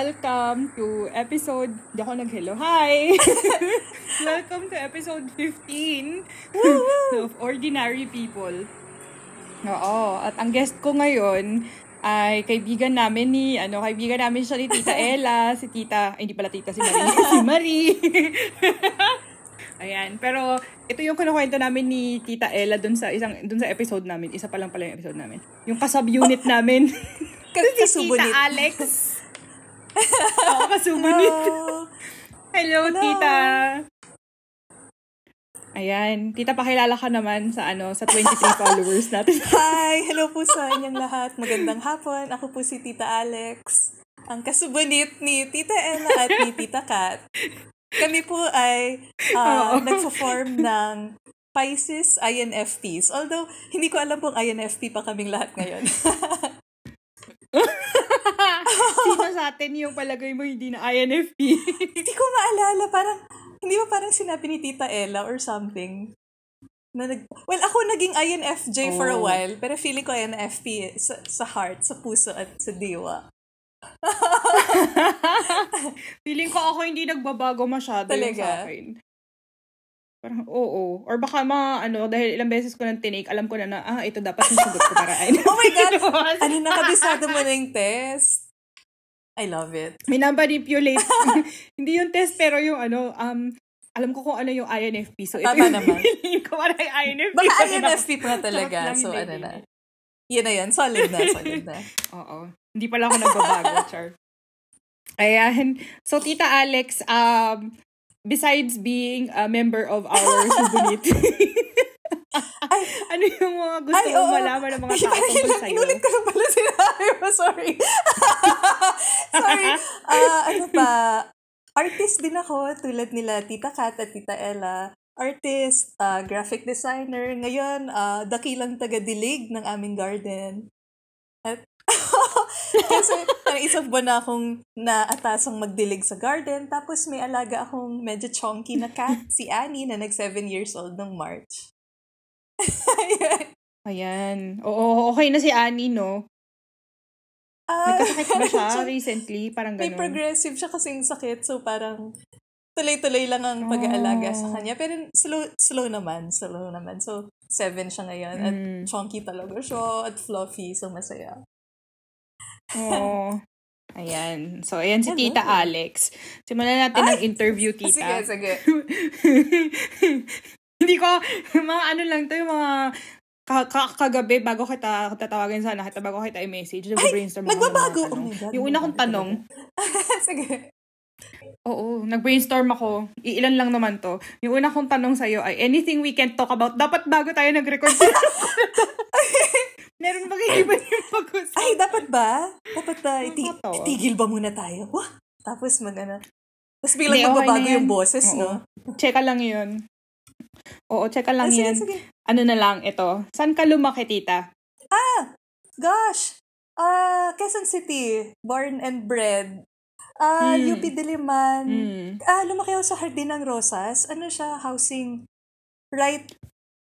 welcome to episode, di ako nag-hello, hi! welcome to episode 15 of Ordinary People. Oo, at ang guest ko ngayon ay kaibigan namin ni, ano, kaibigan namin siya ni Tita Ella, si Tita, ay, hindi pala Tita, si Marie, si Marie. Ayan, pero ito yung kinukwento namin ni Tita Ella dun sa isang dun sa episode namin. Isa pa lang pala yung episode namin. Yung kasub-unit namin. Kasi si Tita Alex. Oo, kasubunit. Hello. Hello, Hello. Tita. Ayan, Tita, pakilala ka naman sa ano sa 23 followers natin. Hi! Hello po sa inyong lahat. Magandang hapon. Ako po si Tita Alex. Ang kasubunit ni Tita Ella at ni Tita Kat. Kami po ay uh, Oo. nagpo-form ng Pisces INFPs. Although, hindi ko alam kung INFP pa kaming lahat ngayon. Sino sa atin yung palagay mo hindi na INFP? hindi ko maalala. Parang, hindi ba parang sinabi ni Tita Ella or something? Na nag, well, ako naging INFJ for a Oh. while, pero feeling ko INFP sa, sa heart, sa puso at sa diwa. Feeling ko ako hindi nagbabago masyado yung Talaga? sa akin. Parang, oo. Or baka mga, ano, dahil ilang beses ko nang tinake, alam ko na na, ah, ito dapat yung sagot ko para. Oh my God! ano, nakabisado mo na yung test? I love it. May manipulate. hindi yung test, pero yung ano, um, alam ko kung ano yung INFP. So, ito Tama yung naman. ko para yung INFP. Baka Pero INFP pa na talaga. So, ano na. Yan na yan. Solid na, solid na. Oo. Hindi pala ako nagbabago, Char. Ayan. So, Tita Alex, um, besides being a member of our subunit, Ay, ano yung mga gusto Ay, mo oo. malaman ng mga tao tungkol sa'yo? Inulit ko na pala sinabi mo. Sorry. Sorry. Ah, ano pa? Artist din ako, tulad nila Tita Kat at Tita Ella. Artist, ah, graphic designer. Ngayon, ah, dakilang taga-dilig ng aming garden. At kasi parang isang buwan na akong naatasang magdilig sa garden. Tapos may alaga akong medyo chonky na cat, si Annie, na nag 7 years old nung March. Ayan. Ayan. Oo, okay na si Annie, no? Ah, Nagkasakit ba siya recently? Parang May ganun. progressive siya kasing sakit. So, parang tuloy-tuloy lang ang pag-aalaga sa Oh. kanya. Pero slow, slow naman. Slow naman. So, seven siya ngayon. At Mm. chunky talaga siya. At fluffy. So, masaya. Oo. Ayan. So, ayan si Hello. Tita Alex. Simulan natin ang interview, Tita. Sige, sige. Hindi ko, mga ano lang to, yung mga ka- ka- kagabi bago kita tatawagan sana kita bago kita i-message nag-brainstorm ako Nagbabago. Oh my God. yung una kong tanong sige. oo nag-brainstorm ako iilan lang naman to yung una kong tanong sa'yo ay anything we can talk about dapat bago tayo nag-record meron ba kayo iba yung pag-usap Ay, dapat ba? Dapat ba? Iti- Nakakatawa. itigil ba muna tayo? Wah! Tapos mag ano. Tapos biglang okay magbabago yung boses, Oo. no? Checka lang yun. Oo, checka lang Ah, sige, yan. sige. Ano na lang, ito. Saan ka lumaki, tita? Gosh! Ah, Quezon City. Born and bred. Ah, Hmm. UP Diliman. Hmm. Ah, lumaki ako sa Hardin ng Rosas. Ano siya? Housing. Right.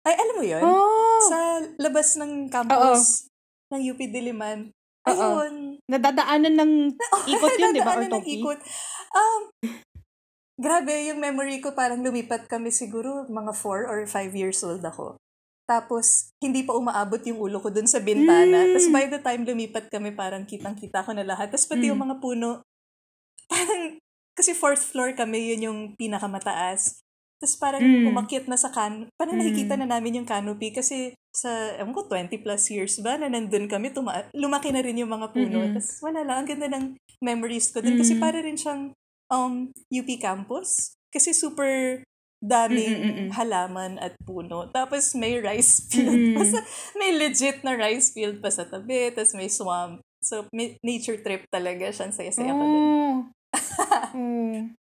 Ay, alam mo yun? Oh! Sa labas ng campus ng UP Diliman. Ayun. Nadadaanan ng ikot yun, di ba? Or ng ikot. Um, grabe, yung memory ko parang lumipat kami siguro mga 4 or 5 years old ako. Tapos, hindi pa umaabot yung ulo ko dun sa bintana. Mm. Tapos, by the time lumipat kami, parang kitang-kita ko na lahat. Tapos, pati Mm. yung mga puno, parang, kasi fourth floor kami, yun yung pinakamataas. Tapos, parang Mm. umakyat na sa can, parang Mm. nakikita na namin yung canopy kasi sa, ewan ko, 20 plus years ba na nandun kami, tuma- lumaki na rin yung mga puno. Mm-mm. Tapos, wala lang, ang ganda ng memories ko dun. Kasi Mm. para rin siyang um, UP campus. Kasi super daming Mm-mm-mm. halaman at puno. Tapos may rice field. Basta may legit na rice field pa sa tabi. Tapos may swamp. So, may nature trip talaga siya. Saya-saya ko dun. Oh.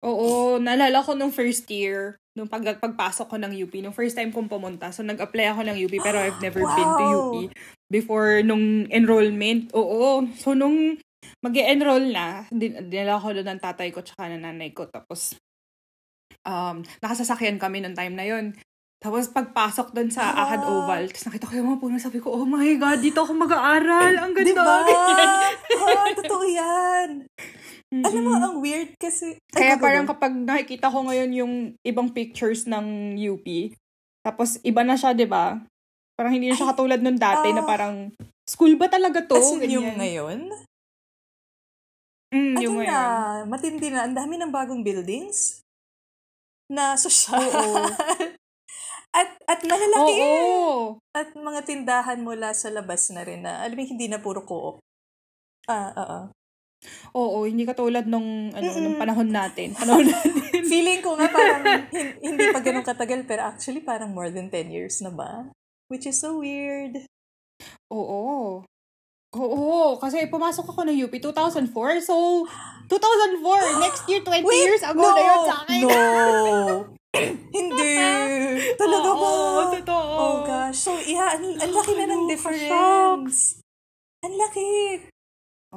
Oo, naalala ko nung first year, nung pag, pagpasok ko ng UP, nung first time kong pumunta. So, nag-apply ako ng UP, pero I've never been to Wow! UP before nung enrollment. Oo. So, nung mag enroll na, din, dinala ko doon ng tatay ko tsaka ng nanay ko. Tapos, um, nakasasakyan kami nung time na yon Tapos pagpasok doon sa Ah. Akad Oval, tapos nakita ko yung mga puno, sabi ko, oh my God, dito ako mag-aaral. Ang ganda. Diba? Ah, totoo yan. Mm-mm. Alam mo, ang weird kasi... Ay, Kaya go, parang kapag nakikita ko ngayon yung ibang pictures ng UP, tapos iba na siya, di ba? Parang hindi na siya katulad nung dati na ah. parang, school ba talaga to? As in, yung ngayon? Mm, Ano yung na, ngayon. matindi na. Ang dami ng bagong buildings na social. Oo. at, at malalaki. Oo. At mga tindahan mula sa labas na rin na, alam mo, hindi na puro co-op. Ah, oo. Oo, hindi katulad nung, ano, Mm-mm. nung panahon natin. Panahon natin. Feeling ko nga parang hin- hindi pa ganun katagal, pero actually parang more than 10 years na ba? Which is so weird. Oo. Oo, kasi pumasok ako ng UP 2004. So, 2004, next year, 20 years ago na yun sa akin. No! hindi! Talaga ba? Oo, totoo. Oh gosh. So, yeah, ang, ang laki na ng difference. Ang laki.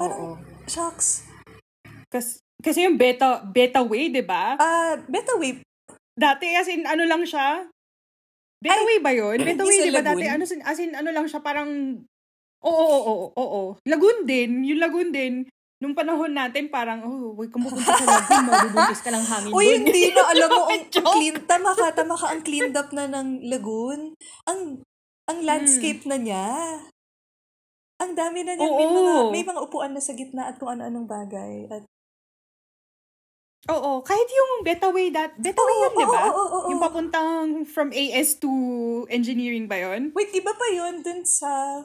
Oo. Shocks. Kasi, kasi yung beta, beta way, di ba? Ah, beta wave. Dati, as in, ano lang siya? Beta Ay, way ba yun? Beta way, di ba? Dati, ano, as in, ano lang siya, parang, oo, oo, oo, oo, oo. Lagoon din, yung Lagoon din, nung panahon natin, parang, oh, huwag kang pupunta sa Lagoon, mabubuntis ka lang hangin Uy, hindi na. Alam mo, ang, clean, tama ka, tama ka, ang cleaned up na ng lagoon. Ang, ang landscape na niya. Ang dami na niya. May Oo. mga, may mga upuan na sa gitna at kung ano-anong bagay. At, Oo, kahit yung beta way, that, beta way yun, di ba? Yung papuntang from AS to engineering ba yun? Wait, iba pa yun dun sa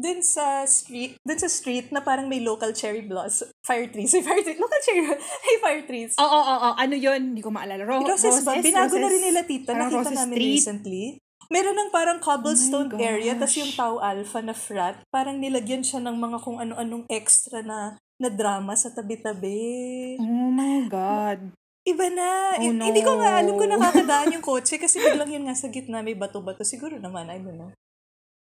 dun sa street, dun sa street na parang may local cherry blossom, fire trees, may fire trees, local cherry, hey, fire trees. Oo, oo, oo. Ano yun? Hindi ko maalala. Ro- Roses, ba? Binago na rin nila tita. Nakita Roses namin Street. recently. Meron ng parang cobblestone Oh area, tas gosh. yung Tau Alpha na frat, parang nilagyan siya ng mga kung ano-anong extra na na drama sa tabi-tabi. Oh my God. Iba na. Oh, I- no. Hindi ko nga alam kung nakakadaan yung kotse kasi biglang yun nga sa gitna may bato-bato. Siguro naman, I don't know.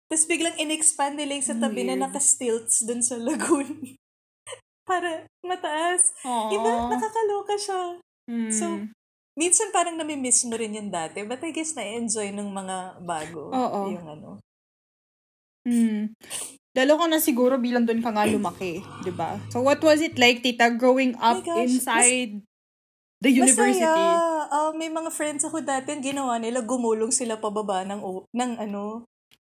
Tapos biglang in-expand nila yung sa tabi na Weird. naka-stilts dun sa lagoon. Para mataas. Aww. Iba, nakakaloka siya. Hmm. So, minsan parang nami-miss mo rin yung dati. But I guess na-enjoy ng mga bago. Oo. Yung ano. Hmm. Lalo ka na siguro bilang doon ka nga lumaki, di ba? So what was it like, tita, growing up Oh gosh, inside the university? Masaya. Ah, may mga friends ako dati, ang ginawa nila, gumulong sila pababa ng, ng ano, ng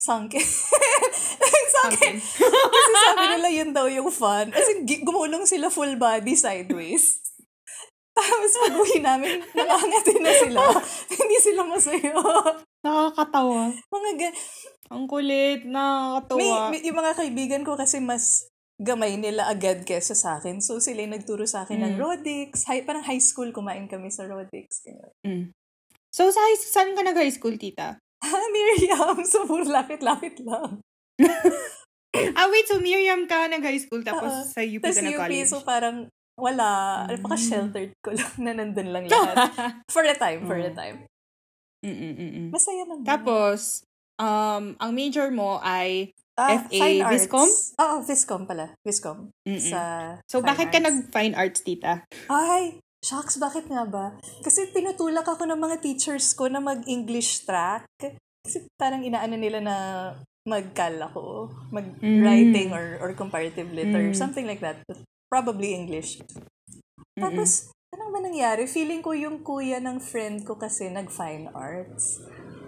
sunken. Kasi sabi nila yun daw yung fun. As in, gumulong sila full body sideways. Tapos pag uwi namin, nakangatin na sila. Hindi sila masaya. Nakakatawa. mga gan- Ang kulit, may, nakakatawa. may, yung mga kaibigan ko kasi mas gamay nila agad kesa sa akin. So, sila yung nagturo sa akin ng Mm. Rodix. High, parang high school kumain kami sa Rodix. Mm. So, sa high, saan ka nag-high school, tita? Ah, Miriam! So, puro lapit-lapit lang. ah, wait, so Miriam ka nag-high school, tapos Oo. sa UP Tapos ka UP, nag-college? so parang wala. Mm. Napaka-sheltered ko lang na nandun lang lahat. for a time, for a Mm. time. Mm-mm-mm. Masaya naman. Tapos, um, ang major mo ay ah, FA fine arts. Viscom? Oo, Viscom pala. Viscom. Mm-mm. Sa So, bakit ka arts. nag-fine arts, tita? Ay, shucks, bakit nga ba? Kasi tinutulak ako ng mga teachers ko na mag-English track. Kasi parang inaano nila na mag-cal ako. Mag-writing Mm. or, or comparative lit or Mm. something like that. Probably English. Tapos, anong ba nangyari? Feeling ko yung kuya ng friend ko kasi nag-fine arts.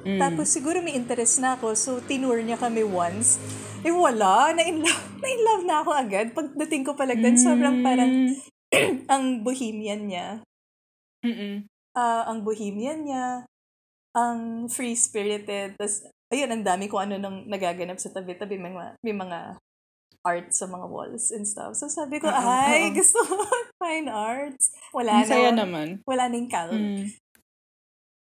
Mm. Tapos siguro may interest na ako, so tinur niya kami once. Eh wala, na-inlove, na-inlove na ako agad. Pagdating ko palag doon, sobrang parang ang bohemian niya. Mm-mm. Ah, ang bohemian niya, ang free-spirited, tas ayun, ang dami ko ano nang nagaganap sa tabi-tabi. May mga, may mga art sa mga walls and stuff. So sabi ko, Oo, ay, oo. gusto ko fine arts. Wala Ang saya na. naman. Wala na yung cal. Mm.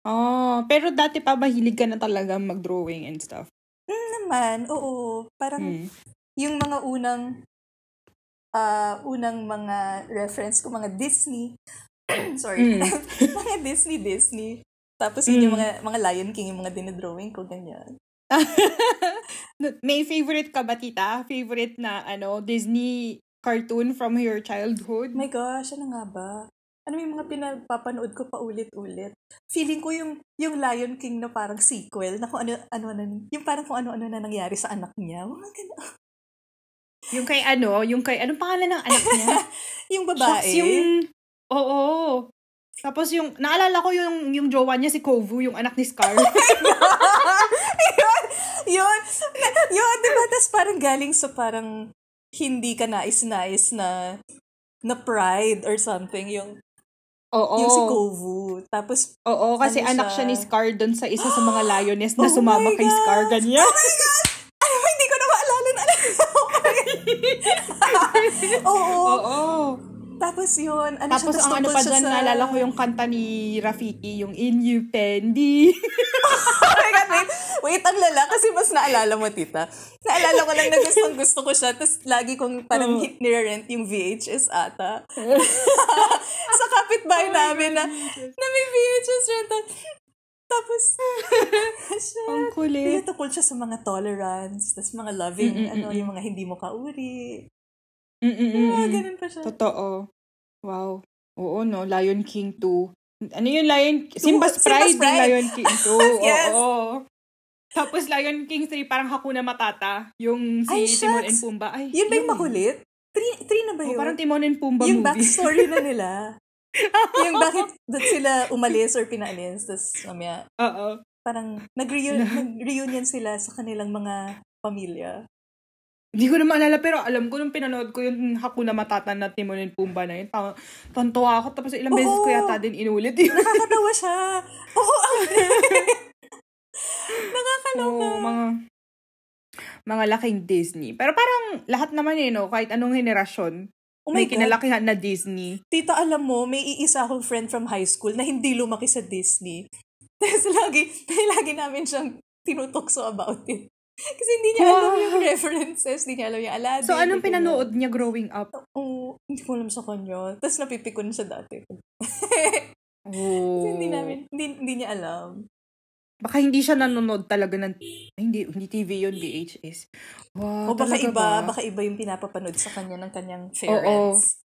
Oh, pero dati pa mahilig ka na talaga mag-drawing and stuff. Mm, naman, oo. Parang Mm. yung mga unang ah unang mga reference ko, mga Disney. Sorry. Mm. mga Disney, Disney. Tapos yun yung Mm. mga, mga Lion King, yung mga dinadrawing ko, ganyan. May favorite ka ba, tita? Favorite na, ano, Disney cartoon from your childhood? Oh my gosh, ano nga ba? Ano yung mga pinapapanood ko pa ulit-ulit? Feeling ko yung yung Lion King na parang sequel, na kung ano, ano, ano, yung parang kung ano-ano na nangyari sa anak niya. Mga ganun. Yung kay ano, yung kay, anong pangalan ng anak niya? yung babae. Shucks, yung, oo. Tapos yung, naalala ko yung, yung jowa niya si Kovu, yung anak ni Scar. Yun, yun, di ba? Tapos parang galing sa parang hindi ka nais-nais na na pride or something yung Oo. yung si Kovu. Tapos, Oo, kasi Ano anak siya siya? ni Scar doon sa isa sa mga lioness na Oh sumama kay Scar, ganyan. oh my God! Ba, hindi ko na maalala na Oo. Oo. Tapos yun, ano Tapos siya, ang ano pa dyan, sa- naalala ko yung kanta ni Rafiki, yung In You Pendi. oh my God, wait. Wait, ang lala. Kasi mas naalala mo, tita. Naalala ko lang na gustong gusto ko siya. Tapos lagi kong parang Oo. hit nire-rent yung VHS ata. sa kapitbahay Oh namin na, na may VHS rental. Tapos, siya, Ang kulit. Yung tungkol siya sa mga tolerance, tapos mga loving, Mm-mm, ano, yung mga hindi mo kauri. Mm-mm-mm. Mga ganun pa siya. Totoo. Wow. Oo, no. Lion King 2. Ano yung Lion Simba's Simba's Pride, yung Pride. Lion King 2. Yes. Oo. Tapos Lion King 3, parang Hakuna Matata. Yung si Ay, Timon and. Pumbaa. Ay, Yun ba yung makulit? Three, three na ba Oh, yun? parang Timon and Pumbaa yung movie. backstory na nila. yung bakit doon sila umalis or pinaalis. Tapos, mamaya, Oo. parang nag-reunion, nag-reunion sila sa kanilang mga pamilya. Hindi ko na maalala, pero alam ko nung pinanood ko yung Hakuna Matata na Timon and Pumbaa na yun. Ta- tontuwa ako. Tapos ilang beses ko Oo. yata din inulit yun. Nakakatawa siya. Oo, ang Nakakaloka. Oo, mga mga laking Disney. Pero parang lahat naman eh, no? Kahit anong henerasyon, Oh my may God. kinalakihan na Disney. Tita, alam mo, may iisa akong friend from high school na hindi lumaki sa Disney. Tapos lagi, lagi namin siyang tinutokso about it. Kasi hindi niya Wow. alam yung references, hindi niya alam yung Aladdin. So, anong pinanood niya growing up? Oo, hindi ko alam sa kanya. Tapos napipikon siya dati. Oh. Hindi namin, hindi, hindi niya alam. Baka hindi siya nanonood talaga ng... Ay, hindi, hindi TV yun, VHS. Wow, o baka iba, ba? baka iba yung pinapapanood sa kanya ng kanyang parents.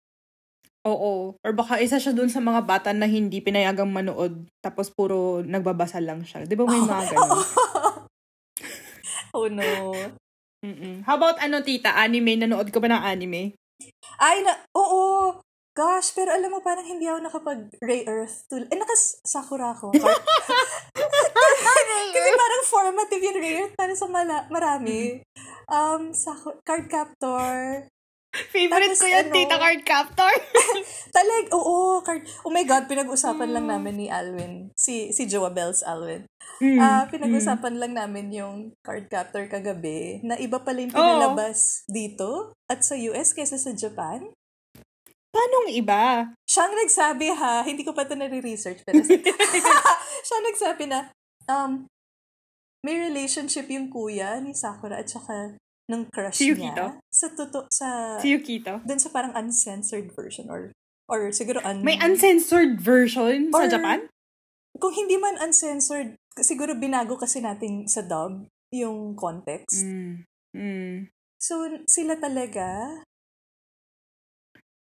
Oo. Or baka isa siya dun sa mga bata na hindi pinayagang manood, tapos puro nagbabasa lang siya. Di ba may mga ganun? Oh no. Mm-mm. How about ano, tita? Anime? Nanood ka ba ng anime? Ay, na, oo. Gosh, pero alam mo, parang hindi ako nakapag Ray Earth. Tul- eh, nakas Sakura ako. Kasi parang formative yung Ray Earth para sa mala- marami. Um, Sakura, Card Captor. Favorite Tapos ko yan, ano? tita card captor. Talag, oo, card. Oh my God, pinag-usapan Hmm. lang namin ni Alwin. Si, si Joa Bells Alwin. Mm, Ah, pinag-usapan lang namin yung Card Captor kagabi na iba pala yung Oo. pinalabas dito at sa US kaysa sa Japan. Paanong iba? Siya ang nagsabi ha, hindi ko pa ito nare-research, pero siya ang nagsabi na, um, may relationship yung kuya ni Sakura at saka ng crush Si niya. Yukito? Sa tuto, sa, Si Yukito? dun sa parang uncensored version or, or siguro un, May uncensored version sa Or- Japan? kung hindi man uncensored, siguro binago kasi natin sa dub yung context. Mm. Mm. So, sila talaga,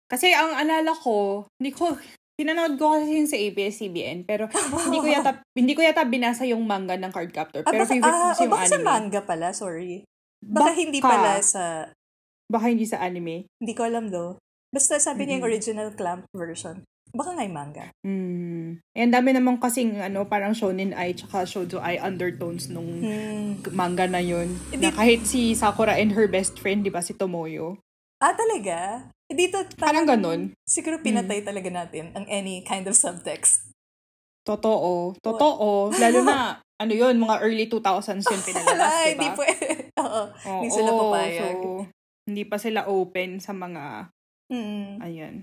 Kasi ang alala ko, hindi ko, pinanood ko kasi yun sa ABS-CBN, pero hindi ko yata, hindi ko yata binasa yung manga ng Card Captor. ah, Pero baka, favorite ko ah, kasi o yung baka sa anime. manga pala, sorry. Baka, hindi pala sa Baka hindi sa anime. Hindi ko alam though. Basta sabi niya yung original clamp version. Baka nga yung manga. Mm. Eh, ang dami naman kasing, ano, parang shonen ai tsaka shoujo ai undertones nung Hmm. manga na yun. Hindi- Na kahit si Sakura and her best friend, di ba, si Tomoyo. Ah, talaga? Eh, Dito, Parang ganun. Siguro pinatay talaga natin ang any kind of subtext. Totoo. Totoo. Lalo na, ano yun, mga early 2000s yun pinalabas, di di ba? pwede. Oo. Hindi sila papayag. So, hindi pa sila open sa mga, Mm. ayan.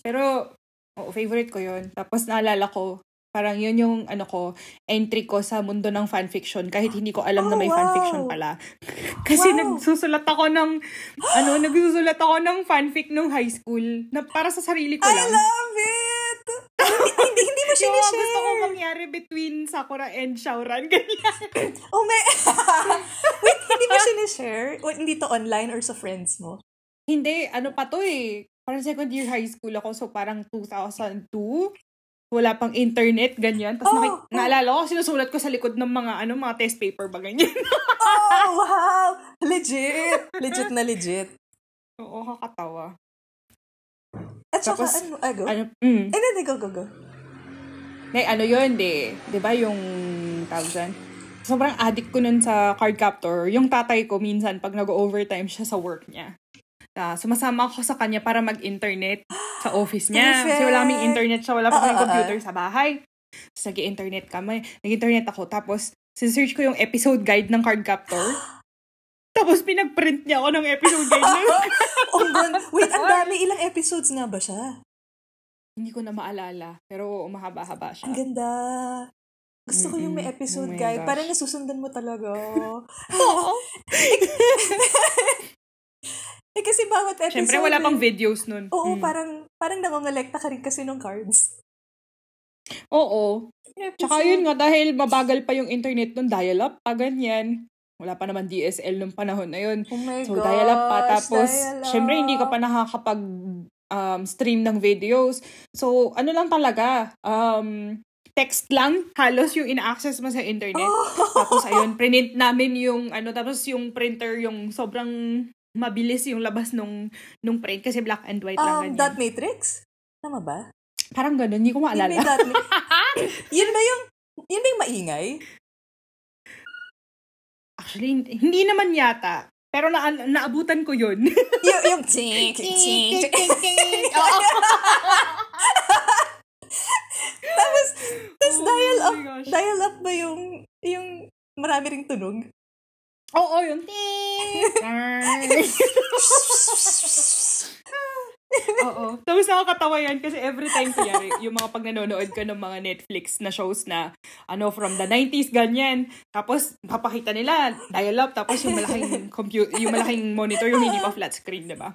Pero, oo, favorite ko yun. Tapos naalala ko, parang yun yung, ano ko, entry ko sa mundo ng fanfiction kahit hindi ko alam na Oh, may wow. fanfiction pala. Kasi Wow. nagsusulat ako ng, ano, nagsusulat ako ng fanfic nung high school na para sa sarili ko I lang. love it! hindi, hindi, mo siya Yung gusto ko mangyari between Sakura and Shaoran. Ganyan. Oh, may... Wait, hindi mo siya ni-share? O, hindi to online or sa friends mo? Hindi, ano pa to eh. Parang second year high school ako, so parang 2002. wala pang internet, ganyan. Tapos Oh, naki- oh. naalala ko, sinusulat ko sa likod ng mga, ano, mga test paper ba, ganyan. Oh, wow! Legit! Legit na legit. Oo, kakatawa. At saka, Tapos, ano, ah, go? Ano, mm. Eh, hindi, go, go, go. Nay, ano yun, di, di ba yung, tawag dyan? Sobrang addict ko nun sa card captor. Yung tatay ko, minsan, pag nag-overtime siya sa work niya, ah, sumasama ako sa kanya para mag-internet sa office niya. Kasi wala kaming internet siya, wala pa Ah, kaming ah, computer sa bahay. Tapos nag-internet kami. Nag-internet ako. Tapos, sisearch ko yung episode guide ng card captor. Tapos, pinag-print niya ako ng episode ng Oh, God. Wait, ang dami. Ilang episodes nga ba siya? Hindi ko na maalala. Pero, umahaba-haba siya. Ang ganda. Gusto ko yung may Mm-mm. episode Oh gosh. Parang nasusundan mo talaga. Oo. eh, kasi bawat episode. Siyempre, wala pang eh. videos nun. Oo, Mm. parang, parang nangongolekta ka rin kasi ng cards. Oo. Episode. Tsaka yun nga, dahil mabagal pa yung internet nun, dial-up pa, ganyan. Wala pa naman DSL nung panahon na yun. Oh my So, gosh. dial-up pa. Tapos, dial-up. syempre, hindi ka pa nakakapag um, stream ng videos. So, ano lang talaga, um, text lang, halos yung ina-access mo sa internet. tapos, ayun, print namin yung, ano, tapos yung printer, yung sobrang mabilis yung labas nung, nung print kasi black and white lang Um, ganyan. dot matrix? Tama ba? Parang ganun, hindi ko maalala. dot ma- yun ba yung, yun ba yung maingay? Actually, hindi naman yata. Pero na naabutan ko yun. yung, yung tink, tink, tink. Oo. Tapos, tapos Oh dial up, dial up ba yung, yung marami ring tunog? Oo, yun. Oo. Tapos nakakatawa yan kasi every time kaya yung mga pag nanonood ka ng mga Netflix na shows na ano from the 90s ganyan. Tapos papakita nila dial-up tapos yung malaking computer yung malaking monitor yung hindi pa flat screen, 'di ba?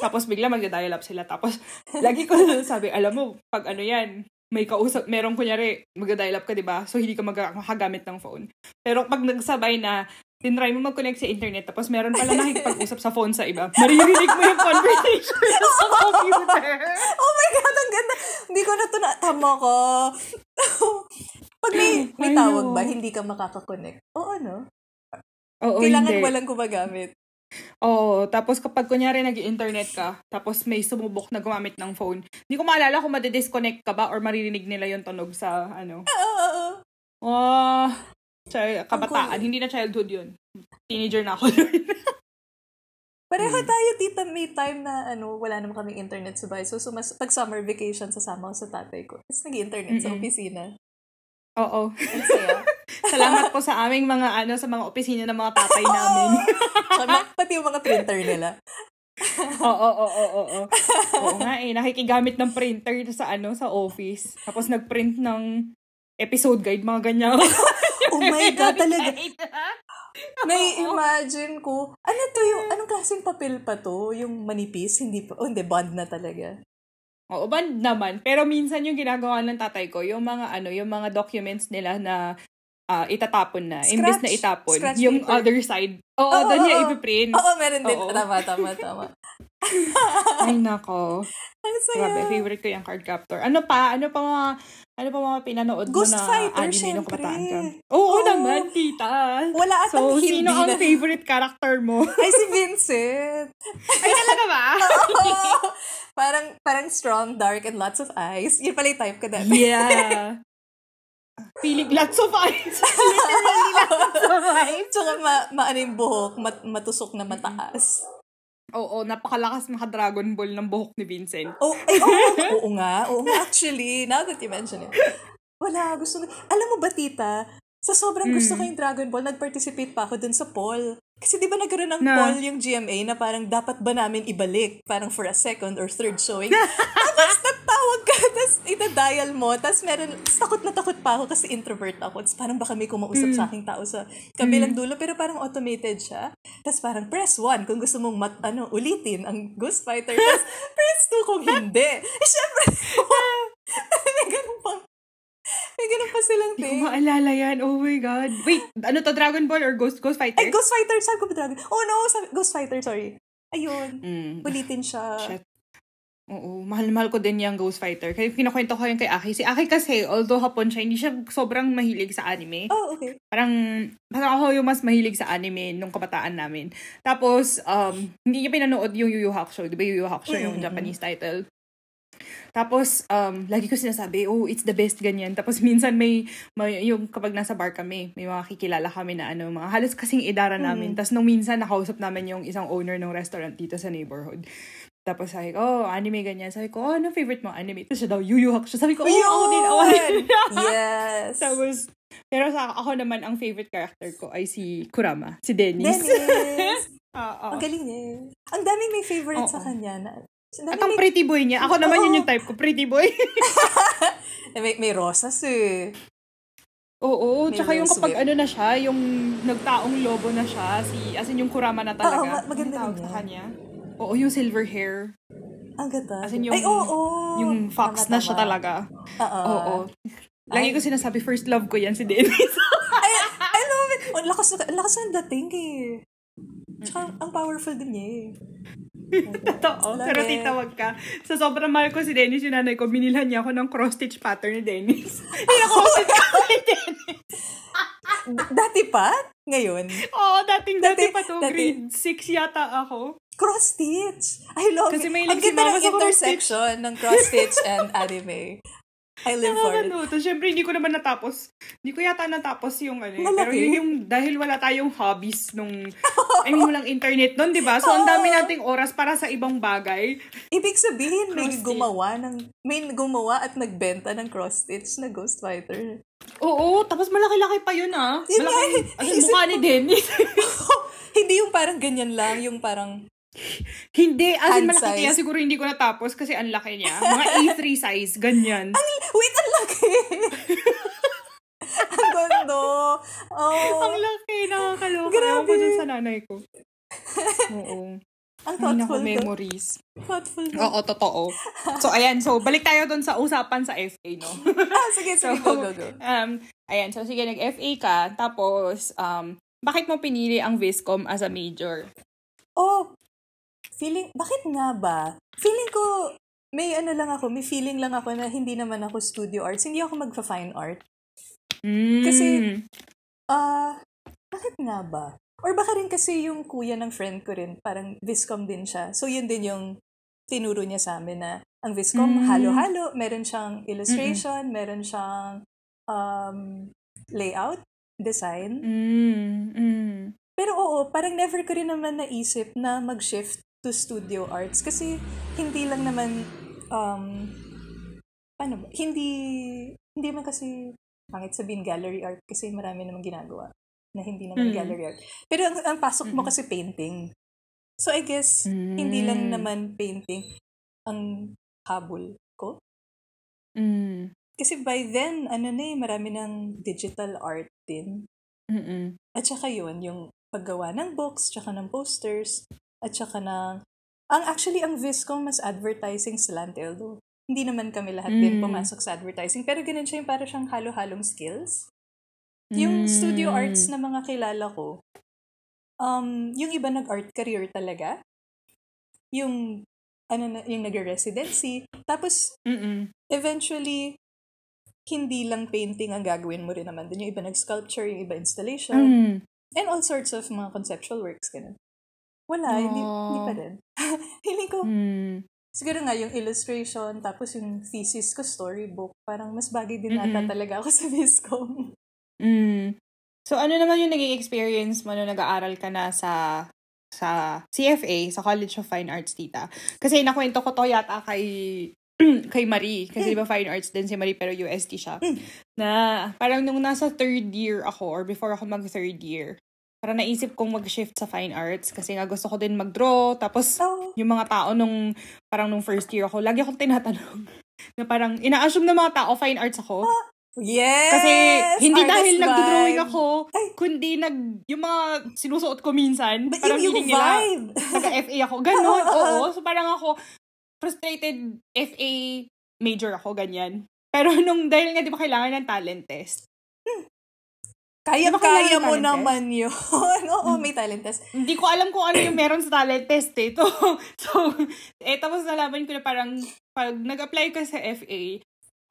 Tapos bigla magda-dial-up sila. Tapos lagi ko sabi, alam mo, pag ano yan, may kausap, merong kunyari, magda-dial up ka, di ba? So, hindi ka mag- makagamit ng phone. Pero pag nagsabay na, tinry mo mag-connect sa internet, tapos meron pala nakikipag-usap sa phone sa iba, maririnig mo yung conversation sa computer. Oh my God, ang ganda. Hindi ko na ito na, tama ko. Pag may, may tawag ba, hindi ka makakakonect. Oo, no? Oo, Kailangan hindi. walang gumagamit. Oo, tapos kapag kunyari nag-internet ka, tapos may sumubok na gumamit ng phone, hindi ko maalala kung madidisconnect ka ba or maririnig nila yung tunog sa, ano, Oo. oh, child, kabataan. cool. Hindi na childhood yun. Teenager na ako. Pareho Hmm. tayo, tita, may time na ano, wala naman kaming internet sa bahay. So, sumas pag summer vacation, sasama ko sa tatay ko. Tapos nag-internet sa Mm-mm. opisina. Oo. Salamat po sa aming mga ano sa mga opisina ng mga tatay namin. Pati yung mga printer nila. Oo, oo, oo, oo. Oo nga eh, nakikigamit ng printer sa ano sa office. Tapos nagprint ng episode guide, mga ganyan. Oh my God, talaga. Nai-imagine ko, ano to yung, anong klaseng papel pa to? Yung manipis? Hindi pa, oh hindi, bond na talaga. Oo, band naman. Pero minsan yung ginagawa ng tatay ko, yung mga ano, yung mga documents nila na ah, itatapon na. Imbes na Scratch- itapon. scratch yung paper. other side. Oo, Oo, doon oo, niya oo. ipiprint. Oo, meron din. Oo. Tama, tama, tama. Ay, nako. Ang saya. Grabe, favorite ko yung card captor. Ano pa? Ano pa mga, ano pa mga pinanood Ghost mo na Fighter, anime nung syempre. kabataan ka? Oo, Oo. naman, tita. Wala atang So, hindi sino ang na. favorite character mo? Ay, si Vincent. Ay, talaga ba? Oo. parang, parang strong, dark, and lots of eyes. Yun pala yung type ko dati. yeah. Feeling lots of eyes. Literally lots of eyes. Tsaka ma, maano yung buhok, mat, matusok na mataas. Oo, napakalakas maka-Dragon Ball ng buhok ni Vincent. Oh, ay, oo, oo nga. Oo nga, actually. Now that you mention it. Wala, gusto ko. Alam mo ba, tita, sa sobrang gusto ko Mm. yung Dragon Ball, nag-participate pa ako dun sa poll. Kasi di ba nagkaroon ng Na? poll yung GMA na parang dapat ba namin ibalik? Parang for a second or third showing. tapos tapos itadial mo, tapos meron, takot na takot pa ako kasi introvert ako. Tapos parang baka may kumausap Mm. sa aking tao sa kabilang dulo, pero parang automated siya. Tapos parang press 1 kung gusto mong mat, ano, ulitin ang Ghost Fighter. Tapos press 2 kung hindi. Eh, syempre, may ganun pang, may ganun pa silang Hindi ko thing. maalala yan. Oh my God. Wait, ano to, Dragon Ball or Ghost Ghost Fighter? Ay, Ghost Fighter, sabi ko ba Dragon? Oh no, sabi, Ghost Fighter, sorry. Ayun. Mm. Ulitin siya. Shit. Oo, mahal-mahal ko din yung Ghost Fighter. Kaya kinakwento ko yun kay Aki. Si Aki kasi, although hapon siya, hindi siya sobrang mahilig sa anime. Oh, okay. Parang, parang ako yung mas mahilig sa anime nung kabataan namin. Tapos, um, hindi niya pinanood yung Yu Yu Hakusho. Di ba Yu Yu Hakusho yung Mm-mm. Japanese title? Tapos, um, lagi ko sinasabi, oh, it's the best, ganyan. Tapos, minsan may, may yung kapag nasa bar kami, may mga kikilala kami na ano, mga halos kasing idara namin. Tapos, nung minsan, nakausap namin yung isang owner ng restaurant dito sa neighborhood. Tapos, sabi ko, oh, anime, ganyan. Sabi ko, oh, ano favorite mo anime? Tapos siya daw, Yu Yu Hakusho. Sabi ko, oh, ako din, ako din. yes. Tapos, pero sa ako naman, ang favorite character ko ay si Kurama, si Dennis. Dennis. Oo. Ang galing niya. Ang daming may favorite sa Oo. kanya. Na, ang At ang may, pretty boy niya. Ako naman Oo. yun yung type ko, pretty boy. may, may rosas eh. Oo, May tsaka yung kapag ano na siya, yung nagtaong lobo na siya, si, as in yung Kurama na talaga. Oo, ma- maganda rin sa yan. kanya. Oo, yung silver hair. Ang ganda. As in yung- Ay, oo. oo. yung fox Tama, na siya talaga. Oo. Oo. Lagi Ay. ko sinasabi, first love ko yan si Dennis. Ay, I love it. Oh, lakas, na- lakas ng dating eh. Tsaka, ang powerful din niya eh. Totoo. Love Pero it. titawag ka. Sa sobrang mahal ko si Dennis, yung nanay ko, binilhan niya ako ng cross-stitch pattern ni Dennis. Na cross-stitch ako ni Dennis. D- Dati pa? Ngayon? Oo, dating dati Dati- pa to. dati- Grade 6 yata ako. Cross-stitch. I love Kasi it. may Ang si ganda ng intersection ng cross-stitch and anime. I live for it. Nakakano. Tapos syempre, hindi ko naman natapos. Hindi ko yata natapos yung ano. eh. Malaki. Pero yun yung, dahil wala tayong hobbies nung, I mean, walang internet nun, di ba? So, ang dami nating oras para sa ibang bagay. Ibig sabihin, may gumawa ng, may gumawa at nagbenta ng cross-stitch na Ghost Fighter. Oo, tapos malaki-laki pa yun ah. Yun nga Malaki, eh. as in, mukha ni Dennis. Hindi yung parang ganyan lang, yung parang, hindi, as in malaki size. kaya siguro hindi ko natapos kasi ang laki niya. Mga A3 size, ganyan. wait, ang laki! ang gondo! Oh, Ang laki, nakakaloka. Grabe. Ewan ko dun sa nanay ko. Oo. ang Ay, thoughtful to. memories. Thoughtful to. Oo, totoo. So, ayan. So, balik tayo dun sa usapan sa FA, no? Ah, sige, sige, go, go, go. Um, ayan. So, sige, nag-FA ka. Tapos, um, bakit mo pinili ang Viscom as a major? Oh, feeling, bakit nga ba? Feeling ko, may ano lang ako, may feeling lang ako na hindi naman ako studio arts. Hindi ako magfa-fine art. Mm. Kasi, Ah, bakit nga ba? Or baka rin kasi yung kuya ng friend ko rin, parang Viscom din siya. So, yun din yung tinuro niya sa amin na ang Viscom, Mm. halo-halo. Meron siyang illustration, meron siyang um, layout, design. Mm. Mm. Pero oo, parang never ko rin naman naisip na mag-shift to studio arts. Kasi hindi lang naman, um, paano ba? Hindi, hindi man kasi, pangit sabihin gallery art kasi marami namang ginagawa na hindi naman Mm. gallery art. Pero ang, ang pasok mo Mm. kasi painting. So I guess, hindi lang Mm. naman painting ang habol ko. Mm. Kasi by then, ano na eh, marami ng digital art din. Mm-mm. At saka yun, yung paggawa ng books, tsaka ng posters, at saka ng... Ang actually, ang Viscom mas advertising slant, although hindi naman kami lahat din Mm. pumasok sa advertising. Pero ganun siya yung parang siyang halo-halong skills. Yung Mm. studio arts na mga kilala ko, um, yung iba nag-art career talaga. Yung, ano na, yung nag-residency. Tapos, Mm-mm. eventually, hindi lang painting ang gagawin mo rin naman. Dun yung iba nag-sculpture, yung iba installation. Mm. And all sorts of mga conceptual works, ganun. Wala, hindi, hindi pa din. Feeling ko, Mm. siguro nga yung illustration, tapos yung thesis ko, storybook, parang mas bagay din ata Mm-mm. talaga ako sa Viscom. Mm. So, ano naman yung naging experience mo nung nag-aaral ka na sa sa CFA, sa College of Fine Arts, tita? Kasi nakwento ko to yata kay kay Marie. Kasi ba fine arts din si Marie pero UST siya. Na parang nung nasa third year ako or before ako mag third year, parang naisip kong mag-shift sa fine arts kasi nga gusto ko din mag-draw. Tapos Oh, yung mga tao nung parang nung first year ako, lagi akong tinatanong na parang ina-assume ng mga tao fine arts ako. yes! Kasi hindi Artist dahil vibe. nagdo-drawing ako, Ay. kundi nag yung mga sinusuot ko minsan, But parang yung, yung nila taga-FA ako. Ganon, oo. So parang ako, frustrated FA major ako, ganyan. Pero nung, dahil nga di ba kailangan ng talent test, Kaya-kaya mo talent naman yun. Oo, may talent test. Hindi ko alam kung ano yung meron sa talent test eh. So, so eh, tapos nalaman ko na parang pag nag-apply ka sa FA,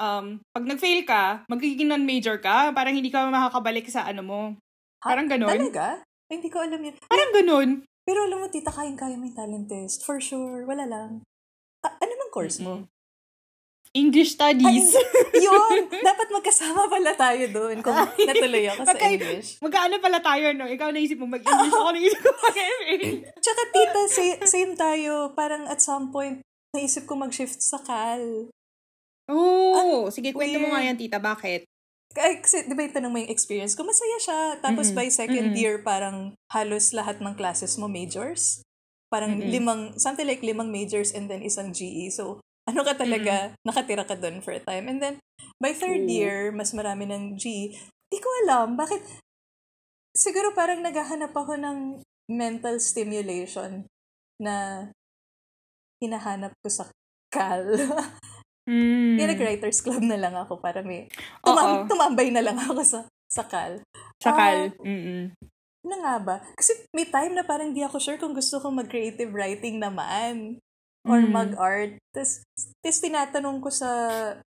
um, pag nag-fail ka, magiging non-major ka, parang hindi ka makakabalik sa ano mo. Ha? Parang ganon. Talaga? Ay, hindi ko alam yun. Parang ganun. Pero alam mo, tita, kayang-kaya may talent test. For sure. Wala lang. Ah, ano mang course mo? English studies. Ay, yun! Dapat magkasama pala tayo doon kung natuloy ako sa Magkay- English. Magkaano pala tayo, no? Ikaw naisip mo mag-English, ako naisip ko mag-FA. Tsaka tita, sa- same tayo. Parang at some point, naisip ko mag-shift sa Cal. Oo. Oh, sige, kwento mo nga yan, tita. Bakit? Kasi, di ba yung tanong mo yung experience ko? Masaya siya. Tapos Mm-mm. by second Mm-mm. year, parang halos lahat ng classes mo majors. Parang Mm-mm. limang, something like limang majors and then isang GE. So, ano ka talaga, nakatira ka doon for a time. And then, by third Oo. year, mas marami ng GE. Di ko alam, bakit, siguro parang naghahanap ako ng mental stimulation na hinahanap ko sa Cal. Mm. Kaya nag-writers club na lang ako para may, tumam- tumambay na lang ako sa, sa Cal. Sakal. Ah, Mm-mm. ano nga ba? Kasi may time na parang di ako sure kung gusto ko mag-creative writing naman. Or Mm. mag-art. Tapos, tapos tinatanong ko sa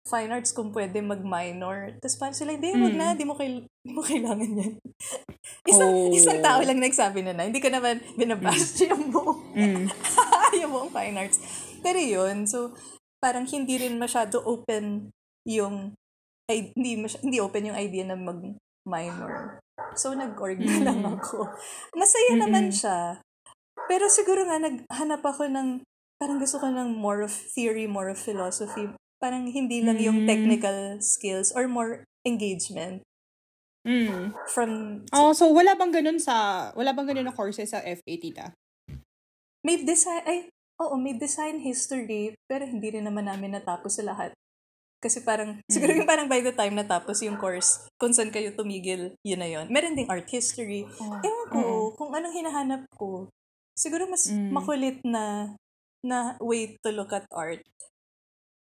fine arts kung pwede mag-minor. Tapos parang sila, hindi, wag Mm. na, di mo, kail- di mo kailangan yan. isang, Oh. isang tao lang nagsabi na na. Hindi ko naman binabash yung buong, Mm. yung buong fine arts. Pero yun, so, parang hindi rin masyado open yung, ay, hindi, masy- hindi open yung idea na mag-minor. So, nag-org na lang Mm. ako. Masaya naman Mm-mm. siya. Pero siguro nga, naghanap ako ng, parang gusto ko ng more of theory, more of philosophy. Parang hindi lang yung Mm. technical skills or more engagement Mm. from, Oh, so wala bang ganun sa, wala bang ganun na courses sa FA, tita? may design, ay, oo, may design history, pero hindi rin naman namin natapos sa lahat. Kasi parang, siguro Mm. yung parang by the time natapos yung course, kung saan kayo tumigil, yun na yun. Meron ding art history. Ewan ko, Oo. kung anong hinahanap ko. Siguro mas Mm. makulit na na way to look at art.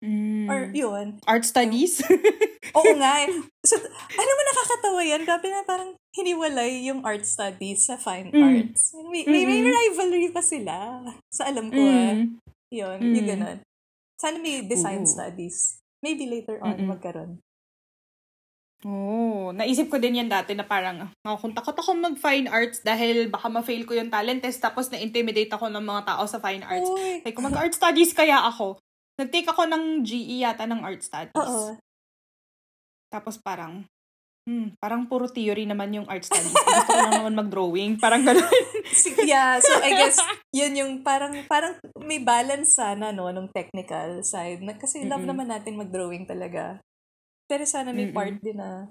Mm. Or yun. Art studies? Oo nga. eh. So, alam mo, nakakatawa yan. Grabe na parang hiniwalay yung art studies sa fine Mm. arts. May, may, may rivalry pa sila. Sa alam ko ah. mm. Yun, Mm. yung ganun. Sana may design Oo. studies. Maybe later on Mm-mm. magkaroon. Oo. naisip ko din yan dati na parang, oh, kung takot ako mag-fine arts dahil baka ma-fail ko yung talent test tapos na-intimidate ako ng mga tao sa fine arts. Uy. Like, kung mag-art studies kaya ako, nag-take ako ng GE yata ng art studies. Oo. Tapos parang, hmm, parang puro theory naman yung art studies. Gusto ko lang naman mag-drawing. Parang gano'n. Yeah, so I guess yun yung parang parang may balance sana no nung technical side. Na, kasi love Mm-mm. naman natin mag-drawing talaga. Pero sana may Mm-mm. part din na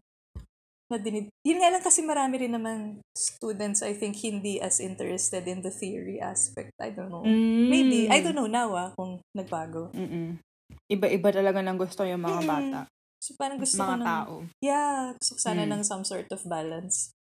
na dinid. Yun nga lang kasi marami rin naman students I think hindi as interested in the theory aspect. I don't know. Mm. Maybe. I don't know now ah, kung nagbago. Mm-mm. Iba-iba talaga ng gusto yung mga Mm. bata. So parang gusto ko mga ng, tao. yeah, gusto ko sana Mm. ng some sort of balance.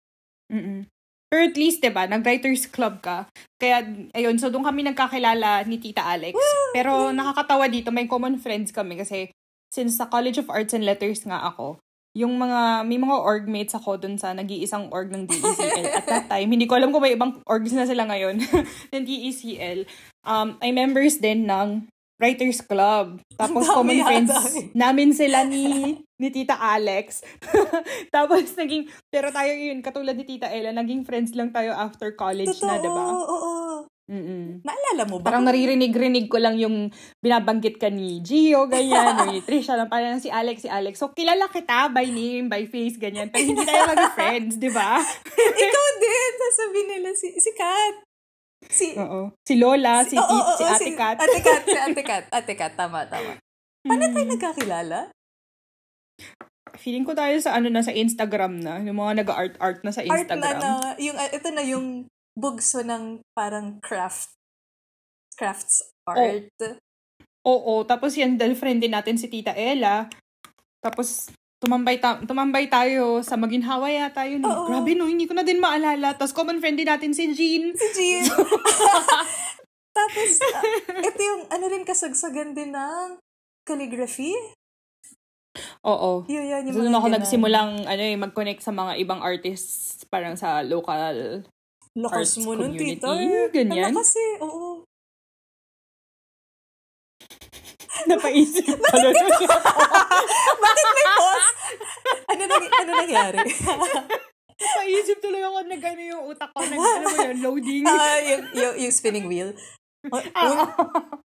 Mm-mm. Pero at least, 'di ba, nag-writers club ka. Kaya ayun, so doon kami nagkakilala ni Tita Alex. Pero nakakatawa dito, may common friends kami kasi since sa College of Arts and Letters nga ako, yung mga may mga org mates ako doon sa nag-iisang org ng DECL at that time. Hindi ko alam kung may ibang orgs na sila ngayon ng DECL. Um, ay members din ng Writers Club. Tapos dami common friends eh. namin sila ni ni Tita Alex. Tapos naging, pero tayo yun, katulad ni Tita Ella, naging friends lang tayo after college Totoo, na, di ba? oo, oo. Mm-mm. Naalala mo ba? Parang naririnig-rinig ko lang yung binabanggit ka ni Gio, ganyan, or ni Trisha lang, parang si Alex, si Alex. So, kilala kita by name, by face, ganyan. Pero hindi tayo maging friends, di ba? Ikaw din. Sasabihin nila si, si Kat. Si, Oo. Si Lola, si, Oo, Tit- oo, si oo, Ate Kat. Ate Kat, si Ate Kat. Ate Kat, tama, tama. Paano tayo Mm. nagkakilala? Feeling ko tayo sa ano na, sa Instagram na. Yung mga nag-art-art na sa Art Instagram. na na, yung, uh, ito na yung bugso ng parang craft, crafts art. Oo, tapos yan, dahil friend din natin si Tita Ella. Tapos, tumambay, ta- tumambay tayo sa Maginhawa yata yun. Oo. Grabe no, hindi ko na din maalala. Tapos common friend din natin si Jean. Si Jean. Tapos, uh, ito yung, ano rin kasagsagan din ng calligraphy. Oo. Yun, yun, yung doon ako ganun. nagsimulang ano, eh, mag-connect sa mga ibang artists parang sa local Lakas arts mo nun, community, tita. ganyan. Ang lakas eh, oo. napaisip. Bakit may pause? Ano, nang, ano nangyari? napaisip tuloy ako nag ano yung utak ko. Nag, ano mo yun, loading. Ah, yung, yung, yung spinning wheel. Uy,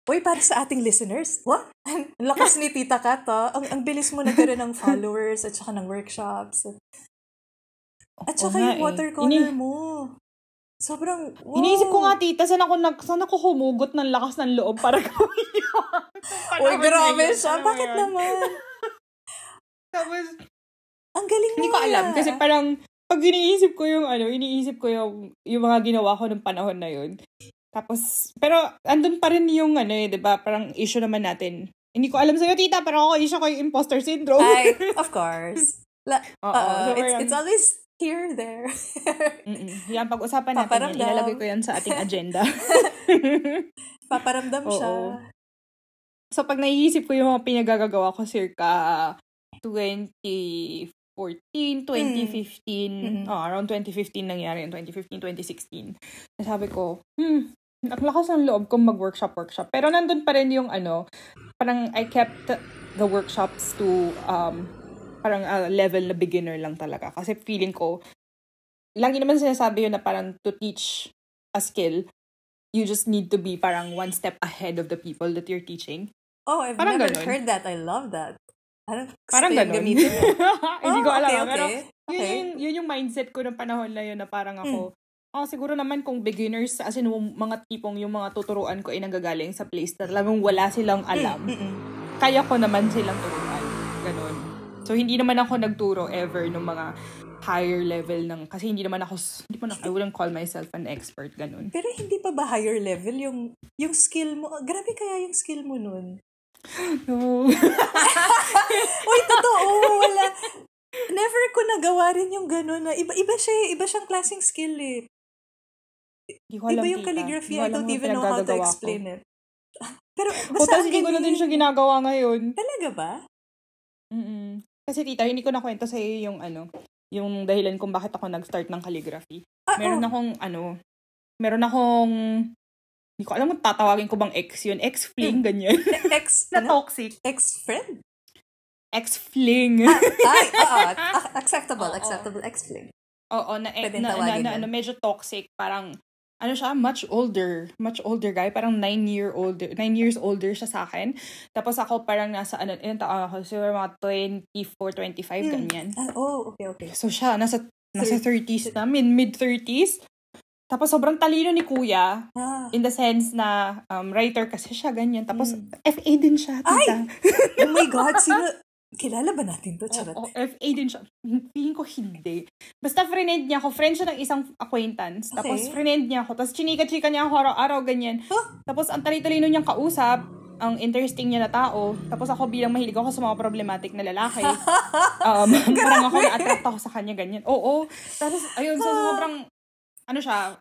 uy, para sa ating listeners, what? Ang lakas ni Tita Kat, ah. Ang, ang bilis mo nagkaroon ng followers at saka ng workshops. At saka yung eh. watercolor Ini- mo. Sobrang, wow. Iniisip ko nga, tita, saan ako, nag, saan ako humugot ng lakas ng loob para gawin yun? Uy, grabe siya. alam Bakit yun? naman? Tapos, Ang galing mo hindi ko alam. nga. Kasi parang, pag iniisip ko yung ano, iniisip ko yung, yung mga ginawa ko ng panahon na yun. Tapos, pero, andun pa rin yung ano eh, di ba? Parang issue naman natin. Hindi ko alam sa'yo, tita, pero ako, issue ko yung imposter syndrome. Ay, of course. La, Oo, uh, so it's, it's always here, there. Yan, pag-usapan natin yan. Paparamdam. Ilalagay ko yan sa ating agenda. Paparamdam siya. So, pag naiisip ko yung mga pinagagagawa ko circa 2014, 2015, Mm. oh, around 2015 nangyari yun, 2015, 2016. Sabi ko, hmm, ang lakas ng loob kong mag-workshop, workshop. Pero nandun pa rin yung ano, parang I kept the workshops to um, parang a level na beginner lang talaga. Kasi feeling ko, lagi naman sinasabi yun na parang to teach a skill, you just need to be parang one step ahead of the people that you're teaching. Oh, I've Parang never ganun. heard that. I love that. Parang, Parang ganun. Hindi ko Oh, alam. okay, ah, Pero okay. yun, Okay. yun, yun yung mindset ko ng panahon na yun na parang ako, Hmm. oh, siguro naman kung beginners, as in mga tipong yung mga tuturuan ko ay nanggagaling sa place na talagang wala silang alam, Mm-mm. kaya ko naman silang turuan. Ganon. So, hindi naman ako nagturo ever ng mga higher level ng, kasi hindi naman ako, hindi mo na, I wouldn't call myself an expert, ganon. Pero hindi pa ba higher level yung yung skill mo? Grabe kaya yung skill mo nun? No. Uy, totoo, wala. Never ko nagawa rin yung gano'n na iba, iba siya, eh, iba siyang klaseng skill eh. Iba yung calligraphy, I don't even know how to pinagagagawa ko. explain it. Pero O, basta tapos ang hindi ko na din siya ginagawa ngayon. Talaga ba? mm Kasi tita, hindi ko nakwento sa iyo yung ano, yung dahilan kung bakit ako nag-start ng calligraphy. Ah, Meron oh. akong ano, meron akong hindi ko alam kung tatawagin ko bang ex yun. Ex-fling, ganyan. Ex, na ano? toxic. Ex-friend? Ex-fling. Ay, oo. ac- acceptable, Oo. acceptable. Ex-fling. Oo, na, Pwede na, na, na, yun. ano, medyo toxic. Parang, ano siya, much older. Much older guy. Parang nine year older, nine years older siya sa akin. Tapos ako parang nasa, ano, ilang taon ako? Siguro mga 24, 25, Hmm. ganyan. Ah, oh, okay, okay. So siya, nasa, nasa 30s na, mid, mid-30s. Tapos sobrang talino ni kuya. Ah. In the sense na, um, writer kasi siya, ganyan. Tapos, Mm. FA din siya, tita. Oh my God, sino... Kilala ba natin to? Charot. Oo, FA din siya. Feeling ko hindi. Basta friend niya ako. Friend siya ng isang acquaintance. Tapos Okay. friend niya ako. Tapos chinika-chika niya ako araw-araw, ganyan. Huh? Tapos ang tali-talino niyang kausap, ang interesting niya na tao. Tapos ako bilang mahilig ako sa mga problematic na lalaki. um, parang ako na-attract ako sa kanya, ganyan. Oo. Tapos, ayun, so, sobrang, ano siya,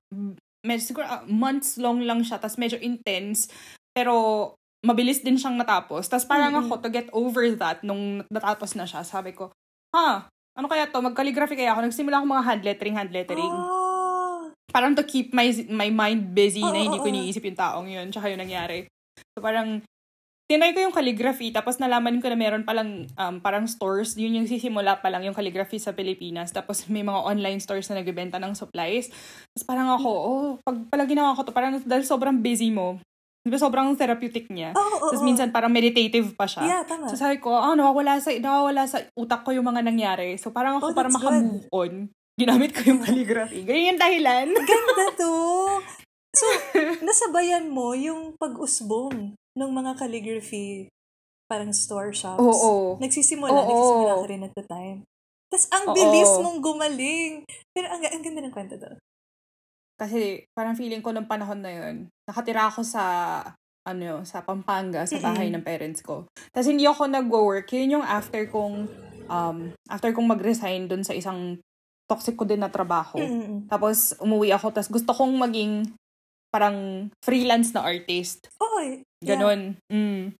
medyo siguro ah, months long lang siya. Tapos medyo intense. Pero, mabilis din siyang natapos. Tapos parang Mhm. ako, to get over that, nung natapos na siya, sabi ko, ha, ano kaya to? Mag-calligraphy kaya ako. Nagsimula ako mga hand lettering, hand lettering. Ah. Parang to keep my my mind busy na Oo, hindi ko iniisip yung taong yun. Tsaka yung nangyari. So parang, tinry ko yung calligraphy, tapos nalaman ko na meron palang um, parang stores, yun yung sisimula pa lang yung calligraphy sa Pilipinas. Tapos may mga online stores na nagbebenta ng supplies. Tapos parang ako, oh, pag pala ginawa ko to, parang dahil sobrang busy mo, di ba sobrang therapeutic niya. Oo, oo, Tapos oo. minsan parang meditative pa siya. Yeah, tama. So sabi ko, ah, nawawala sa, nawawala sa utak ko yung mga nangyari. So parang ako Oh, para makamove on, ginamit ko yung calligraphy. Ganyan yung dahilan. Ganda to. So, nasabayan mo yung pag-usbong ng mga calligraphy parang store shops. Oo. Nagsisimula, Oo. nagsisimula ka rin at the time. Tapos, ang Oo. bilis mong gumaling. Pero ang, ang ganda ng kwento to. Kasi parang feeling ko nung panahon na yun, nakatira ako sa ano, sa Pampanga, sa bahay ng parents ko. Tapos hindi ako nag-work. Yun yung after kong, um, after kong mag-resign dun sa isang toxic ko din na trabaho. Tapos umuwi ako, tapos gusto kong maging parang freelance na artist. Oo, yeah. Ganon. Mm.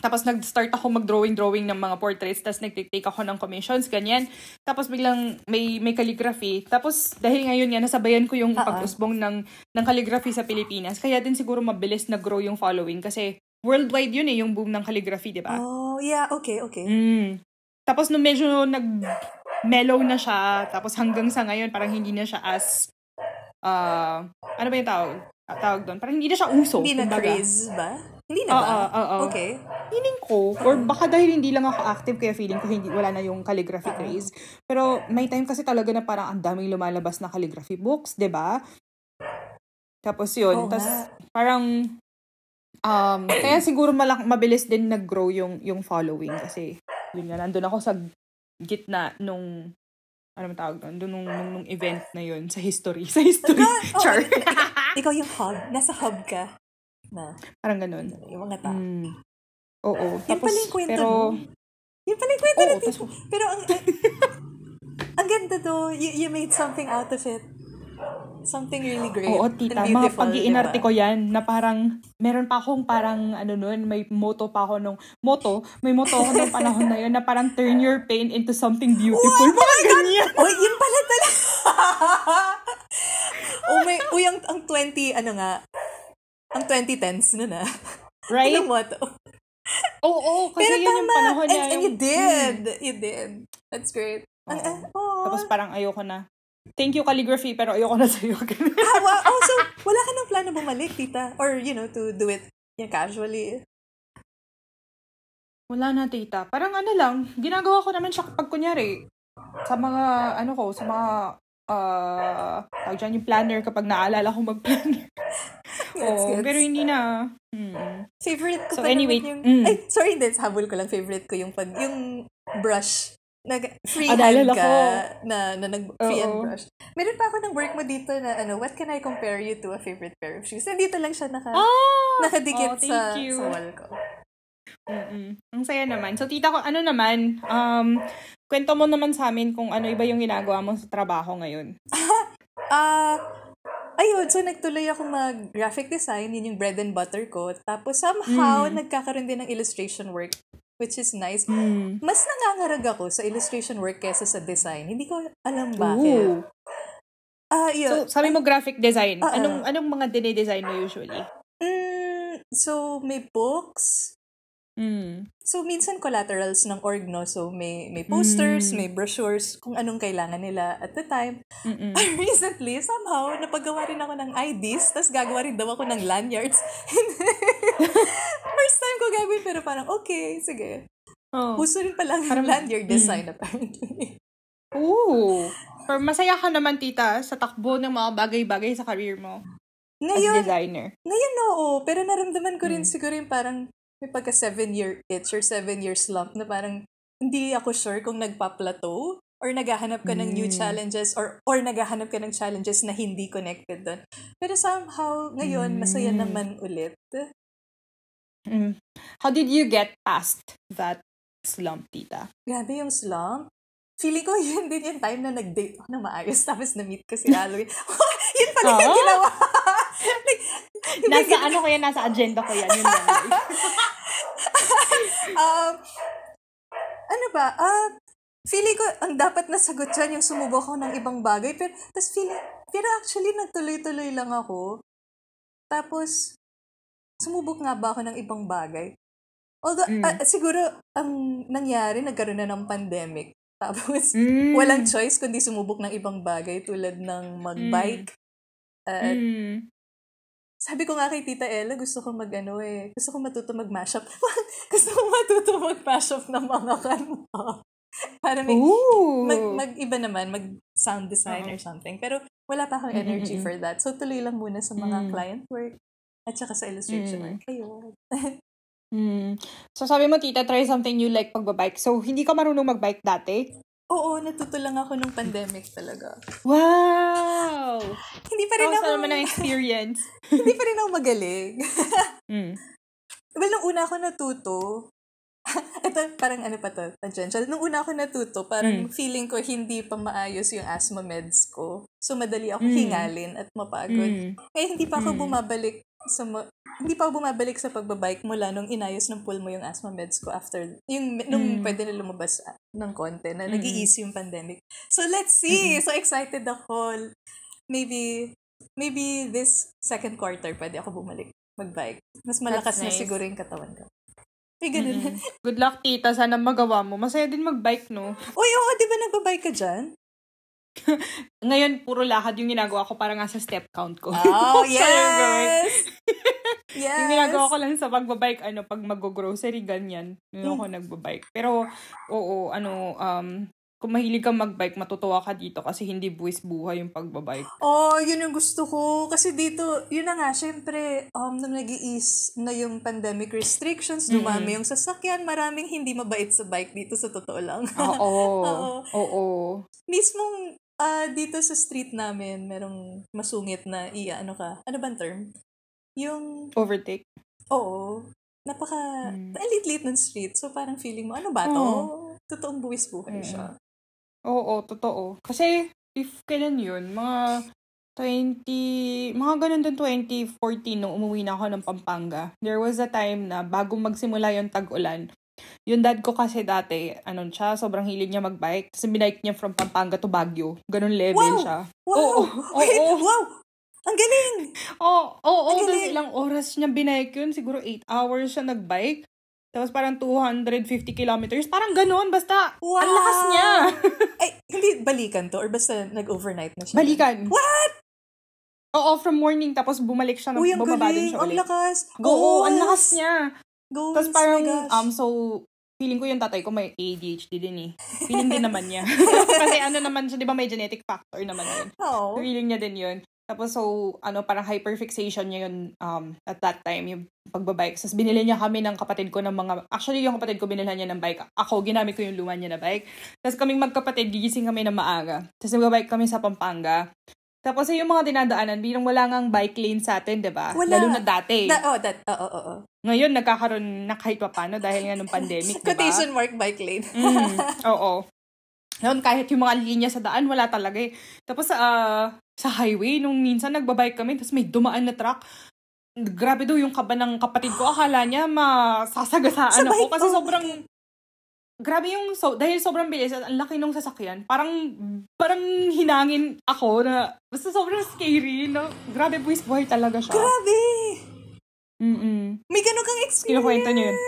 Tapos nag-start ako mag-drawing-drawing ng mga portraits, tapos nag-take ako ng commissions, ganyan. Tapos biglang may may calligraphy. Tapos dahil ngayon nga nasabayan ko yung pag-usbong ng ng calligraphy sa Pilipinas, kaya din siguro mabilis nag-grow yung following kasi worldwide yun eh, yung boom ng calligraphy, di ba? Oh, yeah, okay, okay. Mm. Tapos nung medyo nag mellow na siya, tapos hanggang sa ngayon parang hindi na siya as uh, ano ba yung tawag? Tawag doon. Parang hindi na siya uso. Hindi na craze ba? Hindi na ba? oo, oo. Okay. Feeling ko, or baka dahil hindi lang ako active, kaya feeling ko hindi, wala na yung calligraphy craze. Pero may time kasi talaga na parang ang daming lumalabas na calligraphy books, ba? Tapos yun, tas nga. parang um kaya siguro malak mabilis din nag-grow yung yung following kasi yun nga nandun ako sa gitna nung ano man tawag doon, doon nung, nung, nung event na yun sa history. Sa history. Oh, Char. Ikaw yung hub. Nasa hub ka. Na, parang ganun. yung mga tao. Mm. Oo. Tapos, pala yung kwento pero. Yun pala yung kwento Oo, natin. tas- Pero ang, ang, ganda to. You, you made something out of it. Something really great. Oo, tita. Mga pag-iinarte diba? ko yan na parang, meron pa akong parang, ano nun, may motto pa ako nung, motto, may motto ako nung panahon na yun na parang turn your pain into something beautiful. Oh Mga ganyan. Oh, yun pala talaga. oh, may, uy, ang, ang 20, ano nga, ang 2010s nun ah. Right? Ano mo to? Oo, oo, kasi Pero yun yung panahon And, na and yung, you did. You did. That's great. Oo. ah, oh. Tapos parang ayoko na. Thank you, calligraphy, pero ayoko na sa'yo. Ah, wow. Oh, so, wala ka ng plano bumalik, tita? Or, you know, to do it yeah, casually? Wala na, tita. Parang ano lang, ginagawa ko naman siya kapag kunyari, sa mga, ano ko, sa mga, uh, tawag dyan yung planner kapag naalala ko mag-planner. Oo, gets. pero hindi na. Hmm. Favorite ko So, pa anyway, yung... mm. Ay, sorry, hindi. Habol ko lang. Favorite ko yung pag... Yung brush. Nag, free Ah, hand ka ko. na, na nag free hand brush. Meron pa ako ng work mo dito na ano, what can I compare you to a favorite pair of shoes? Nandito lang siya naka, Ah! nakadikit oh, sa, you. sa wall ko. Mm-mm. Ang saya naman. So, tita ko, ano naman, um, kwento mo naman sa amin kung ano iba yung ginagawa mo sa trabaho ngayon. Ah, ayun, so nagtuloy ako mag-graphic design, yun yung bread and butter ko. Tapos somehow, Mm. nagkakaroon din ng illustration work, which is nice. Mm. Mas nangangarag ako sa illustration work kesa sa design. Hindi ko alam bakit. Ah, So, yun. sabi mo graphic design. Oo. Anong anong mga dine-design mo usually? Mm, so, may books. Mm. So, minsan collaterals ng org, no? So, may, may posters, Mm. may brochures, kung anong kailangan nila at the time. Mm-mm. Recently, somehow, napagawa rin ako ng IDs, tapos gagawa rin daw ako ng lanyards. First time ko gagawin, pero parang, okay, sige. Oh. Puso rin pala ang Parang- lanyard mm. design, apparently. Ooh. Pero masaya ka naman, tita, sa takbo ng mga bagay-bagay sa career mo as Ngayon, designer. ngayon oo, pero naramdaman ko rin Mm. siguro yung parang may pagka seven-year itch or seven-year slump na parang hindi ako sure kung nagpa-plateau or naghahanap ka ng new Mm. challenges or or naghahanap ka ng challenges na hindi connected doon. Pero somehow, ngayon, masaya Mm. naman ulit. Mm. How did you get past that slump, tita? Grabe yung slump. Feeling ko yun din yung time na nag-date ako na maayos tapos na-meet ko si Halloween. yun pala yung Oo? ginawa. like, Nasa ano ko yan, nasa agenda ko yan. Yun lang. um, ano ba? Ah, feeling ko, ang dapat na sagot dyan yung sumubok ako ng ibang bagay. Pero, tas feeling, pero actually, nagtuloy-tuloy lang ako. Tapos, sumubok nga ba ako ng ibang bagay? Although, Mm. ah, siguro, ang nangyari, nagkaroon na ng pandemic. Tapos, Mm. walang choice kundi sumubok ng ibang bagay tulad ng mag-bike. At Mm. sabi ko nga kay Tita Ella, gusto ko mag ano eh, gusto ko matuto mag-mashup. gusto ko matuto mag-mashup ng mga kanta. Para may, Ooh. mag, mag-iba naman, mag-sound design Oo. or something. Pero wala pa akong Mm, energy mm, mm. for that. So tuloy lang muna sa mga Mm. client work at saka sa illustration Mm. work. Ayun. Mm. So, sabi mo, tita, try something new like pagbabike. So, hindi ka marunong magbike dati? Oo, natuto lang ako nung pandemic talaga. Wow! Hindi pa rin Kamusta ako, naman ang experience? hindi pa rin ako magaling. mm. well, nung una ako natuto, ito, parang ano pa to, tangential. Nung una ako natuto, parang Mm. feeling ko hindi pa maayos yung asthma meds ko. So, madali ako Mm. hingalin at mapagod. Mm. Kaya hindi pa ako Mm. bumabalik sa ma- hindi pa ako bumabalik sa pagbabike mula nung inayos ng pool mo yung asthma meds ko after, yung nung Mm. pwede na lumabas ah, ng konti na Mm-mm. nag-i-ease yung pandemic. So let's see! So excited ako. Maybe, maybe this second quarter pwede ako bumalik magbike. Mas malakas na nice. siguro yung katawan ko. May ganun. Mm-mm. Good luck, tita. Sana magawa mo. Masaya din mag-bike, no? Uy, oo, di ba nagbabike ka dyan? Ngayon, puro lakad yung ginagawa ko para nga sa step count ko. Oh, yes! Yes! Yung ginagawa ko lang sa pagbabike, ano, pag mag-grocery, ganyan. Yun ako nagbabike. Pero, oo, ano, um, kung mahilig kang magbike, matutuwa ka dito kasi hindi buwis buhay yung pagbabike. Oh, yun yung gusto ko. Kasi dito, yun na nga, syempre, um, nung nag ease na yung pandemic restrictions, dumami yung sasakyan, maraming hindi mabait sa bike dito sa totoo lang. Oo. Oo. Oo. Mismong ah, dito sa street namin, merong masungit na iya, ano ka, ano bang term? Yung, Overtake. oo, napaka, Mm. ang lit-lit ng street. So parang feeling mo, ano ba to? Oo. Totoong buwis buhay Mm. siya. Oo, totoo. Kasi, if kailan yun, mga 20, mga ganun din 2014 nung umuwi na ako ng Pampanga. There was a time na bago magsimula yung tag-ulan, yung dad ko kasi dati, ano siya, sobrang hilig niya magbike. Tapos binike niya from Pampanga to Baguio. Ganun level Wow! siya. Wow! Oo, Wait, oo. wow! Ang galing! Oo, oo, Ang Tapos galing. ilang oras niya binike yun. Siguro 8 hours siya nagbike. Tapos parang 250 kilometers. Parang ganun. Basta, Wow! ang lakas niya. Ay, hindi balikan to? Or basta nag-overnight na siya? Balikan. What? Oo, from morning. Tapos bumalik siya. Uy, ang bumaba din galing. siya Ang ulit. lakas. Oo, ang Goals. lakas niya. Goals. Tapos parang, um, so, feeling ko yung tatay ko may ADHD din eh. Feeling din naman niya. Kasi ano naman siya, di ba may genetic factor naman yun. Oo. Feeling niya din yun. Tapos so, ano, parang hyperfixation niya yun um, at that time, yung pagbabike. Tapos binili niya kami ng kapatid ko ng mga, actually yung kapatid ko binilhan niya ng bike. Ako, ginamit ko yung luma niya na bike. Tapos kaming magkapatid, gigising kami ng maaga. Tapos nagbabike kami sa Pampanga. Tapos yung mga dinadaanan, bilang wala ngang bike lane sa atin, di ba? Wala. Lalo na dati. Da- oh, that, oo, oo, oo. Ngayon, nagkakaroon na kahit papano dahil nga nung pandemic, di ba? Quotation mark bike lane. Mm, oo. Noon, kahit yung mga linya sa daan, wala talaga eh. Tapos ah, sa highway, nung minsan nagbabike kami, tapos may dumaan na truck. Grabe daw yung kaba ng kapatid ko. Akala niya masasagasaan Sa ako. Kasi sobrang... Grabe yung... So, dahil sobrang bilis at ang laki nung sasakyan, parang parang hinangin ako na basta sobrang scary. No? Grabe, buwis buhay talaga siya. Grabe! Mm-mm. May ganun kang experience. Kinukwento niya yun.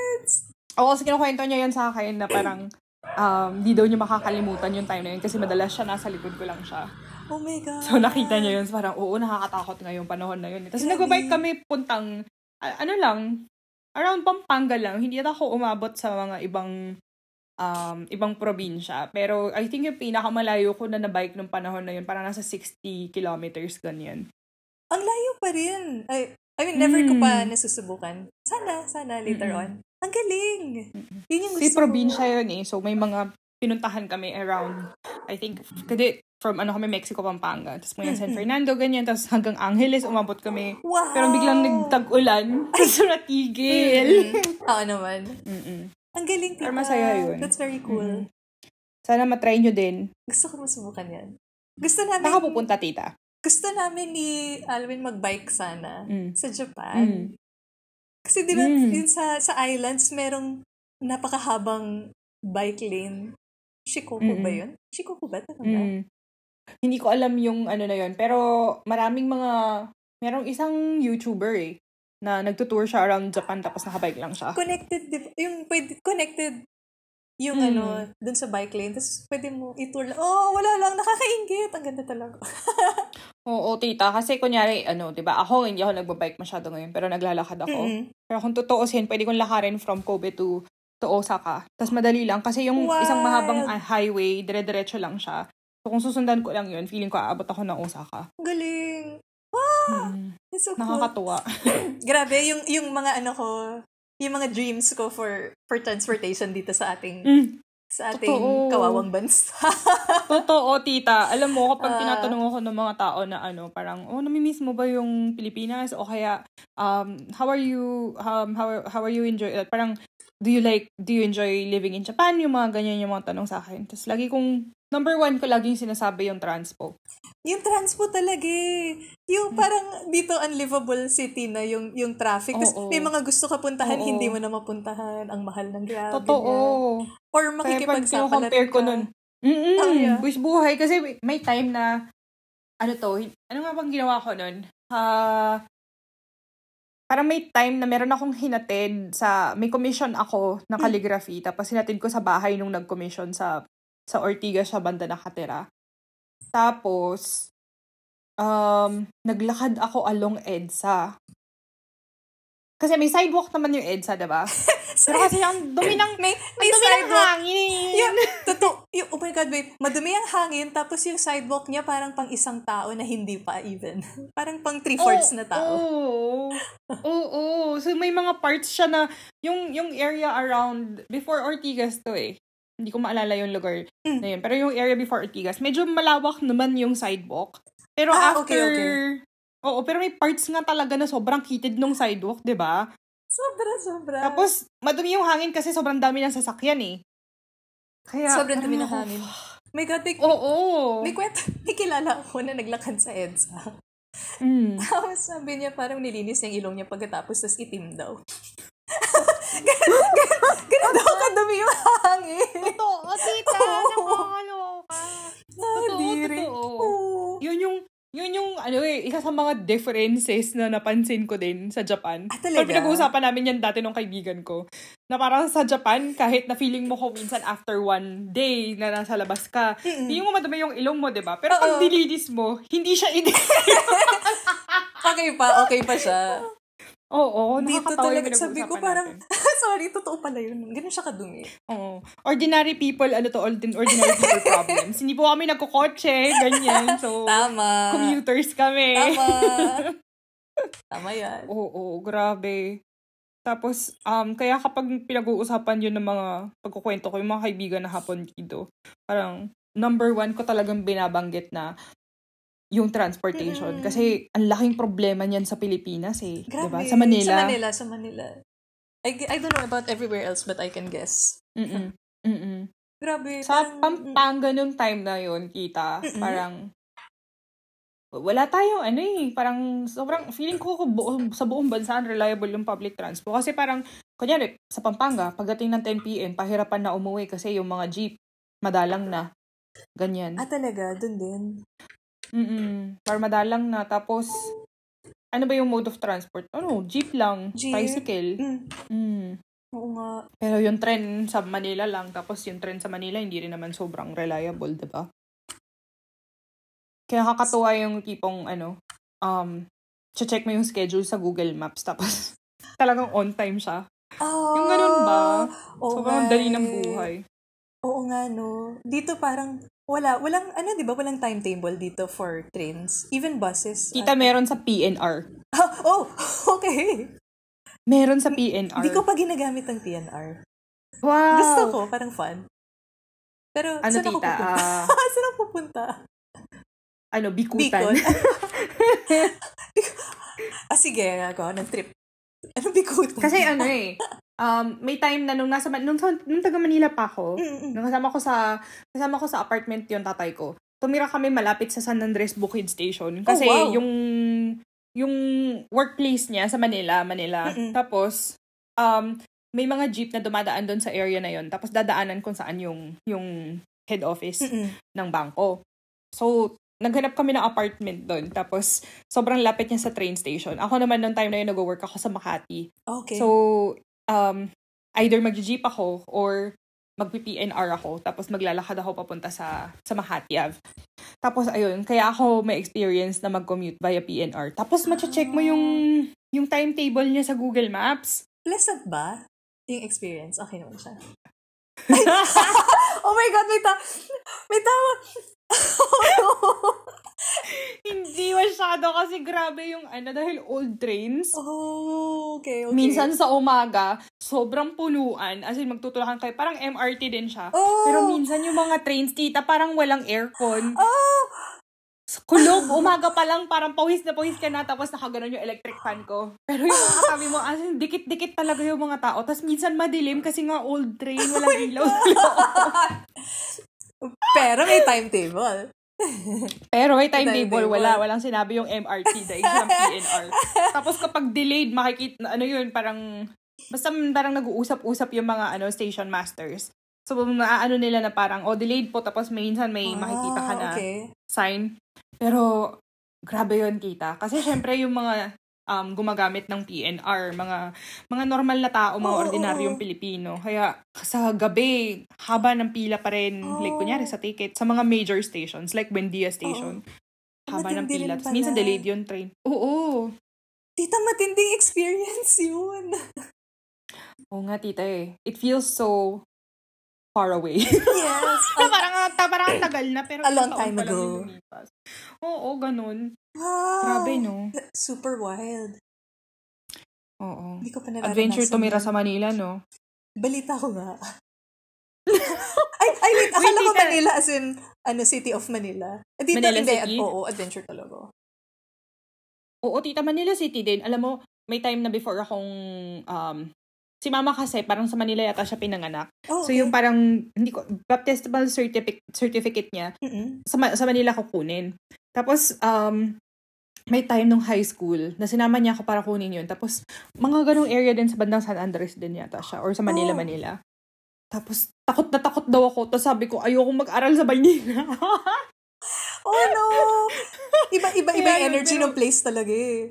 Oo, kasi kinukwento niya yun sa akin na parang um, di daw niya makakalimutan yung time na yun kasi madalas siya nasa likod ko lang siya. Oh my God. So nakita niya yun, so parang oo, nakakatakot nga yung panahon na yun. Tapos nagbabike kami puntang, ano lang, around Pampanga lang. Hindi na ako umabot sa mga ibang um, ibang probinsya. Pero I think yung pinakamalayo ko na na-bike nung panahon na yun, parang nasa 60 kilometers, ganyan. Ang layo pa rin. Ay, I mean, never ko pa Mm. nasusubukan. Sana, sana later Mm-mm. on. Ang galing! Yun yung gusto ko. probinsya yun eh. So may mga pinuntahan kami around, I think, kasi from ano kami, Mexico, Pampanga. Tapos mga San Fernando, ganyan. Tapos hanggang Angeles, umabot kami. Wow! Pero biglang nagtag-ulan. Tapos natigil. Mm. Oo naman. Mm-mm. Ang galing, tita. Pero masaya yun. That's very cool. Mm. Sana matry nyo din. Gusto ko masubukan yan. Gusto namin, Baka pupunta, tita. gusto namin ni Alvin mag-bike sana Mm. sa Japan. Mm. Kasi di ba, Mm. yun sa, sa islands, merong napakahabang bike lane. Shikoku ba Mm-mm. yun? Shikoku ba? Tama ba? Mm. Hindi ko alam yung ano na yun. Pero maraming mga, merong isang YouTuber eh, na nagtutour siya around Japan tapos nakabike lang siya. Connected, ba? Yung pwede, connected yung Mm. ano, dun sa bike lane. Tapos pwede mo i-tour lang. Oh, wala lang. Nakakaingit. Ang ganda talaga. Oo, tita. Kasi kunyari, ano, di ba, ako hindi ako nagbabike masyado ngayon, pero naglalakad ako. Mm-mm. Pero kung tutuusin, pwede kong lakarin from Kobe to to Osaka. Tapos madali lang kasi yung Wild. isang mahabang ah, highway, dire-diretso lang siya. So kung susundan ko lang yun, feeling ko aabot ako ng Osaka. Galing. Wow! Mm. It's so cool. Nakakatuwa. Grabe, yung, yung mga ano ko, yung mga dreams ko for for transportation dito sa ating Mm. Sa ating Totoo. kawawang bansa. Totoo, tita. Alam mo, kapag Ah. tinatanong ako ng mga tao na ano, parang, oh, namimiss mo ba yung Pilipinas? O kaya, um, how are you, um, how, are- how are you enjoy, uh, parang, do you like, do you enjoy living in Japan? Yung mga ganyan yung mga tanong sa akin. Tapos lagi kong, number one ko laging sinasabi yung transpo. Yung transpo talaga eh. Yung parang dito unlivable city na yung yung traffic. Tapos Oo. may mga gusto ka puntahan, Oo. hindi mo na mapuntahan. Ang mahal ng grab. Totoo. ganyan. Or makikipagsapalaran compare ko ka. nun, mm Oh, yeah. buwis buhay. Kasi may time na, ano to, ano nga bang ginawa ko nun? Ah, parang may time na meron akong hinatid sa, may commission ako ng Hmm. calligraphy, tapos hinatid ko sa bahay nung nag-commission sa, sa Ortigas sa banda nakatira. Tapos, um, naglakad ako along EDSA. Kasi may sidewalk naman yung EDSA, diba? Pero kasi ang dumi ng, May, may dumi ng hangin. Yung, totoo, yung, oh my God, wait. Madumi ang hangin, tapos yung sidewalk niya parang pang isang tao na hindi pa even. parang pang three-fourths na tao. Oo. Oo. So, may mga parts siya na, yung, yung area around, before Ortigas to eh. Hindi ko maalala yung lugar Mm. na yun. Pero yung area before Ortigas, medyo malawak naman yung sidewalk. Pero Ah, after... okay, okay. Oo, pero may parts nga talaga na sobrang heated nung sidewalk, di ba? Sobra, sobra. Tapos, madumi yung hangin kasi sobrang dami ng sasakyan eh. Kaya, Sobrang parang ng hangin. my God, may, Oo. may kwento. May kilala ako na naglakad sa EDSA. Mm. Tapos sabi niya parang nilinis yung ilong niya pagkatapos tas itim daw. Ganun, ganun, ganun daw kadumi yung hangin. Totoo, tita. Oo. Nakakaloka. Totoo, diri. totoo. Oo. Yun yung, yun yung, ano eh, isa sa mga differences na napansin ko din sa Japan. Ah, talaga? Pero pinag-uusapan namin yan dati nung kaibigan ko. Na parang sa Japan, kahit na feeling mo ko minsan after one day na nasa labas ka, hindi mo madumi yung ilong mo, di ba? Pero pag Oo. dilinis mo, hindi siya hindi. Okay pa, okay pa siya. Oo, Dito talaga, sabi ko parang, sorry, totoo pala yun. Ganun siya kadumi. Oo. Ordinary people, ano to, ordin- ordinary people problems. Hindi po kami nagkukotse, ganyan. So, Tama. commuters kami. Tama. Tama yan. Oo, grabe. Tapos, um, kaya kapag pinag-uusapan yun ng mga pagkukwento ko, yung mga kaibigan na hapon dito, parang number one ko talagang binabanggit na yung transportation. Mm-mm. Kasi ang laking problema niyan sa Pilipinas eh. Grabe. Diba? Sa Manila. Sa Manila, sa Manila. I, I don't know about everywhere else, but I can guess. Mm-mm. Mm-mm. Grabe. Sa parang- Pampanga nung time na yun, kita, Mm-mm. parang wala tayong ano eh, parang sobrang feeling ko ko buo, sa buong bansa unreliable yung public transport. Kasi parang, kunyari, sa Pampanga, pagdating ng 10pm, pahirapan na umuwi kasi yung mga jeep, madalang na. Ganyan. Ah, talaga? Doon din? Mm-mm. Para madalang na. Tapos, ano ba yung mode of transport? Ano, jeep lang, Jeep. tricycle. Mm. Mm. Oo nga. Pero yung tren sa Manila lang, tapos yung tren sa Manila hindi rin naman sobrang reliable, di ba? Kaya kakatuwa yung tipong, ano, um, check mo yung schedule sa Google Maps, tapos talagang on time siya. Oh, Yung ganun ba? Oo Sobrang dali ng eh. buhay. Oo nga, no. Dito parang, wala, walang, ano, di ba, walang timetable dito for trains. Even buses. Kita Ah, meron sa PNR. oh, okay. Meron sa PNR. Hindi ko pa ginagamit ang PNR. Wow! Gusto ko, parang fun. Pero, Ano, saan ako tita? pupunta? Ah, saan ako pupunta? ano, Bikutan. Bicol? ah, sige, ako, ng trip. Ano Bikutan? Kasi ano eh, um, may time na nung nasa, nung, nung taga Manila pa ako, Mm-mm. Nung kasama ko sa kasama ko sa apartment yung tatay ko. Tumira kami malapit sa San Andres Bukid Station kasi Oh, wow. yung yung workplace niya sa Manila, Manila. Mm-mm. Tapos um may mga jeep na dumadaan doon sa area na yon. Tapos dadaanan kung saan yung yung head office Mm-mm. ng bangko. So naghanap kami ng apartment doon. Tapos sobrang lapit niya sa train station. Ako naman noong time na yun nag-work ako sa Makati. Okay. So, um, either mag-jeep ako or magpi-PNR ako. Tapos maglalakad ako papunta sa, sa Makati Ave. Tapos, ayun, kaya ako may experience na mag-commute via PNR. Tapos, mache-check mo yung, yung timetable niya sa Google Maps. Pleasant ba? Yung experience? Okay naman siya. oh my God, may ta... May tawa. Hindi masyado kasi grabe yung ano, dahil old trains. Oh, okay, okay. Minsan sa umaga, sobrang punuan. As in, magtutulakan kayo. Parang MRT din siya. Oh! Pero minsan yung mga trains, tita, parang walang aircon. Oh! Kulog, umaga pa lang, parang pawis na pawis ka na, tapos nakaganon yung electric fan ko. Pero yung mga katabi mo, as in, dikit-dikit talaga yung mga tao. Tapos minsan madilim kasi nga old train, walang ilaw. Pero may timetable. Pero may timetable, wala. Walang sinabi yung MRT, dahil siyang PNR. Tapos kapag delayed, makikita, ano yun, parang, basta parang nag-uusap-usap yung mga ano station masters. So, maaano nila na parang, oh, delayed po, tapos minsan may makikita ka na Ah, okay. sign. Pero, grabe yun kita. Kasi syempre yung mga um, gumagamit ng PNR, mga mga normal na tao, mga Oo, ordinaryong oo. Pilipino. Kaya sa gabi, haba ng pila pa rin. Like, Oo. kunyari sa ticket, sa mga major stations, like Buendia Station. Haba ng Matindi pila. rin Tapos minsan delayed yung train. Oo. Tita, matinding experience yun. Oo nga, tita eh. It feels so far away. yes. Na parang, ta, parang ang tagal na, pero A long time ago. lumipas. Oo, ganun. wow. Grabe, no? Super wild. Oo. Hindi ko pa nararanasan. Adventure tumira sa Manila, no? Balita ko nga. ay, ay, wait. Akala Wait, ko. Manila as in, ano, City of Manila. Eh, Dito, Manila hindi. City? Ad, oo, adventure talaga. Oo, tita, Manila City din. Alam mo, may time na before akong, um, si mama kasi, parang sa Manila yata siya pinanganak. Oh, So, okay. yung parang, hindi ko, baptismal certificate, certificate niya, Mm-mm. sa, sa Manila ko kunin. Tapos, um, may time nung high school na sinama niya ako para kunin yun. Tapos, mga ganong area din sa bandang San Andres din yata siya. Or sa Manila, Oh. Manila. Tapos, takot na takot daw ako. Tapos sabi ko, ayoko mag-aral sa Maynila. Oh, no! Iba, iba, iba yun, energy pero- ng place talaga eh.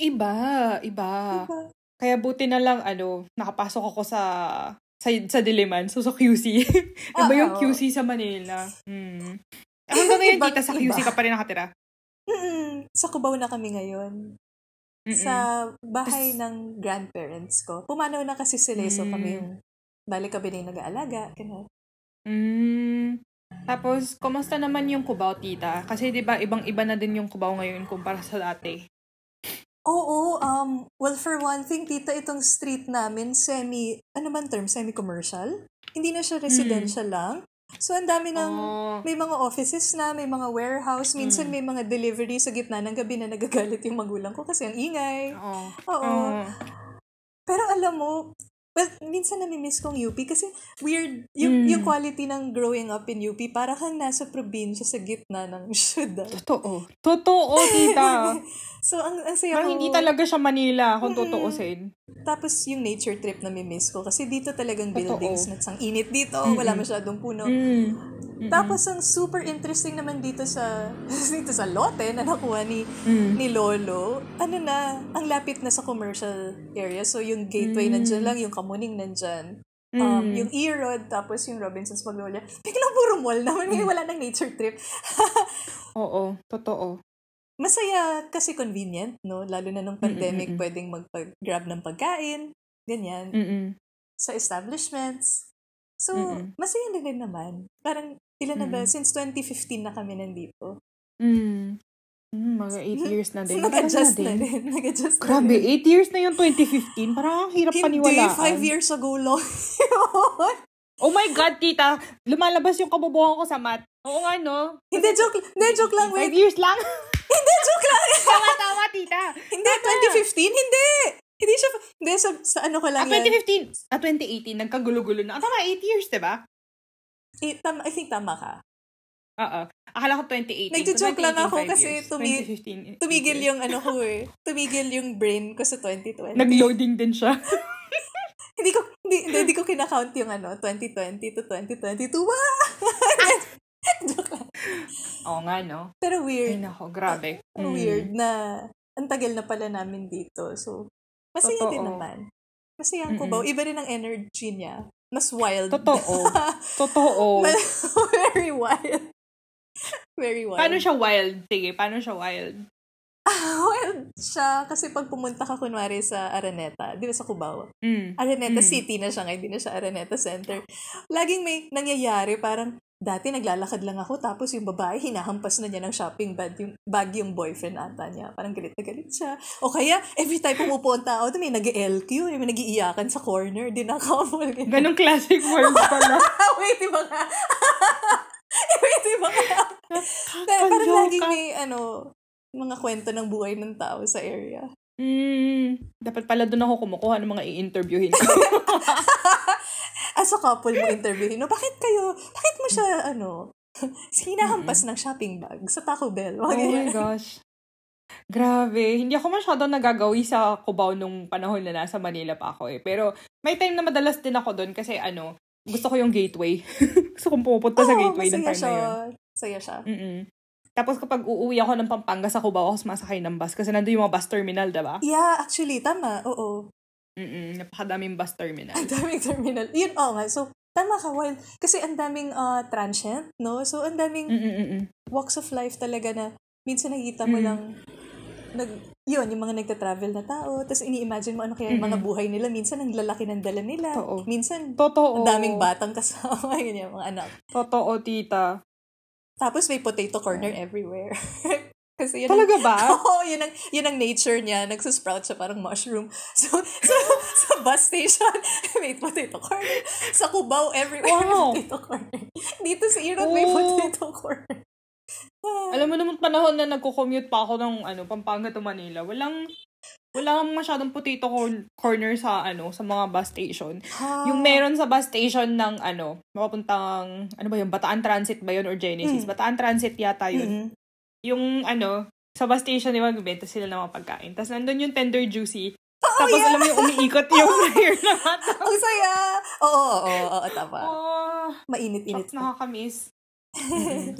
iba, iba. Iba. Kaya buti na lang, ano, nakapasok ako sa sa, sa Diliman, so sa QC. iba yung Ah. QC sa Manila. Hmm. Hanggang ngayon, tita, sa. QC ka pa rin nakatira. Mm-mm. Sa Cubao na kami ngayon. Mm-mm. Sa bahay ng grandparents ko. Pumanaw na kasi sila, so Mm. kami yung balik kami na yung nag-aalaga. Ganun. Mm. Tapos, kumusta naman yung Cubao, tita? Kasi, di ba, ibang-iba na din yung Cubao ngayon kumpara sa dati. Oo, um, well, for one thing, tita, itong street namin, semi, ano man term, semi-commercial. Hindi na siya residential lang. So, ang dami ng, Oh. may mga offices na, may mga warehouse, minsan Mm. may mga delivery sa gitna ng gabi na nagagalit yung magulang ko kasi ang ingay. Oo. Oo. Oo. Pero alam mo, well, minsan nami-miss kong UP kasi weird yung, Mm. yung quality ng growing up in UP. Para kang nasa probinsya sa gitna ng syudad. Totoo. Totoo, tita. So, ang, ang saya Parang ko. hindi talaga siya Manila, kung Mm-mm. tutuusin. Tapos yung nature trip na miss ko. Kasi dito talagang Totoo. buildings na ang init dito. Mm-mm. Wala masyadong puno. Mm. Mm-mm. Tapos ang super interesting naman dito sa dito sa lote na nakuha ni Mm. ni Lolo, ano na, ang lapit na sa commercial area. So yung gateway Mm. nandyan lang, yung Kamuning nandyan. Um, Mm. yung E-Road, tapos yung Robinson's Magnolia. Biglang puro mall naman, Mm. wala nang nature trip. Oo, totoo. Masaya kasi convenient, no? Lalo na nung pandemic, Mm-mm-mm. pwedeng magpag-grab ng pagkain, ganyan, Mm-mm. sa establishments. So, Mm-mm. masaya na rin naman. Parang, ilan na ba? Mm. Since 2015 na kami nandito. Mm. Mm, mga 8 years na din. Nag-adjust Matagal na rin. Nag-adjust Grabe, na rin. 8 years na yung 2015. Parang ang hirap Hindi, paniwalaan. 5 years ago lang yun. Oh my God, tita. Lumalabas yung kabubuhan ko sa math. Oo nga, no? Hindi, joke, hindi, joke lang. 5 Wait, years lang. hindi, joke lang. tama, tama, tita. hindi, 2015, hindi. Hindi siya, hindi, sa, sa ano ko Ah, lang yan. 2015. Ah, 2018. Nagkagulo-gulo na. Ah, tama, 8 years, diba? Eh, tama, I think tama ka. Oo. Akala ko 2018. Nagjo-joke lang 2018, ako kasi tumi- 2015, Tumigil yung ano ko eh. Tumigil yung brain ko sa 2020. Nag-loading din siya. hindi ko, hindi, hindi, hindi ko kinakount yung ano, 2020 to 2022. Wah! Joke lang. Oo nga, no? Pero Ay, weird. nako, grabe. Mm. Weird na ang tagal na pala namin dito. So, masaya Totoo. din naman. Masaya ang. Cubao. Iba rin ang energy niya. Mas wild. Totoo. Totoo. Very wild. Very wild. Paano siya wild? Sige, paano siya wild? wild siya. Kasi pag pumunta ka kunwari sa Araneta, di ba sa Cubao? Mm. Araneta Mm. City na siya ngayon, hindi na siya Araneta Center. Laging may nangyayari, parang dati naglalakad lang ako, tapos yung babae, hinahampas na niya ng shopping bag yung, bag yung boyfriend ata niya. Parang galit na galit siya. O kaya, every time pumupunta ako, may nag-LQ, may nag-iiyakan sa corner, dinakabol. Ganong classic world pala. Wait, iba nga. Iba nga. Parang laging may, ano, mga kwento ng buhay ng tao sa area. Mm, dapat pala doon ako kumukuha ng mga i-interviewin ko. As a couple mo interviewin, no, bakit kayo, bakit mo siya, ano, Hinahampas ng shopping bag sa Taco Bell. Oh my gosh. Grabe. Hindi ako masyado nagagawi sa Cubao nung panahon na nasa Manila pa ako eh. Pero may time na madalas din ako doon kasi ano, gusto ko yung gateway. gusto kong pupunta sa gateway ng masaya time siya. na yun. Saya siya. Mm-mm. Tapos kapag uuwi ako ng Pampanga sa Cubao, ako sumasakay ng bus kasi nandun yung mga bus terminal, diba? Yeah, actually, tama. Oo. Mm-mm. Napakadaming bus terminal. Ang daming terminal. Yun, oo nga. So, tama ka, while, kasi ang daming uh, transient, no? So, ang daming Mm-mm-mm. walks of life talaga na minsan nakikita mo Mm. lang nag yun, yung mga nagta-travel na tao, tapos ini-imagine mo ano kaya yung mga buhay nila. Minsan, ang lalaki ng dala nila. Totoo. Minsan, Totoo. ang daming batang kasama, ganyan, mga anak. Totoo, tita. Tapos may potato corner everywhere. Kasi yun Talaga ba? Ang, Oo, yun ang, yun ang nature niya. Nagsusprout siya parang mushroom. So, so sa bus station, may potato corner. Sa Cubao, everywhere Wow. may potato corner. Dito sa may Oh. potato corner. Alam mo naman panahon na nagko-commute pa ako ng ano, Pampanga to Manila. Walang walang masyadong potato cor- corner sa ano, sa mga bus station. Yung meron sa bus station ng ano, mapapuntang ano ba yun, Bataan Transit ba yun or Genesis? Mm. Bataan Transit yata yun. Mm-mm. Yung ano, sa bus station, di ba, bibenta sila ng mga pagkain. Tapos nandun yung tender juicy. Tapos yeah. alam mo yung umiikot yung layer na hotdog. Ang saya! Oo, oo, oo, oo, tama. Oh, Mainit-init. nakakamiss. Mm-mm.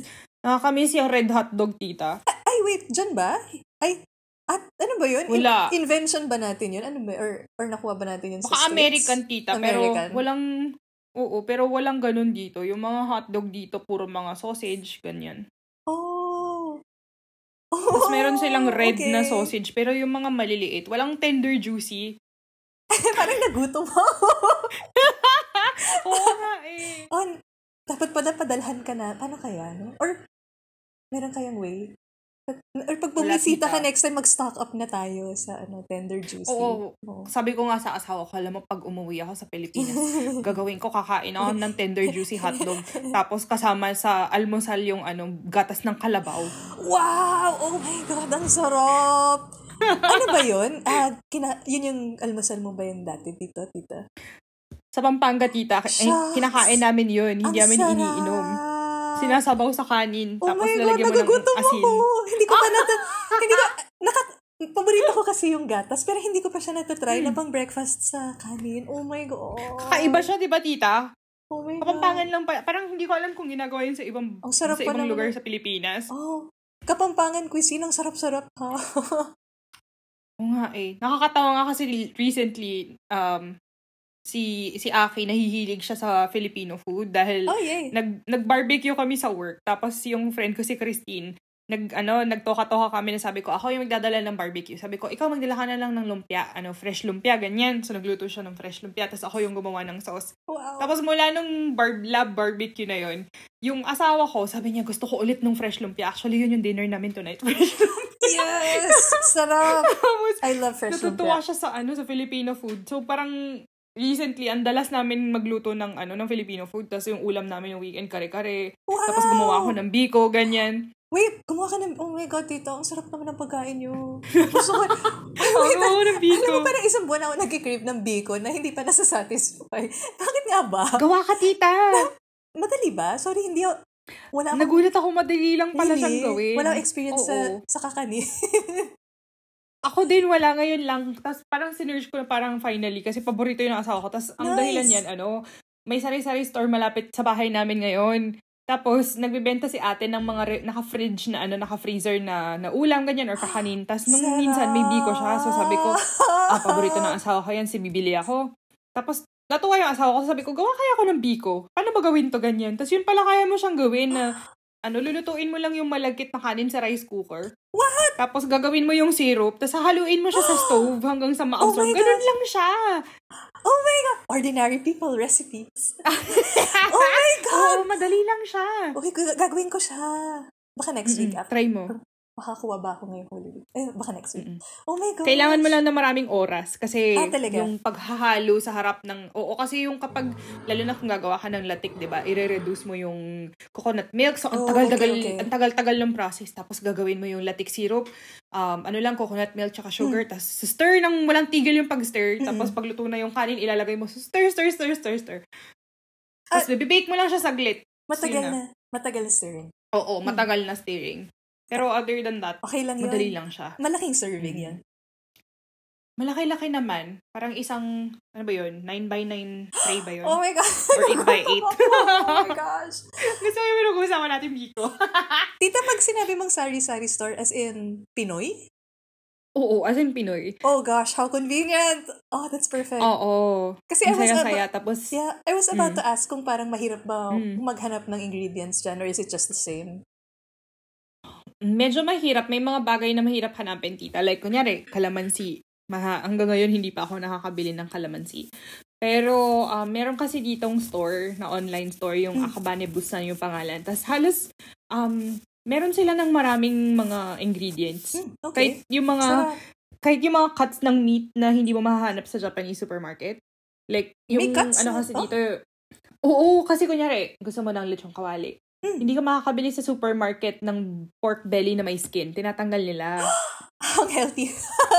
Nakakamiss yung red hotdog, tita. Ay, wait, dyan ba? Ay, at ano ba yun? In- Wala. invention ba natin yun? Ano ba? Or, or nakuha ba natin yun sa Baka States? American, tita. Pero American. walang, oo, pero walang ganun dito. Yung mga hotdog dito, puro mga sausage, ganyan. Oh. Tapos meron silang red okay. na sausage, pero yung mga maliliit, walang tender juicy. Parang nagutom ako. Oo nga eh. oh, dapat pala padalhan ka na. Paano kaya, no? Or, meron kayang way? Or pag bumisita ka next time, mag-stock up na tayo sa ano tender juicy. Oo. Oo. Sabi ko nga sa asawa ko, alam mo, pag umuwi ako sa Pilipinas, gagawin ko, kakain ako ng tender juicy hotdog. Tapos kasama sa almusal yung ano, gatas ng kalabaw. Wow! Oh my God, ang sarap! ano ba yun? Ah, kina- yun yung almusal mo ba yun dati dito, tita? Sa Pampanga, tita, eh, Shucks! kinakain namin yun. Hindi Ang namin sarap! iniinom. Sinasabaw sa kanin, Oh tapos my God, nagugutom asin. ako! Hindi ko pa nata... hindi ko... Naka, paborito ko kasi yung gatas, pero hindi ko pa siya natatry na pang breakfast sa kanin. Oh my God! Hmm. Kakaiba siya, di ba, tita? Oh my God! Kapampangan lang pa. Parang hindi ko alam kung ginagawa yun sa ibang, Ang sarap sa ibang naman. lugar sa Pilipinas. Oh, Kapampangan cuisine, ang sarap-sarap ha. Oo nga eh. Nakakatawa nga kasi recently, um, si si Aki nahihilig siya sa Filipino food dahil oh, yay. nag nag-barbecue kami sa work. Tapos yung friend ko si Christine, nag ano, nagtoka-toka kami na sabi ko, ako yung magdadala ng barbecue. Sabi ko, ikaw magdala ka na lang ng lumpia, ano, fresh lumpia, ganyan. So nagluto siya ng fresh lumpia, tapos ako yung gumawa ng sauce. Wow. Tapos mula nung bar- lab barbecue na yon, yung asawa ko, sabi niya, gusto ko ulit ng fresh lumpia. Actually, yun yung dinner namin tonight. Fresh lumpia. yes! Sarap! Tapos, I love fresh natutuwa lumpia. siya sa ano sa Filipino food. So parang recently ang dalas namin magluto ng ano ng Filipino food tapos yung ulam namin yung weekend kare-kare. Wow! Tapos gumawa ako ng biko, ganyan. Wait, gumawa ka ng... Oh my God, tito. Ang sarap naman ng pagkain niyo. Gusto ko... Wait, Oo, ng biko. Alam mo, parang isang buwan ako nag-crave ng bacon na hindi pa nasasatisfy. Bakit nga ba? Gawa ka, tita! Madali ba? Sorry, hindi ako... Wala akong... Nagulat ako madali lang pala Really? siyang gawin. Wala experience sa, Oo. sa kakani. Ako din, wala ngayon lang. Tapos parang sinerge ko na parang finally kasi paborito yun ng asawa ko. Tapos ang Nice. dahilan yan, ano, may sari-sari store malapit sa bahay namin ngayon. Tapos, nagbebenta si ate ng mga re- naka-fridge na, ano, naka-freezer na, na ulam, ganyan, or kakanin. Tapos, nung Sarap! minsan, may biko siya. So, sabi ko, ah, paborito ng asawa ko yan, si bibili ako. Tapos, natuwa yung asawa ko. Sabi ko, gawa kaya ako ng biko. Paano ba gawin to ganyan? Tapos, yun pala kaya mo siyang gawin na, ano, lulutuin mo lang yung malagkit na kanin sa rice cooker. What? Tapos, gagawin mo yung syrup. Tapos, haluin mo siya sa stove hanggang sa ma-absorb. Oh Ganun lang siya. Oh my God! Ordinary people recipes. oh my God! Oo, madali lang siya. Okay, gagawin ko siya. Baka next week. Mm-mm, After. Try mo. Makakuha ba ako ngayong Holy Week? Eh, baka next week. Mm-mm. Oh my God! Kailangan mo lang ng maraming oras kasi Ah, talaga? yung paghahalo sa harap ng oo kasi yung kapag lalo na kung gagawa ka ng latik, 'di ba? I-reduce mo yung coconut milk. So ang Oh, tagal-tagal okay, okay. ang tagal-tagal ng process tapos gagawin mo yung latik syrup. Um ano lang coconut milk tsaka sugar Hmm. tapos stir ng walang tigil yung pag-stir tapos pagluto na yung kanin ilalagay mo sa stir stir stir stir stir. Tapos Ah. bibake mo lang siya saglit. Matagal Yun na. Matagal na stirring. Oo, matagal na stirring. Pero other than that, Okay lang yun. madali lang siya. Malaking serving Mm. yan. Malaki-laki naman. Parang isang, ano ba yun? 9 by 9 tray ba yun? Oh my God. Or 8 by 8. oh my gosh. Gusto mo yung kasama natin dito? Tita, pag sinabi mong sari-sari store as in Pinoy? Oo, as in Pinoy. Oh gosh, how convenient. Oh, that's perfect. Oo. Kasi I was about, Tapos, yeah, I was about Mm. to ask kung parang mahirap ba Mm. maghanap ng ingredients dyan or is it just the same? Medyo mahirap. May mga bagay na mahirap hanapin, tita. Like, kunyari, kalamansi. Maha, hanggang ngayon, hindi pa ako nakakabili ng kalamansi. Pero, um, meron kasi ditong store, na online store, yung Hmm. Akabane Busan yung pangalan. Tapos, halos, um, meron sila ng maraming mga ingredients. Hmm, Kahit okay. yung mga, Sarap. kahit yung mga cuts ng meat na hindi mo mahahanap sa Japanese supermarket. Like, yung, May cuts ano kasi to? dito, oo, kasi kunyari, gusto mo ng lechong kawali. Hmm. Hindi ka makakabili sa supermarket ng pork belly na may skin. Tinatanggal nila. Ang healthy.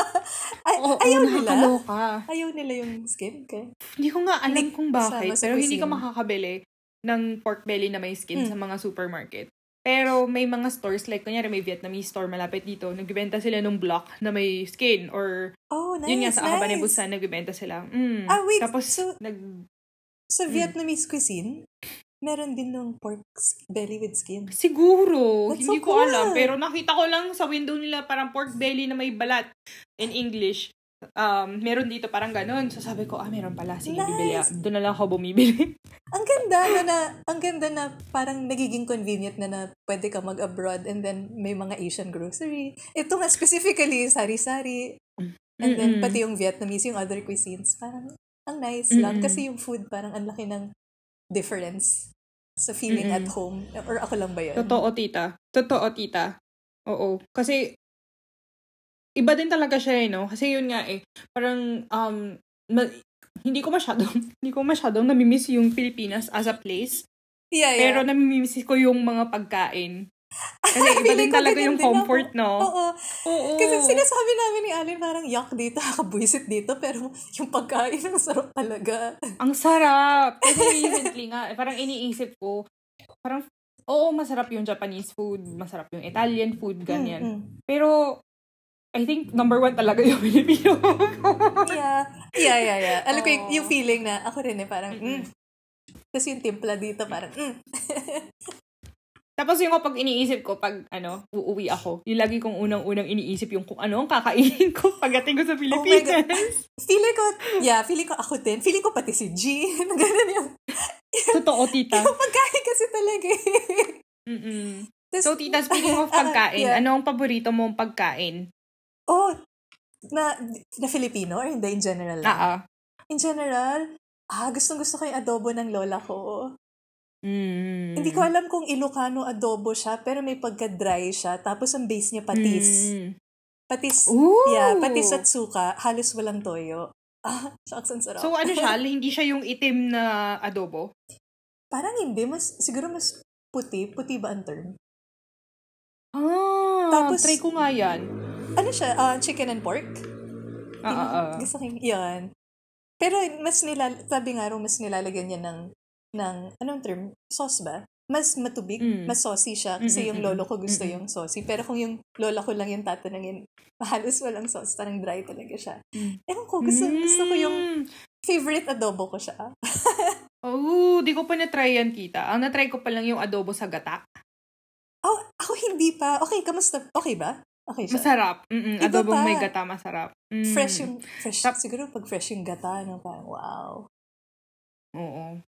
Ay, Oo, ayaw nila. nakakaloka. Ayaw nila yung skin. Okay. Hindi ko nga alam Hindi kung bakit. Pero hindi ka makakabili ng pork belly na may skin Hmm. sa mga supermarket. Pero may mga stores, like kunyari may Vietnamese store malapit dito, nagbibenta sila ng block na may skin or Oh, nice, yun nga sa nice. Busan, nagbibenta sila. Mm. Ah, wait. Tapos, so, nag, sa Mm. Vietnamese cuisine, meron din ng pork belly with skin. siguro, That's hindi so ko cool. alam. Pero nakita ko lang sa window nila parang pork belly na may balat in English. Um, meron dito parang ganun. So sabi ko, ah, meron pala. Sige, Nice. bibili. Doon na lang ako bumibili. Ang ganda na, na ang ganda na parang nagiging convenient na na pwede ka mag-abroad and then may mga Asian grocery. Ito nga specifically, sari-sari. And then Mm-mm. pati yung Vietnamese, yung other cuisines. Parang ang nice lang. Mm-mm. Kasi yung food parang ang laki ng difference sa feeling Mm-mm. at home. Or ako lang ba yun? Totoo, tita. Totoo, tita. Oo. Kasi, iba din talaga siya, eh, no? Kasi yun nga, eh, parang, um, ma- hindi ko masyadong, hindi ko masyadong namimiss yung Pilipinas as a place. Yeah, yeah. Pero namimiss ko yung mga pagkain. Kasi iba din talaga ganyan yung comfort, ako. no? Oo. Oo. Kasi sinasabi namin ni Alin parang yuck dito, nakabwisit dito, pero yung pagkain ang sarap talaga. Ang sarap! Kasi recently nga, eh, parang iniisip ko, parang, oo, masarap yung Japanese food, masarap yung Italian food, ganyan. Mm, mm. Pero, I think number one talaga yung Filipino. Yeah. Yeah, yeah, yeah. Alam ko yung, feeling na ako rin eh, parang, mm. Tapos yung timpla dito, parang, mm. Tapos yung kapag iniisip ko, pag ano, uuwi ako, yung lagi kong unang-unang iniisip yung kung ano ang kakainin ko pagdating ko sa Oh Pilipinas. feeling ko, yeah, feeling ko ako din. Feeling ko pati si G. Ganun yung, Totoo, tita. yung pagkain kasi talaga eh. Mm-mm. Tas, So, tita, speaking of Ah, pagkain, yeah. ano ang paborito mong pagkain? Oh, na, na Filipino or hindi in general? lang? Ah, ah. In general, ah, gustong gusto ko yung adobo ng lola ko. Mm. Hindi ko alam kung Ilocano adobo siya, pero may pagka-dry siya. Tapos ang base niya patis. Mm. Patis, Ooh! yeah, patis at suka, halos walang toyo. Ah, shucks, ang sarap. So, ano siya? hindi siya yung itim na adobo? Parang hindi, mas, siguro mas puti. Puti ba ang term? Ah, Tapos- try ko nga yan. Ano siya? Ah, chicken and pork? Ah, ah, ah. Gusto ko yan. Pero mas nilal, sabi nga raw, mas nilalagyan niya ng, ng, anong term? Sauce ba? Mas matubig, Mm. mas saucy siya. Kasi Mm, mm, yung mm, lolo ko gusto mm, mm. yung saucy. Pero kung yung lola ko lang yung tatanungin, halos walang sauce. Parang dry talaga siya. Mm. Ewan ko, gusto, gusto ko yung Mm. favorite adobo ko siya. Oh, di ko pa na-try yan, tita. Ang na-try ko pa lang yung adobo sa gata. Oh, ako hindi pa. Okay, kamusta? Okay ba? Okay siya. Masarap. Mm-mm, Iba adobong pa. may gata, masarap. Mm. Fresh yung, fresh. Tap- siguro pag fresh yung gata, no, parang wow. Oo.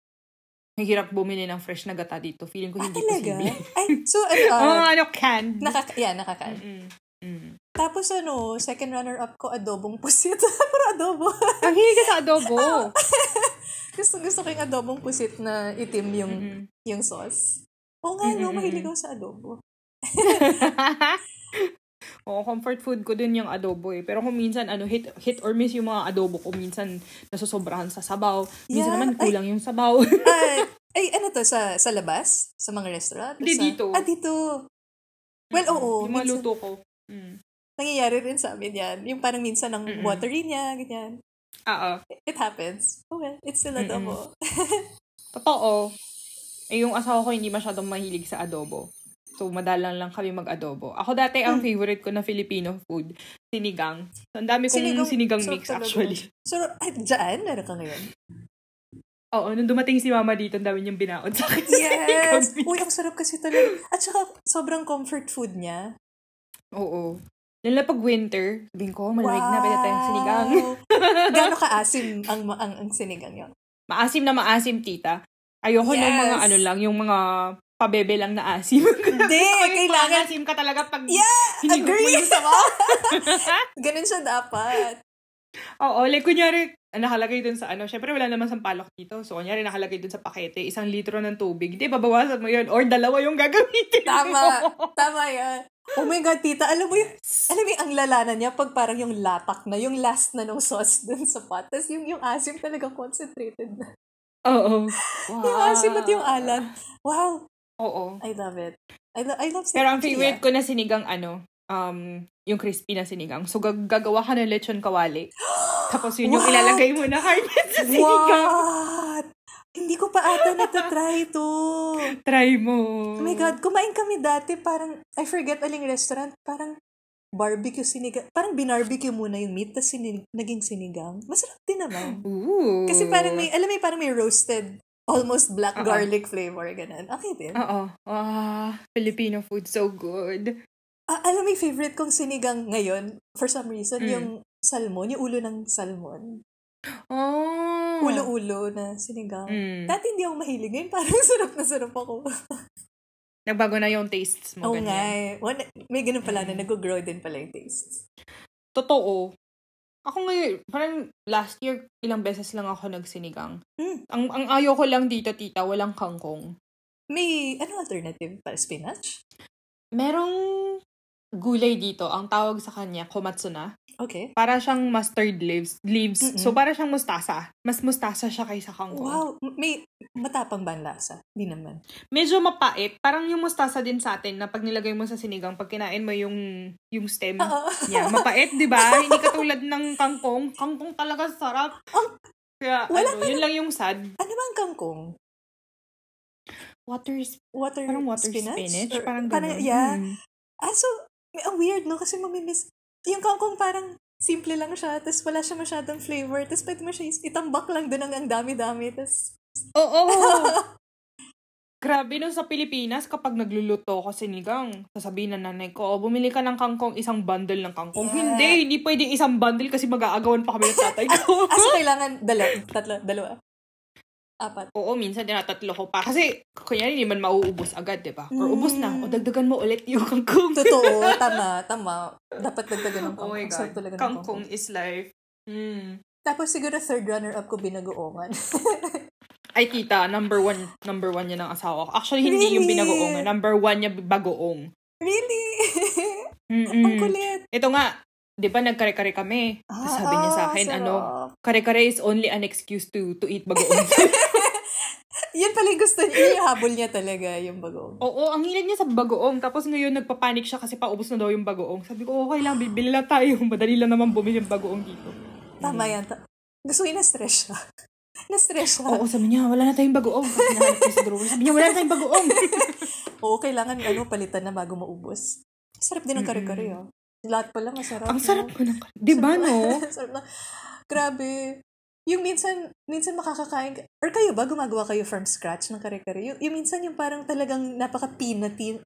Mahirap bumili ng fresh na gata dito. Feeling ko Ah, hindi talaga? posible. Ay, so, ano, uh, ano, canned. nakaka, yeah, nakakaan. Mm-mm. Mm. Tapos ano, second runner-up ko, adobong pusit. Puro adobo. Ang hilig ka sa adobo. gusto, gusto ko yung adobong pusit na itim yung, Mm-mm. yung sauce. Oo nga, no, mahilig ako sa adobo. Oo, comfort food ko din yung adobo eh. Pero kung minsan, ano, hit, hit or miss yung mga adobo ko. Minsan, nasosobrahan sa sabaw. Minsan Yeah, naman, ay- kulang yung sabaw. ay, ay, ano to, sa, sa labas? Sa mga restaurant? Hindi, Sa- dito. Ah, dito. Well, Mm-mm. oo. Yung mga minsan- luto ko. Mm. Nangyayari rin sa amin yan. Yung parang minsan ang Mm-mm. watery niya, ganyan. Oo. It happens. Oh well, it's still adobo. Totoo. Eh, yung asawa ko hindi masyadong mahilig sa adobo. So, madalang lang kami mag-adobo. Ako dati, ang Hmm. favorite ko na Filipino food, sinigang. So, ang dami kong Sinigang- sinigang, mix, talaga. actually. So, ay, dyan, meron ka ngayon. Oo, nung dumating si mama dito, ang dami niyang binaon sa akin. Yes! Uy, ang sarap kasi talaga. At saka, sobrang comfort food niya. Oo. Lalo pag winter, sabihin ko, malamig na, pwede tayong sinigang. Gano'ng kaasim ang, ang, ang sinigang yun? Maasim na maasim, tita. Ayoko ng mga Yes. ano lang, yung mga pabebe lang na asim. Hindi, kailangan. Asim ka talaga pag Yeah! agree. Ganun siya dapat. Oo, like kunyari, nakalagay dun sa ano, syempre wala naman sampalok dito. So, kunyari nakalagay dun sa pakete, isang litro ng tubig. Hindi, babawasan mo yun. Or dalawa yung gagamitin Tama. mo. Tama yan. Oh my God, tita, alam mo yung, alam mo yung ang lalanan niya pag parang yung lapak na, yung last na ng sauce dun sa pot. Tapos yung, yung asim talaga concentrated na. Oo. Wow. Yung asim at yung alat. Wow. Oo. I love it. I, lo- I love Pero ang favorite ah. ko na sinigang, ano, um, yung crispy na sinigang. So, gag- gagawa ka ng lechon kawali. Tapos yun yung What? ilalagay mo na harness sa sinigang. What? Hindi ko pa ata natatry to. Try mo. Oh my God, kumain kami dati parang, I forget aling restaurant, parang barbecue sinigang. Parang binarbecue muna yung meat, tapos sinig, naging sinigang. Masarap din naman. Ooh. Kasi parang may, alam mo, parang may roasted, almost black Oo. garlic flavor, ganun. Okay din. Oo. Ah, Filipino food, so good. Ah, alam mo, favorite kong sinigang ngayon, for some reason, Mm. yung salmon, yung ulo ng salmon. Oh. Ulo-ulo na sinigang. Mm. Dati hindi ako mahilig. Ngayon parang sarap na sarap ako. Nagbago na yung tastes mo. Oo nga ganyan. eh. One- May ganun pala na nag-grow din pala yung tastes. Totoo. Ako ngayon, parang last year, ilang beses lang ako nagsinigang. Mm. Ang, ang ayaw ko lang dito, tita, walang kangkong. May, ano alternative para spinach? Merong gulay dito, ang tawag sa kanya, komatsuna. Okay. Para siyang mustard leaves. leaves. Mm-mm. So, para siyang mustasa. Mas mustasa siya kaysa kangkong. Wow. May matapang ba ang lasa? Di naman. Medyo mapait. Parang yung mustasa din sa atin na pag nilagay mo sa sinigang, pag kinain mo yung, yung stem Oo. niya, mapait, di ba? Hindi katulad ng kangkong. Kangkong talaga sarap. Ang- Kaya, Wala ano, yun lang yung sad. Ano ba ang kangkong? Water, Water, parang water spinach? Or- Parang parang, yeah. Mm. Ah, so, ang weird, no? Kasi mamimiss. Yung kangkong parang simple lang siya, tapos wala siya masyadong flavor, tapos pwede mo siya itambak lang doon ang, ang dami-dami, tapos... Oo. Grabe no sa Pilipinas, kapag nagluluto ko sinigang, sasabihin ng nanay ko, oh, bumili ka ng kangkong, isang bundle ng kangkong. Yeah. Hindi, hindi pwedeng isang bundle kasi mag-aagawan pa kami ng tatay ko. Ah, so kailangan dalawa, tatlo, dalawa. Apat. Oo, minsan tinatatlo ko pa. Kasi, kunyari, hindi man mauubos agad, di ba? Or Mm. ubos na. O dagdagan mo ulit yung kangkong. Totoo, tama, tama. Dapat dagdagan ng Oh my kangkong. God. talaga ng Kangkong is life. Mm. Tapos siguro third runner-up ko binagoongan. Ay, tita, number one, number one yan ng asawa ko. Actually, hindi yung Really? binagoong. Number one niya bagoong. really? Mm-mm. Ang kulit. Ito nga, di ba nagkare-kare kami? Tapos sabi niya sa akin, ano, kare-kare is only an excuse to to eat bagoong. Yan pala yung gusto niya. Yung habol niya talaga, yung bagoong. Oo, ang hilig niya sa bagoong. Tapos ngayon nagpapanik siya kasi paubos na daw yung bagoong. Sabi ko, okay lang, bibili lang tayo. Madali lang naman bumili yung bagoong dito. Tama yan. Ta- gusto ko na-stress siya. na-stress siya. Oo, sabi niya, wala na tayong bagoong. Kasi niya sa drawer. Sabi niya, wala na tayong bagoong. Oo, kailangan ano, palitan na bago maubos. Sarap din ng Mm-mm. kare-kare, oh. Lahat pala masarap. ang sarap ko ng Di ba, no? sarap na. Grabe. Yung minsan, minsan makakakain ka, or kayo ba, gumagawa kayo from scratch ng kare-kare? Yung, yung minsan yung parang talagang napaka-peanutty,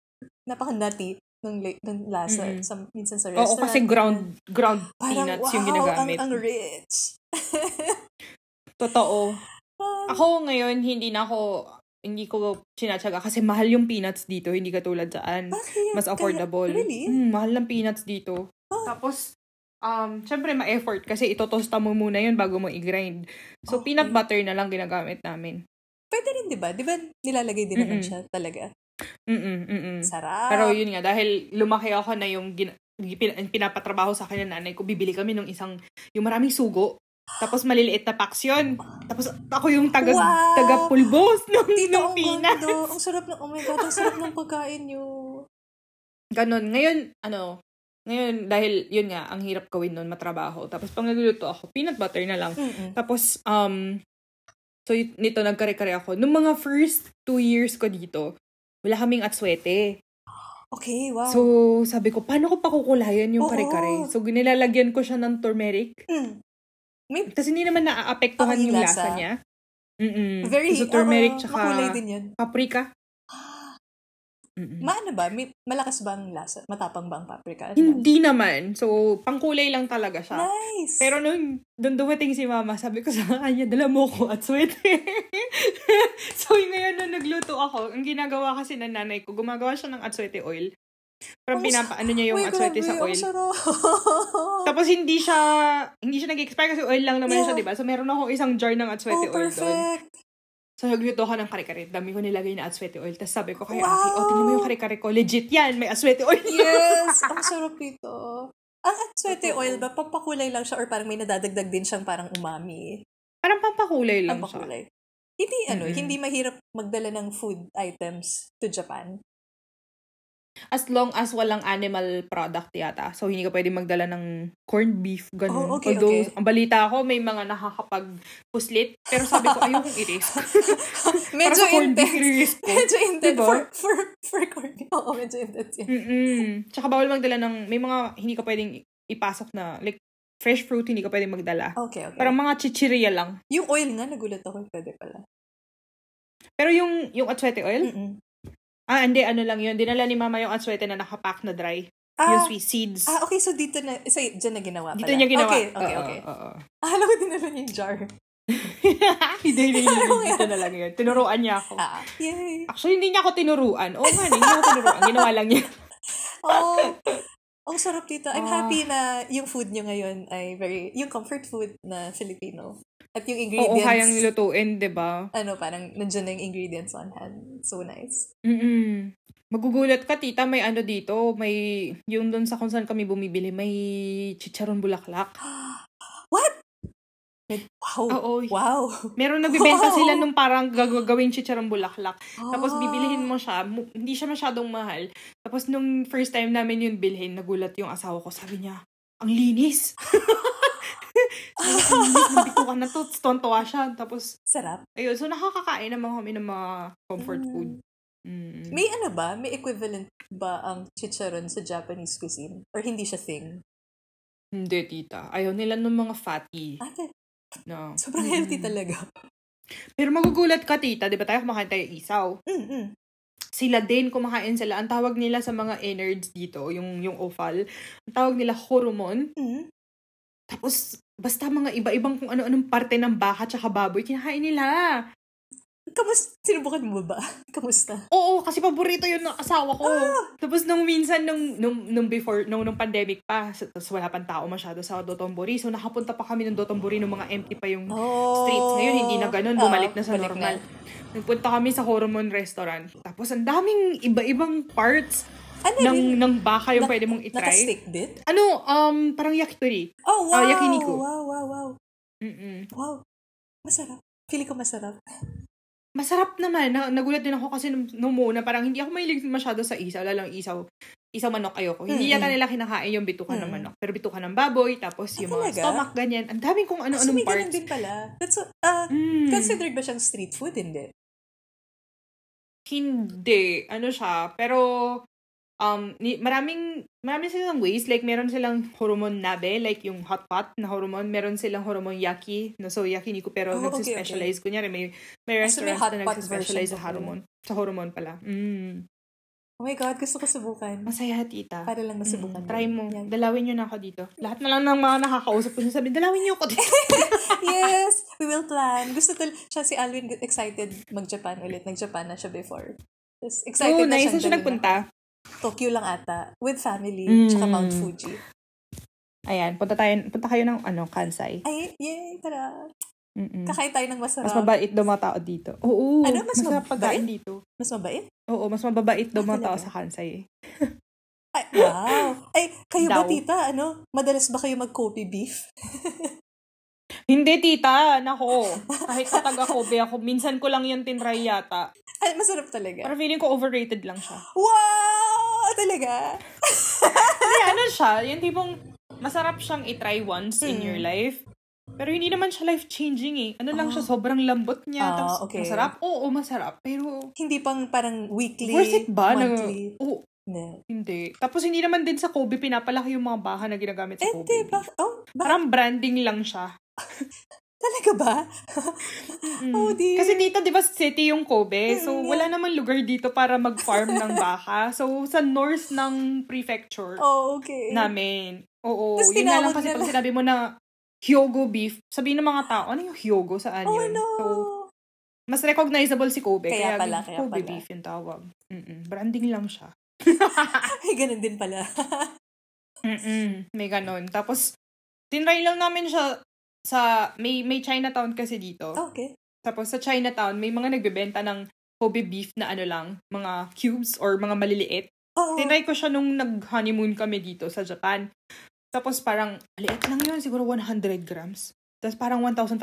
napaka-nutty ng, ng lasa. Mm-mm. Sa, minsan sa Oo, restaurant. kasi ground, ground Parang, peanuts wow, yung ginagamit. Ang, ang rich. Totoo. Ah, Ako ngayon, hindi na ako, hindi ko sinatsaga kasi mahal yung peanuts dito, hindi katulad saan. bakit? Mas Kaya- affordable. really? Mm, mahal ng peanuts dito. Ah. Tapos, um, syempre ma-effort kasi itotosta mo muna yun bago mo i-grind. So, Okay. peanut butter na lang ginagamit namin. Pwede rin, di ba? Di ba nilalagay din naman Mm-mm. siya talaga? Mm-mm, mm-mm. Sarap. Pero yun nga, dahil lumaki ako na yung gina- pin- pinapatrabaho sa akin ng nanay ko, bibili kami ng isang, yung maraming sugo. Tapos maliliit na packs yun. Tapos ako yung taga, Wow! taga pulbos ng, Tito, ng ang peanuts. ganda. Ang sarap ng, oh my God, ang sarap ng pagkain niyo. Ganon. Ngayon, ano, ngayon, dahil yun nga, ang hirap gawin nun, matrabaho. Tapos pag nagluluto ako, peanut butter na lang. Mm-mm. Tapos, um, So, y- nito, nagkare-kare ako. Nung mga first two years ko dito, wala kaming atswete. Okay, wow. So, sabi ko, paano ko pakukulayan yung Oo. kare-kare? So, nilalagyan ko siya ng turmeric. Mm. May Tapos hindi naman naaapektuhan yung lasa. lasa niya. Mm-mm. very, So, turmeric oo, tsaka makulay din yun. paprika. Mm-mm. Maano ba? May malakas ba ang lasa? Matapang ba ang paprika? Ano? Hindi naman. So, pangkulay lang talaga siya. Nice! Pero nung doon dumating si mama, sabi ko sa kanya, dala mo ko at swete. so, ngayon nung nagluto ako, ang ginagawa kasi ng nanay ko, gumagawa siya ng atswete oil. Pero Ang pinapaano niya yung atswete sa oil. Tapos hindi siya, hindi siya nag-expire kasi oil lang naman Yeah. siya, di ba? So, meron ako isang jar ng atswete oh, oil doon. perfect. So, nagluto ako ng kare-kare. Dami ko nilagay na atswete oil. Tapos sabi ko kay Wow! Aki, oh, tingnan mo yung kare-kare ko. Legit yan. May atswete oil. Yes! ang sarap nito. Ang atswete Totoo. oil ba, pampakulay lang siya or parang may nadadagdag din siyang parang umami? Parang pampakulay lang siya. Pampakulay. Hindi, ano, Mm-mm. hindi mahirap magdala ng food items to Japan. As long as walang animal product yata. So, hindi ka pwede magdala ng corned beef, ganun. Oh, okay, Although, okay. ang balita ko, may mga nakakapag-puslit. Pero sabi ko, ayokong i-risk. Medyo corned intense. i-risk. Medyo intense. Diba? For, for, for corn beef. Oo, medyo intense yun. Mm-mm. Tsaka bawal magdala ng, may mga hindi ka pwedeng ipasok na, like, fresh fruit, hindi ka pwedeng magdala. Okay, okay. Parang mga chichirya lang. yung oil nga, nagulat ako. Pwede pala. Pero yung, yung atswete oil, Mm-mm. Ah, hindi, ano lang yun. Dinala ni mama yung atswete na nakapack na dry. yung Ah, sweet seeds. ah, okay. So, dito na, so, dyan na ginawa pala. Dito niya ginawa. Okay, okay, Oo, okay. oo. Ah, alam ko dinala niya yung jar. hindi, hindi, hindi. Dito na lang yun. Tinuruan niya ako. Ah, yay. Actually, hindi niya ako tinuruan. Oo nga, hindi niya ako tinuruan. Ginawa lang niya. Oh, ang sarap dito. I'm Ah. happy na yung food nyo ngayon ay very, yung comfort food na Filipino. At yung Oo, ingredients, kayang nilutuin, di ba? ano, parang nandiyan na yung ingredients on hand. So nice. Mm-mm. Magugulat ka, tita, may ano dito, may, yung doon sa kung saan kami bumibili, may chicharon bulaklak. What? Wow. Oo. Wow. Meron nagbibenta Wow. sila nung parang gagawing chicharon bulaklak. Tapos Ah. bibilihin mo siya, mu- hindi siya masyadong mahal. Tapos nung first time namin yun bilhin, nagulat yung asawa ko. Sabi niya, ang linis. Linis ng bitukan na to. Tapos Tontuwa siya. Tapos, Sarap. ayun. So, nakakakain naman kami ng mga comfort Mm. food. Mm. May ano ba? May equivalent ba ang chicharon sa Japanese cuisine? Or hindi siya thing? Hindi, tita. Ayaw nila ng mga fatty. Ate, No. sobrang Mm. healthy talaga. Pero magugulat ka, tita. Di ba tayo kumakain tayo isaw? Mm-mm. Sila din, kumakain sila. Ang tawag nila sa mga innards dito, yung, yung offal, ang tawag nila hormone. Mm. Tapos, basta mga iba-ibang kung ano-anong parte ng baka tsaka baboy, kinakain nila. Kamusta? Sinubukan mo ba? Kamusta? Oo, kasi paborito yun ng asawa ko. Tapos nung minsan, nung, nung, nung before, nung, nung pandemic pa, tapos wala pang tao masyado sa Dotonbori. So, nakapunta pa kami ng Dotonbori nung mga empty pa yung Oh. streets. Ngayon, hindi na ganun. Bumalik na sa balik normal. Nagpunta kami sa Hormone Restaurant. Tapos, ang daming iba-ibang parts Ano ng, rin? ng baka yung Na- pwede mong itry. Naka-stick din? Ano, um, parang yakitori. Oh, wow! Ah, yakiniku. Wow, wow, wow. Mm-mm. Wow. Masarap. Feeling ko masarap. Masarap naman. Na, nagulat din ako kasi nung, nung muna, parang hindi ako mahilig masyado sa isaw, lalo ang isaw. Isaw manok ayoko. Hindi Mm-mm. yata nila kinakain yung bitukan ng Mm. manok. Pero bitukan ng baboy, tapos Ah, yung mga talaga? stomach, ganyan. Ang daming kung so, ano-anong may ganun parts. din pala. That's, uh, Mm. considered ba siyang street food? Hindi. Hindi. Ano siya. Pero, um, ni, maraming, maraming silang ways. Like, meron silang hormone nabe, like yung hot pot na hormone. Meron silang hormone yaki, no, so yakiniku, pero Oh, okay, nagsispecialize. Kunyari, may, may Ah, so may restaurant na nagsispecialize sa hormone. Sa hormone pala. Mm. Oh my God, gusto ko subukan. Masaya, tita. Para lang masubukan. Mm, try mo. Yan. Dalawin nyo na ako dito. Lahat na lang ng mga nakakausap ko sabi, dalawin nyo ako dito. yes! We will plan. Gusto tal siya si Alwin excited mag-Japan ulit. Nag-Japan na siya before. Tapos excited Oo, na nice na siyang siya nagpunta. Tokyo lang ata. With family. Mm. Tsaka Mount Fuji. Ayan, punta tayo, punta kayo ng ano, Kansai. Ay, yay! Tara! Mm-mm. Kakain tayo ng masarap. Mas mabait daw mga tao dito. Oo, Ano? Mas masarap mabait? dito. Mas mabait? Oo, mas mababait daw Ah, mga tao sa Kansai. eh. Ay, wow! Ay, kayo ba, Daw. tita? Ano? Madalas ba kayo mag-Kobe beef? Hindi, tita. Nako. Kahit sa taga-Kobe ako, minsan ko lang yan tinry yata. Ay, masarap talaga. Pero feeling ko overrated lang siya. Wow! Talaga? Kasi ano siya, yung tipong masarap siyang itry once in Mm. your life. Pero hindi naman siya life-changing eh. Ano lang Ah. siya, sobrang lambot niya. Ah, tapos okay. masarap. Oo, masarap. Pero, Hindi pang parang weekly, worth it ba? Na, monthly. oo, Hindi. hindi. Tapos hindi naman din sa Kobe pinapalaki yung mga baha na ginagamit sa Kobe. di ba? Oh, ba? Parang branding lang siya. Talaga ba? Mm. Oh, dear. Kasi dito, di ba, city yung Kobe. So, Mm, wala naman lugar dito para mag-farm ng baka. So, sa north ng prefecture Oh, okay. namin. Oo. Tas yun nga lang kasi pag sinabi mo na Hyogo beef, sabihin ng mga tao, ano yung Hyogo? Saan Oh, yun? no. So, mas recognizable si Kobe. Kaya Kaya, pala, kaya Kobe pala. beef yung tawag. Mm-mm. Branding lang siya. Ay, ganun din pala. Mm-mm. May ganon. Tapos, tinry lang namin siya sa, may, may Chinatown kasi dito. okay. Tapos sa Chinatown, may mga nagbebenta ng Kobe beef na ano lang, mga cubes or mga maliliit. Oo. Tinry ko siya nung nag-honeymoon kami dito sa Japan. Tapos parang, liit lang yun, siguro 100 grams. Tapos parang 1,500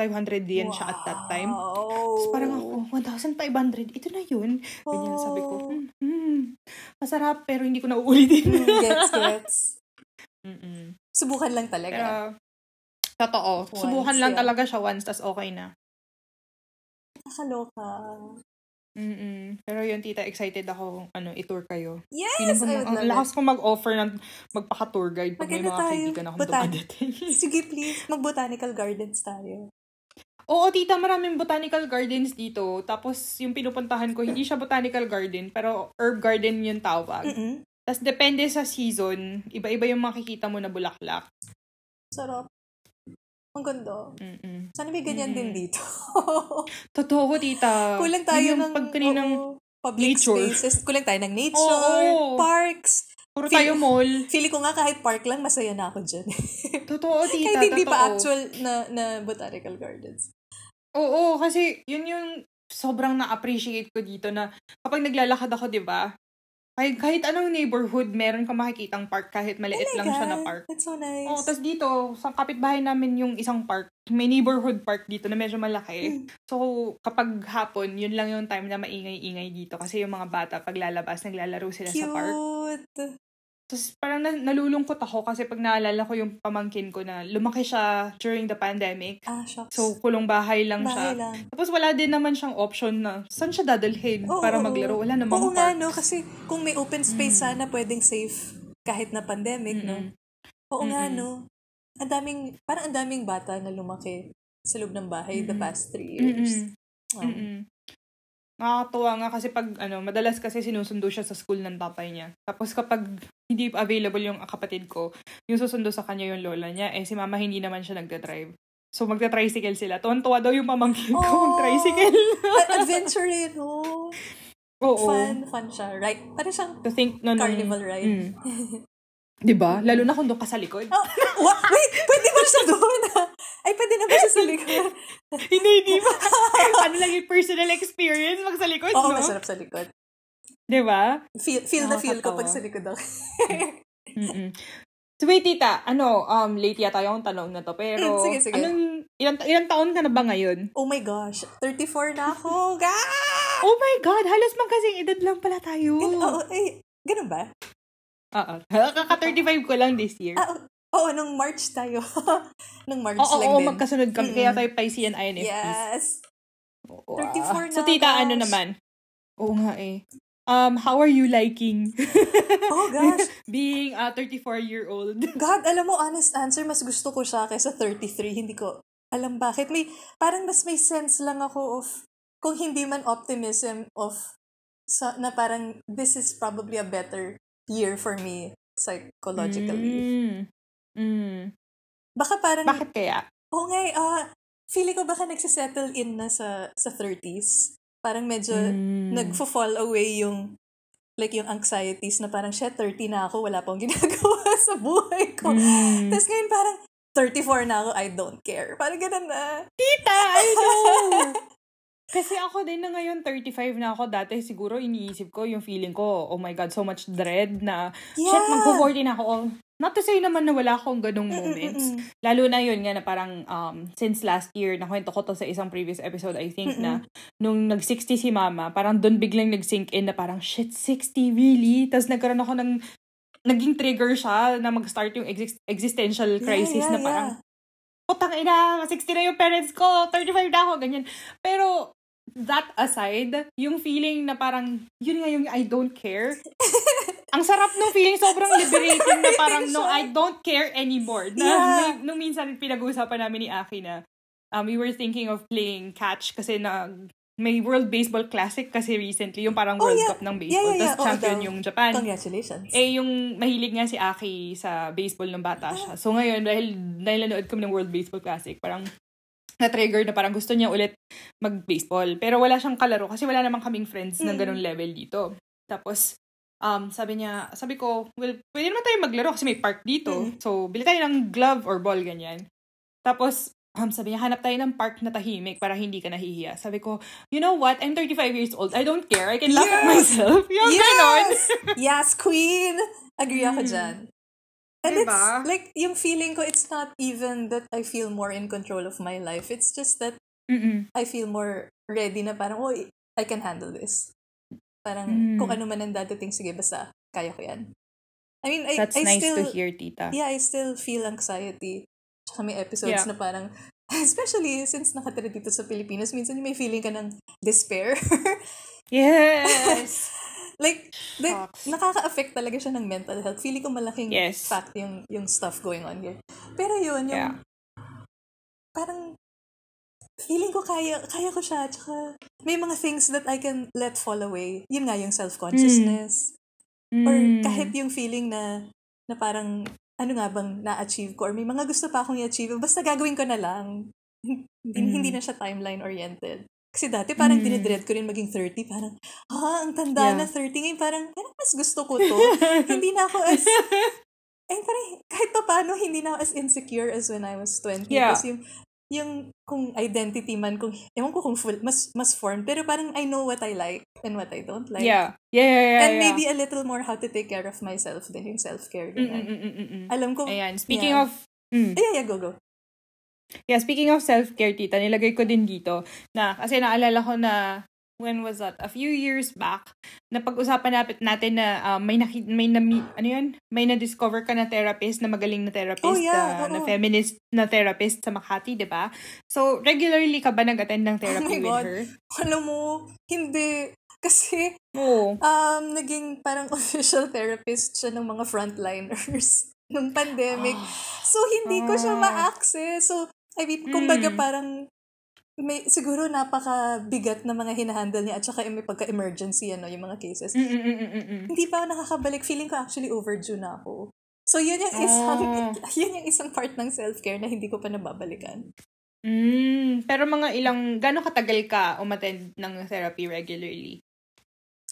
yen siya at that time. Wow. Tapos parang ako, 1,500, ito na yun. Ganyan, sabi ko, Oh. hmm, hmm, masarap, pero hindi ko na uulitin. Mm, gets, gets. Mm-mm. Subukan lang talaga. Pero, totoo, Once, subukan lang yeah. talaga siya once, tas okay na. Nakakaloka. Mm-mm. Pero yun, tita, excited ako, ano, itour kayo. Yes! Ko, ang love lakas ko mag-offer ng magpaka-tour guide pag may Maganda mga tayo. kaibigan akong Botan- dumadating. Sige, please. Mag-botanical gardens tayo. Oo, tita, maraming botanical gardens dito. Tapos, yung pinupuntahan ko, hindi siya botanical garden, pero herb garden yung tawag. Mm-mm. Tapos, depende sa season, iba-iba yung makikita mo na bulaklak. Sarap. Ang ganda. Mm-mm. Sana may ganyan din Mm. dito. Totoo, tita. Kulang tayo yung ng pag kaninang oo, public nature. spaces. Kulang tayo ng nature, Oo. parks. puro Feel- tayo mall. Feeling ko nga kahit park lang, masaya na ako dyan. Totoo, tita. kahit hindi totoo. pa actual na, na botanical gardens. Oo, kasi yun yung sobrang na-appreciate ko dito na kapag naglalakad ako, di ba? Kahit, kahit anong neighborhood, meron kang makikitang park kahit maliit Oh lang siya na God, park. That's so nice. Oo, tas dito, sa kapitbahay namin yung isang park, may neighborhood park dito na medyo malaki. So, kapag hapon, yun lang yung time na maingay-ingay dito kasi yung mga bata, pag lalabas, naglalaro sila sa park. Cute. Tapos parang na- nalulungkot ako kasi pag naalala ko yung pamangkin ko na lumaki siya during the pandemic. Ah, shucks. So, kulong bahay lang Bahay siya. lang. Tapos wala din naman siyang option na saan siya dadalhin Oo, para oo, maglaro. oo. Wala namang Oo nga, park. no? Kasi kung may open space sana, pwedeng safe kahit na pandemic, no? Mm-mm. Oo nga, Mm-mm. no? Ang daming, parang ang daming bata na lumaki sa loob ng bahay the Mm-mm. past three years. Mm-mm. Oh. Mm-mm. Nakakatuwa nga kasi pag, ano, madalas kasi sinusundo siya sa school ng tatay niya. Tapos kapag hindi available yung kapatid ko, yung susundo sa kanya yung lola niya, eh si mama hindi naman siya nagda-drive. So magta-tricycle sila. Tuwan-tuwa daw yung pamangkin ko Oh! mag-tricycle. At adventure eh, no? Oo. Fun, fun siya. Right? Parang siyang To think nung- carnival ride. Mm. Diba? Lalo na kung doon ka sa likod. Oh, what? Pwede ba siya doon? Ay, pwede na ba siya sa likod? hindi, hindi ba? ano lang yung personal experience mag sa likod, Oo, no? masarap sa likod. Diba? Feel, feel na feel ko pag sa likod ako. Mm-mm. So wait, tita, ano, um, late yata yung tanong na to, pero, Mm, sige, sige. anong, ilang, ilang taon ka na ba ngayon? oh my gosh, 34 na ako. Ah! Oh my God, halos magkasing edad lang pala tayo. Gan- Oo, eh, ganun ba? Oo. Kaka-35 ko lang this year. Ah, Oo, nung March tayo. nung March Oo, lang oo, din. magkasunod kami, Mm-mm. kaya tayo Pisces and INFPs. Yes. Wow. 34 So na, tita, ano gosh. naman? Oo nga eh. Um, how are you liking Oh gosh. being a 34-year-old? God, alam mo, honest answer, mas gusto ko siya kaysa 33. Hindi ko alam bakit. May, parang mas may sense lang ako of, kung hindi man optimism of, sa, na parang, this is probably a better year for me psychologically. Mm. Mm. Baka parang, Bakit kaya? Oo nga, eh, ah, feeling ko baka nagsisettle in na sa sa 30s. Parang medyo Mm. nagfo-fall away yung like yung anxieties na parang, shit, 30 na ako, wala pang ginagawa sa buhay ko. Mm. Tapos ngayon parang, 34 na ako, I don't care. Parang ganun na. Tita, I know! Kasi ako din na ngayon, 35 na ako. Dati siguro iniisip ko yung feeling ko, oh my God, so much dread na, shit, Yeah. magpo-40 na ako. Not to say naman na wala akong ganong moments. Mm-mm-mm. Lalo na yun nga na parang um, since last year, nakwento ko to sa isang previous episode, I think na nung nag-60 si mama, parang doon biglang nag-sink in na parang, shit, 60, really? Tapos nagkaroon ako ng, naging trigger siya na mag-start yung exist- existential crisis yeah, na yeah. parang, putang ina, 60 na yung parents ko, 35 na ako, ganyan. Pero, that aside, yung feeling na parang, yun nga yung I don't care. Ang sarap nung feeling, sobrang liberating na parang, no, I don't care anymore. Na, Yeah. nung minsan, pinag-uusapan namin ni Aki na, um, we were thinking of playing catch kasi na, may World Baseball Classic kasi recently, yung parang Oh, World yeah. Cup ng Yeah, baseball. yeah, yeah. Tapos Oo champion daw. yung Japan. Congratulations. Eh, yung mahilig nga si Aki sa baseball ng bata siya. So ngayon, dahil, nanood kami ng World Baseball Classic, parang na-trigger na parang gusto niya ulit mag-baseball. Pero wala siyang kalaro kasi wala namang kaming friends ng Mm. ganun level dito. Tapos, um, sabi niya, sabi ko, well, pwede naman tayo maglaro kasi may park dito. Mm. So, bili tayo ng glove or ball, ganyan. Tapos, um, sabi niya, hanap tayo ng park na tahimik para hindi ka nahihiya. Sabi ko, you know what? I'm 35 years old. I don't care. I can laugh at Yes! myself. Yung ganon. Yes! yes, queen! Agree ako Mm. dyan. And Diba? it's like, yung feeling ko, it's not even that I feel more in control of my life. It's just that Mm-mm. I feel more ready na parang, oh, I can handle this. Parang, Mm. kung ano man ang dadating, sige, basta, kaya ko yan. I mean, I, That's I nice still, to hear, tita. yeah, I still feel anxiety. Tsaka may episodes Yeah. na parang, especially since nakatira dito sa Pilipinas, minsan may feeling ka ng despair. Yes! like, the, nakaka-affect talaga siya ng mental health. Feeling ko malaking Yes. fact yung, yung stuff going on here. Pero yun, yung, Yeah. parang, feeling ko kaya, kaya ko siya. Tsaka, may mga things that I can let fall away. Yun nga, yung self-consciousness. Or Mm. kahit yung feeling na, na parang, ano nga bang na-achieve ko? Or may mga gusto pa akong i-achieve. Basta gagawin ko na lang. hindi, Mm. hindi na siya timeline-oriented. Kasi dati parang Mm. dinidread ko rin maging 30. Parang, ah, ang tanda Yeah. na 30. Ngayon parang, parang mas gusto ko to. hindi na ako as, eh parang kahit pa paano, hindi na ako as insecure as when I was 20. Yeah. Kasi yung, yung kung identity man, kung, ewan ko kung full, mas, mas formed. Pero parang I know what I like and what I don't like. yeah. Yeah, yeah, yeah. And yeah. maybe a little more how to take care of myself din yung self-care. Mm, ganyan. mm, mm, mm, mm. Alam ko, Ayan. Speaking Yeah. of... Mm. yeah, yeah, go, go. Yeah, speaking of self-care, tita, nilagay ko din dito na, kasi naalala ko na, when was that? A few years back, na pag-usapan natin, na um, may, naki, may na, ano yun? May na-discover ka na therapist, na magaling na therapist, Oh, yeah, na, na feminist na therapist sa Makati, di ba? So, regularly ka ba nag-attend ng Oh my therapy with God. her? Alam mo, hindi. Kasi, Oo. um, naging parang official therapist siya ng mga frontliners nung pandemic. So, hindi ko siya ma-access. So, I mean, kumbaga Mm. parang may siguro napaka-bigat na mga hinahandle niya at saka may pagka-emergency ano, yung mga cases. Mm, mm, mm, mm, mm, mm. Hindi pa ako nakakabalik. Feeling ko actually overdue na ako. So, yun yung isang, Ah. yun yung isang part ng self-care na hindi ko pa nababalikan. Mm, pero mga ilang, gano'ng katagal ka umattend ng therapy regularly?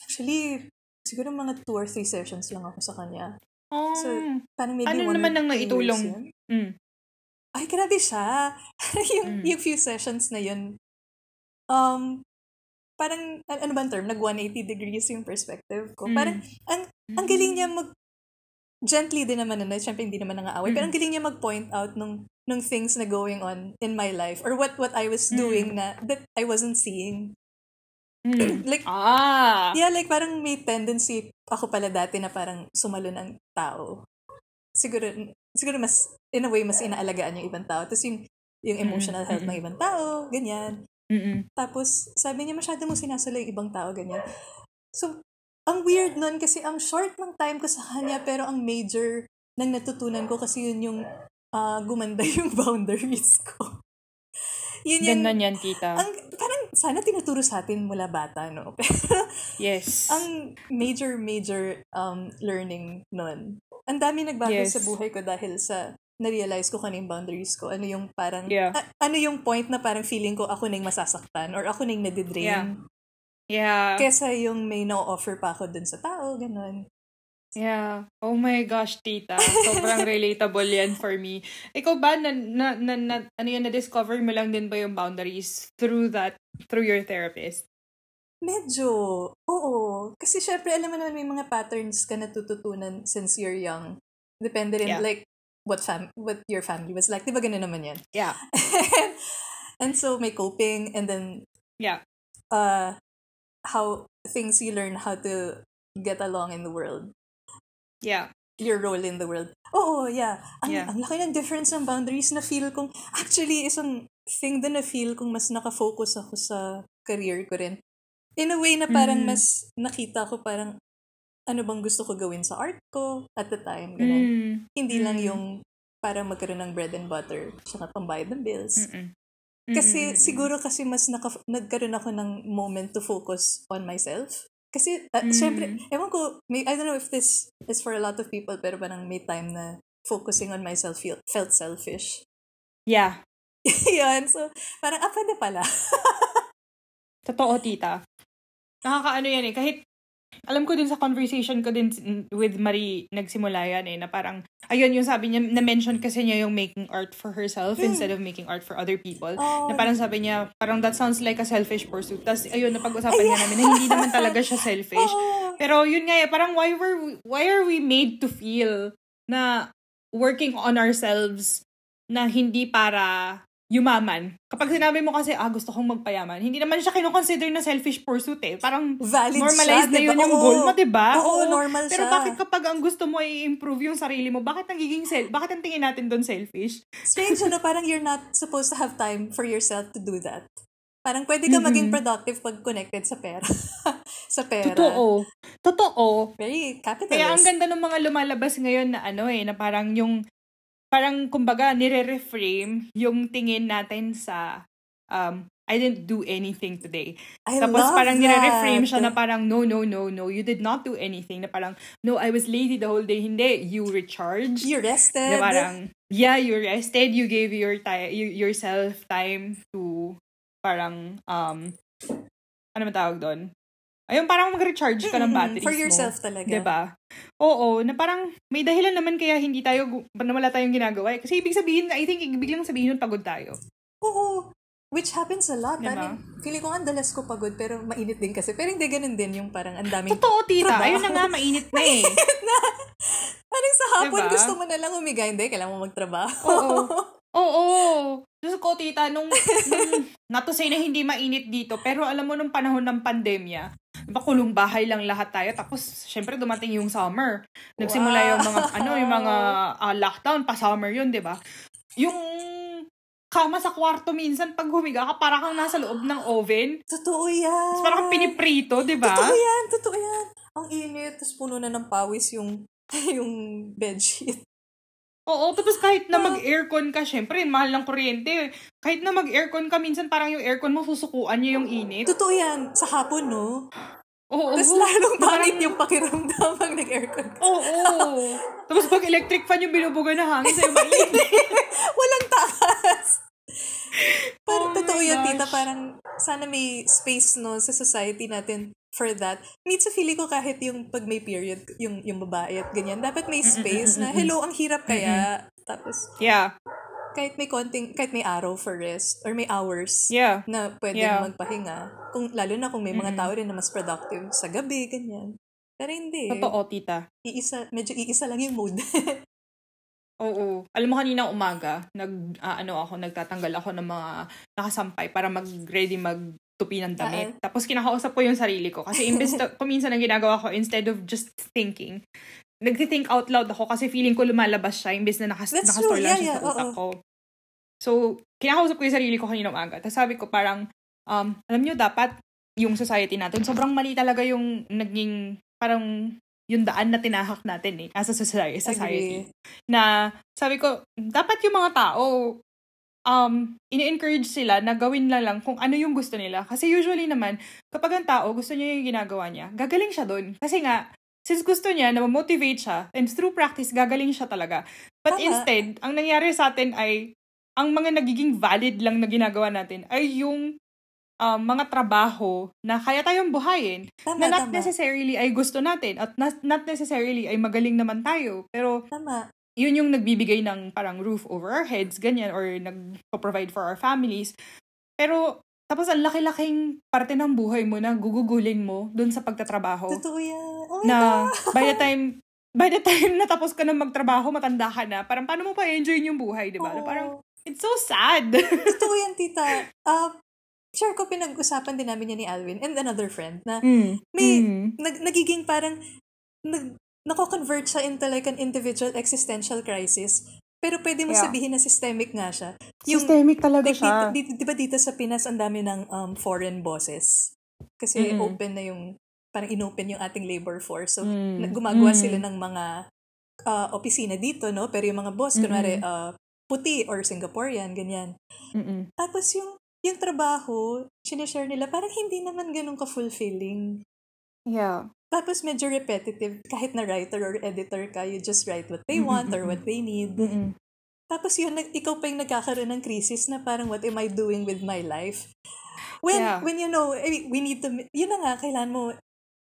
Actually, siguro mga two or three sessions lang ako sa kanya. Oh. So, Parang maybe Ano one naman or ang two naitulong? mm. Ay, grabe siya. yung, Mm. yung few sessions na yun, um, parang, an- ano ba ang term? Nag 180 degrees yung perspective ko. Mm. Parang, ang, ang galing niya mag, gently din naman, ano, syempre hindi naman nangaaway, pero Mm. ang galing niya mag-point out nung, nung things na going on in my life or what what I was Mm. doing na that I wasn't seeing. Mm. Like, Ah. Yeah, like parang may tendency ako pala dati na parang sumalo ng tao. Siguro, siguro mas, in a way, mas inaalagaan yung ibang tao. Tapos yung, yung emotional health ng ibang tao, ganyan. Mm-mm. Tapos, sabi niya, masyado mo sinasalo yung ibang tao, ganyan. So, ang weird nun kasi ang short ng time ko sa kanya, pero ang major nang natutunan ko kasi yun yung ah, gumanda yung boundaries ko. yun yung, Ganda niyan, tita. ang, parang sana tinuturo sa atin mula bata, no? Pero, yes. ang major, major um, learning nun. Ang dami nagbago Yes. sa buhay ko dahil sa na-realize ko kano yung boundaries ko. Ano yung parang, Yeah. a- ano yung point na parang feeling ko ako na yung masasaktan or ako na yung nadidrain. Yeah. yeah. Kesa yung may no-offer pa ako dun sa tao, ganun. Yeah. Oh my gosh, tita. Sobrang relatable yan for me. Ikaw ba, na, na, na, na, ano yan, na-discover mo lang din ba yung boundaries through that, through your therapist? Medyo, oo. Kasi syempre, alam mo naman may mga patterns ka natututunan since you're young. Depende rin, Yeah. like, what fam what your family was like. Di ba ganun naman yan? Yeah. and so, may coping, and then, Yeah. uh, how things you learn how to get along in the world. Yeah. your role in the world. Oo, yeah. Ang, Yeah. ang laki ng difference ng boundaries na feel kong, actually, isang thing din na feel kong mas nakafocus ako sa career ko rin. In a way na parang Mhm. mas nakita ko parang ano bang gusto ko gawin sa art ko at the time. Ganun. Mm. Hindi lang Mm. yung para magkaroon ng bread and butter saka pambayad ng bills. Mm-mm. Kasi Mm-mm. siguro kasi mas naka, nagkaroon ako ng moment to focus on myself. Kasi, uh, Mm. syempre, ewan ko, may, I don't know if this is for a lot of people, pero parang may time na focusing on myself feel, felt selfish. Yeah. Yan, so, parang, ah, pwede pala. Totoo, tita. Nakakaano yan eh. Kahit, alam ko din sa conversation ko din with Marie, nagsimula yan eh, na parang, ayun yung sabi niya, na-mention kasi niya yung making art for herself Hmm. instead of making art for other people. Oh, Na parang sabi niya, parang that sounds like a selfish pursuit. Tapos, ayun, napag-usapan nga namin na hindi naman talaga siya selfish. Oo. Pero yun nga eh, parang why were we, why are we made to feel na working on ourselves na hindi para yumaman. Kapag sinabi mo kasi, ah, gusto kong magpayaman, hindi naman siya kinoconsider na selfish pursuit eh. Parang Valid normalized siya, na yun diba? yung Oo. goal mo, diba? Oo, normal Pero siya. bakit kapag ang gusto mo ay improve yung sarili mo, bakit nagiging sel bakit ang tingin natin doon selfish? Strange na parang you're not supposed to have time for yourself to do that. Parang pwede ka maging productive pag connected sa pera. sa pera. Totoo. Totoo. Very capitalist. Kaya ang ganda ng mga lumalabas ngayon na ano eh, na parang yung, parang kumbaga, nire-reframe yung tingin natin sa, um, I didn't do anything today. I Tapos love parang that. nire-reframe siya na parang, no, no, no, no, you did not do anything. Na parang, no, I was lazy the whole day. Hindi, you recharged. You rested. Na parang, yeah, you rested, you gave your time, you, yourself time to, parang, um, ano man tawag doon? Ayun, parang mag-recharge ka ng batteries For mo. yourself talaga. 'Di ba? Oo, na parang may dahilan naman kaya hindi tayo na wala tayong ginagawa. eh. Kasi ibig sabihin, I think ibig lang sabihin nun pagod tayo. Oo. Which happens a lot. Diba? I mean, feeling ko ang dalas ko pagod, pero mainit din kasi. Pero hindi ganun din yung parang ang daming... Totoo, tita. Trabaho. Ayun na nga, mainit na eh. Parang sa hapon, Diba? gusto mo na lang humiga. Hindi, kailangan mo magtrabaho. Oo. Oo. Diyos ko, tita, nung, nung not to say na hindi mainit dito, pero alam mo nung panahon ng pandemya, diba kulong bahay lang lahat tayo, tapos syempre dumating yung summer. Nagsimula yung mga, Wow. ano, yung mga ah, lockdown, pa summer yun, di ba? Yung kama sa kwarto minsan pag humiga ka, para kang nasa loob ng oven. Totoo yan. Tapos parang piniprito, di ba? Totoo yan. Totoo yan. Ang init. Tapos puno na ng pawis yung yung bedsheet. Oo, tapos kahit na mag-aircon ka, syempre, mahal ng kuryente. Kahit na mag-aircon ka, minsan parang yung aircon mo susukuan niya yung init. Totoo yan. Sa hapon, no? Oo. Tapos lalong pangit yung pakiramdam pag nag-aircon ka. Oo. Tapos pag electric fan yung binubuga na hangin sa'yo, mainit. Walang takas. Parang Oh totoo yan, tita. Parang sana may space no sa society natin for that. Minsan feeling ko kahit yung pag may period, yung, yung babae at ganyan, dapat may space na, hello, ang hirap kaya. Tapos, yeah. Kahit may konting, kahit may araw for rest, or may hours Yeah. na pwede Yeah. magpahinga. Kung, lalo na kung may mga tao rin na mas productive sa gabi, ganyan. Pero hindi. Totoo, tita. Iisa, medyo iisa lang yung mood. Oo. Alam mo kanina umaga, nag ah, ano ako, nagtatanggal ako ng mga nakasampay para mag-ready magtupi ng damit. Tapos kinakausap ko yung sarili ko kasi imbes to, paminsan ang ginagawa ko instead of just thinking, nagti-think out loud ako kasi feeling ko lumalabas siya imbes na nakas That's nakastore true. lang Yeah, siya yeah. sa utak ko. So, kinakausap ko yung sarili ko kanina umaga. Tapos sabi ko parang, um, alam nyo, dapat yung society natin, sobrang mali talaga yung naging, parang, yung daan na tinahak natin eh, as a society. society na sabi ko, dapat yung mga tao, um, ini-encourage sila na gawin na lang kung ano yung gusto nila. Kasi usually naman, kapag ang tao gusto niya yung ginagawa niya, gagaling siya doon. Kasi nga, since gusto niya na motivate siya, and through practice, gagaling siya talaga. But Tama. instead, ang nangyari sa atin ay, ang mga nagiging valid lang na ginagawa natin ay yung um, mga trabaho na kaya tayong buhayin Tama, na not tama. necessarily ay gusto natin at not, not necessarily ay magaling naman tayo. Pero Tama. yun yung nagbibigay ng parang roof over our heads, ganyan, or nag-provide for our families. Pero, tapos ang laki-laking parte ng buhay mo na gugugulin mo dun sa pagtatrabaho. Totoo yan. Oh na God. by the time, by the time natapos ka na magtrabaho, matanda ka na, parang paano mo pa enjoy yung buhay, di ba? Oo. Parang, it's so sad. Totoo yan, tita. Uh, sure ko pinag-usapan din namin yan ni Alvin and another friend na mm. may Mm. nag, nagiging parang nag, nako-convert siya into like an individual existential crisis. Pero pwede mo Yeah. sabihin na systemic nga siya. Systemic talaga like, siya. Dito, dito, di ba dito sa Pinas, ang dami ng um, foreign bosses? Kasi Mm-mm. open na yung, parang inopen yung ating labor force. So, Mm. gumagawa Mm. sila ng mga uh, opisina dito, no? Pero yung mga boss, Mm-mm. kunwari, uh, puti or Singaporean, ganyan. Mm-mm. Tapos yung, yung trabaho, sinishare nila, parang hindi naman ganun ka-fulfilling. Yeah. Tapos medyo repetitive. Kahit na writer or editor ka, you just write what they want or what they need. Mm-mm. Tapos yun, ikaw pa yung nagkakaroon ng crisis na parang what am I doing with my life? When, Yeah. when you know, mean, we need to, yun na nga, kailan mo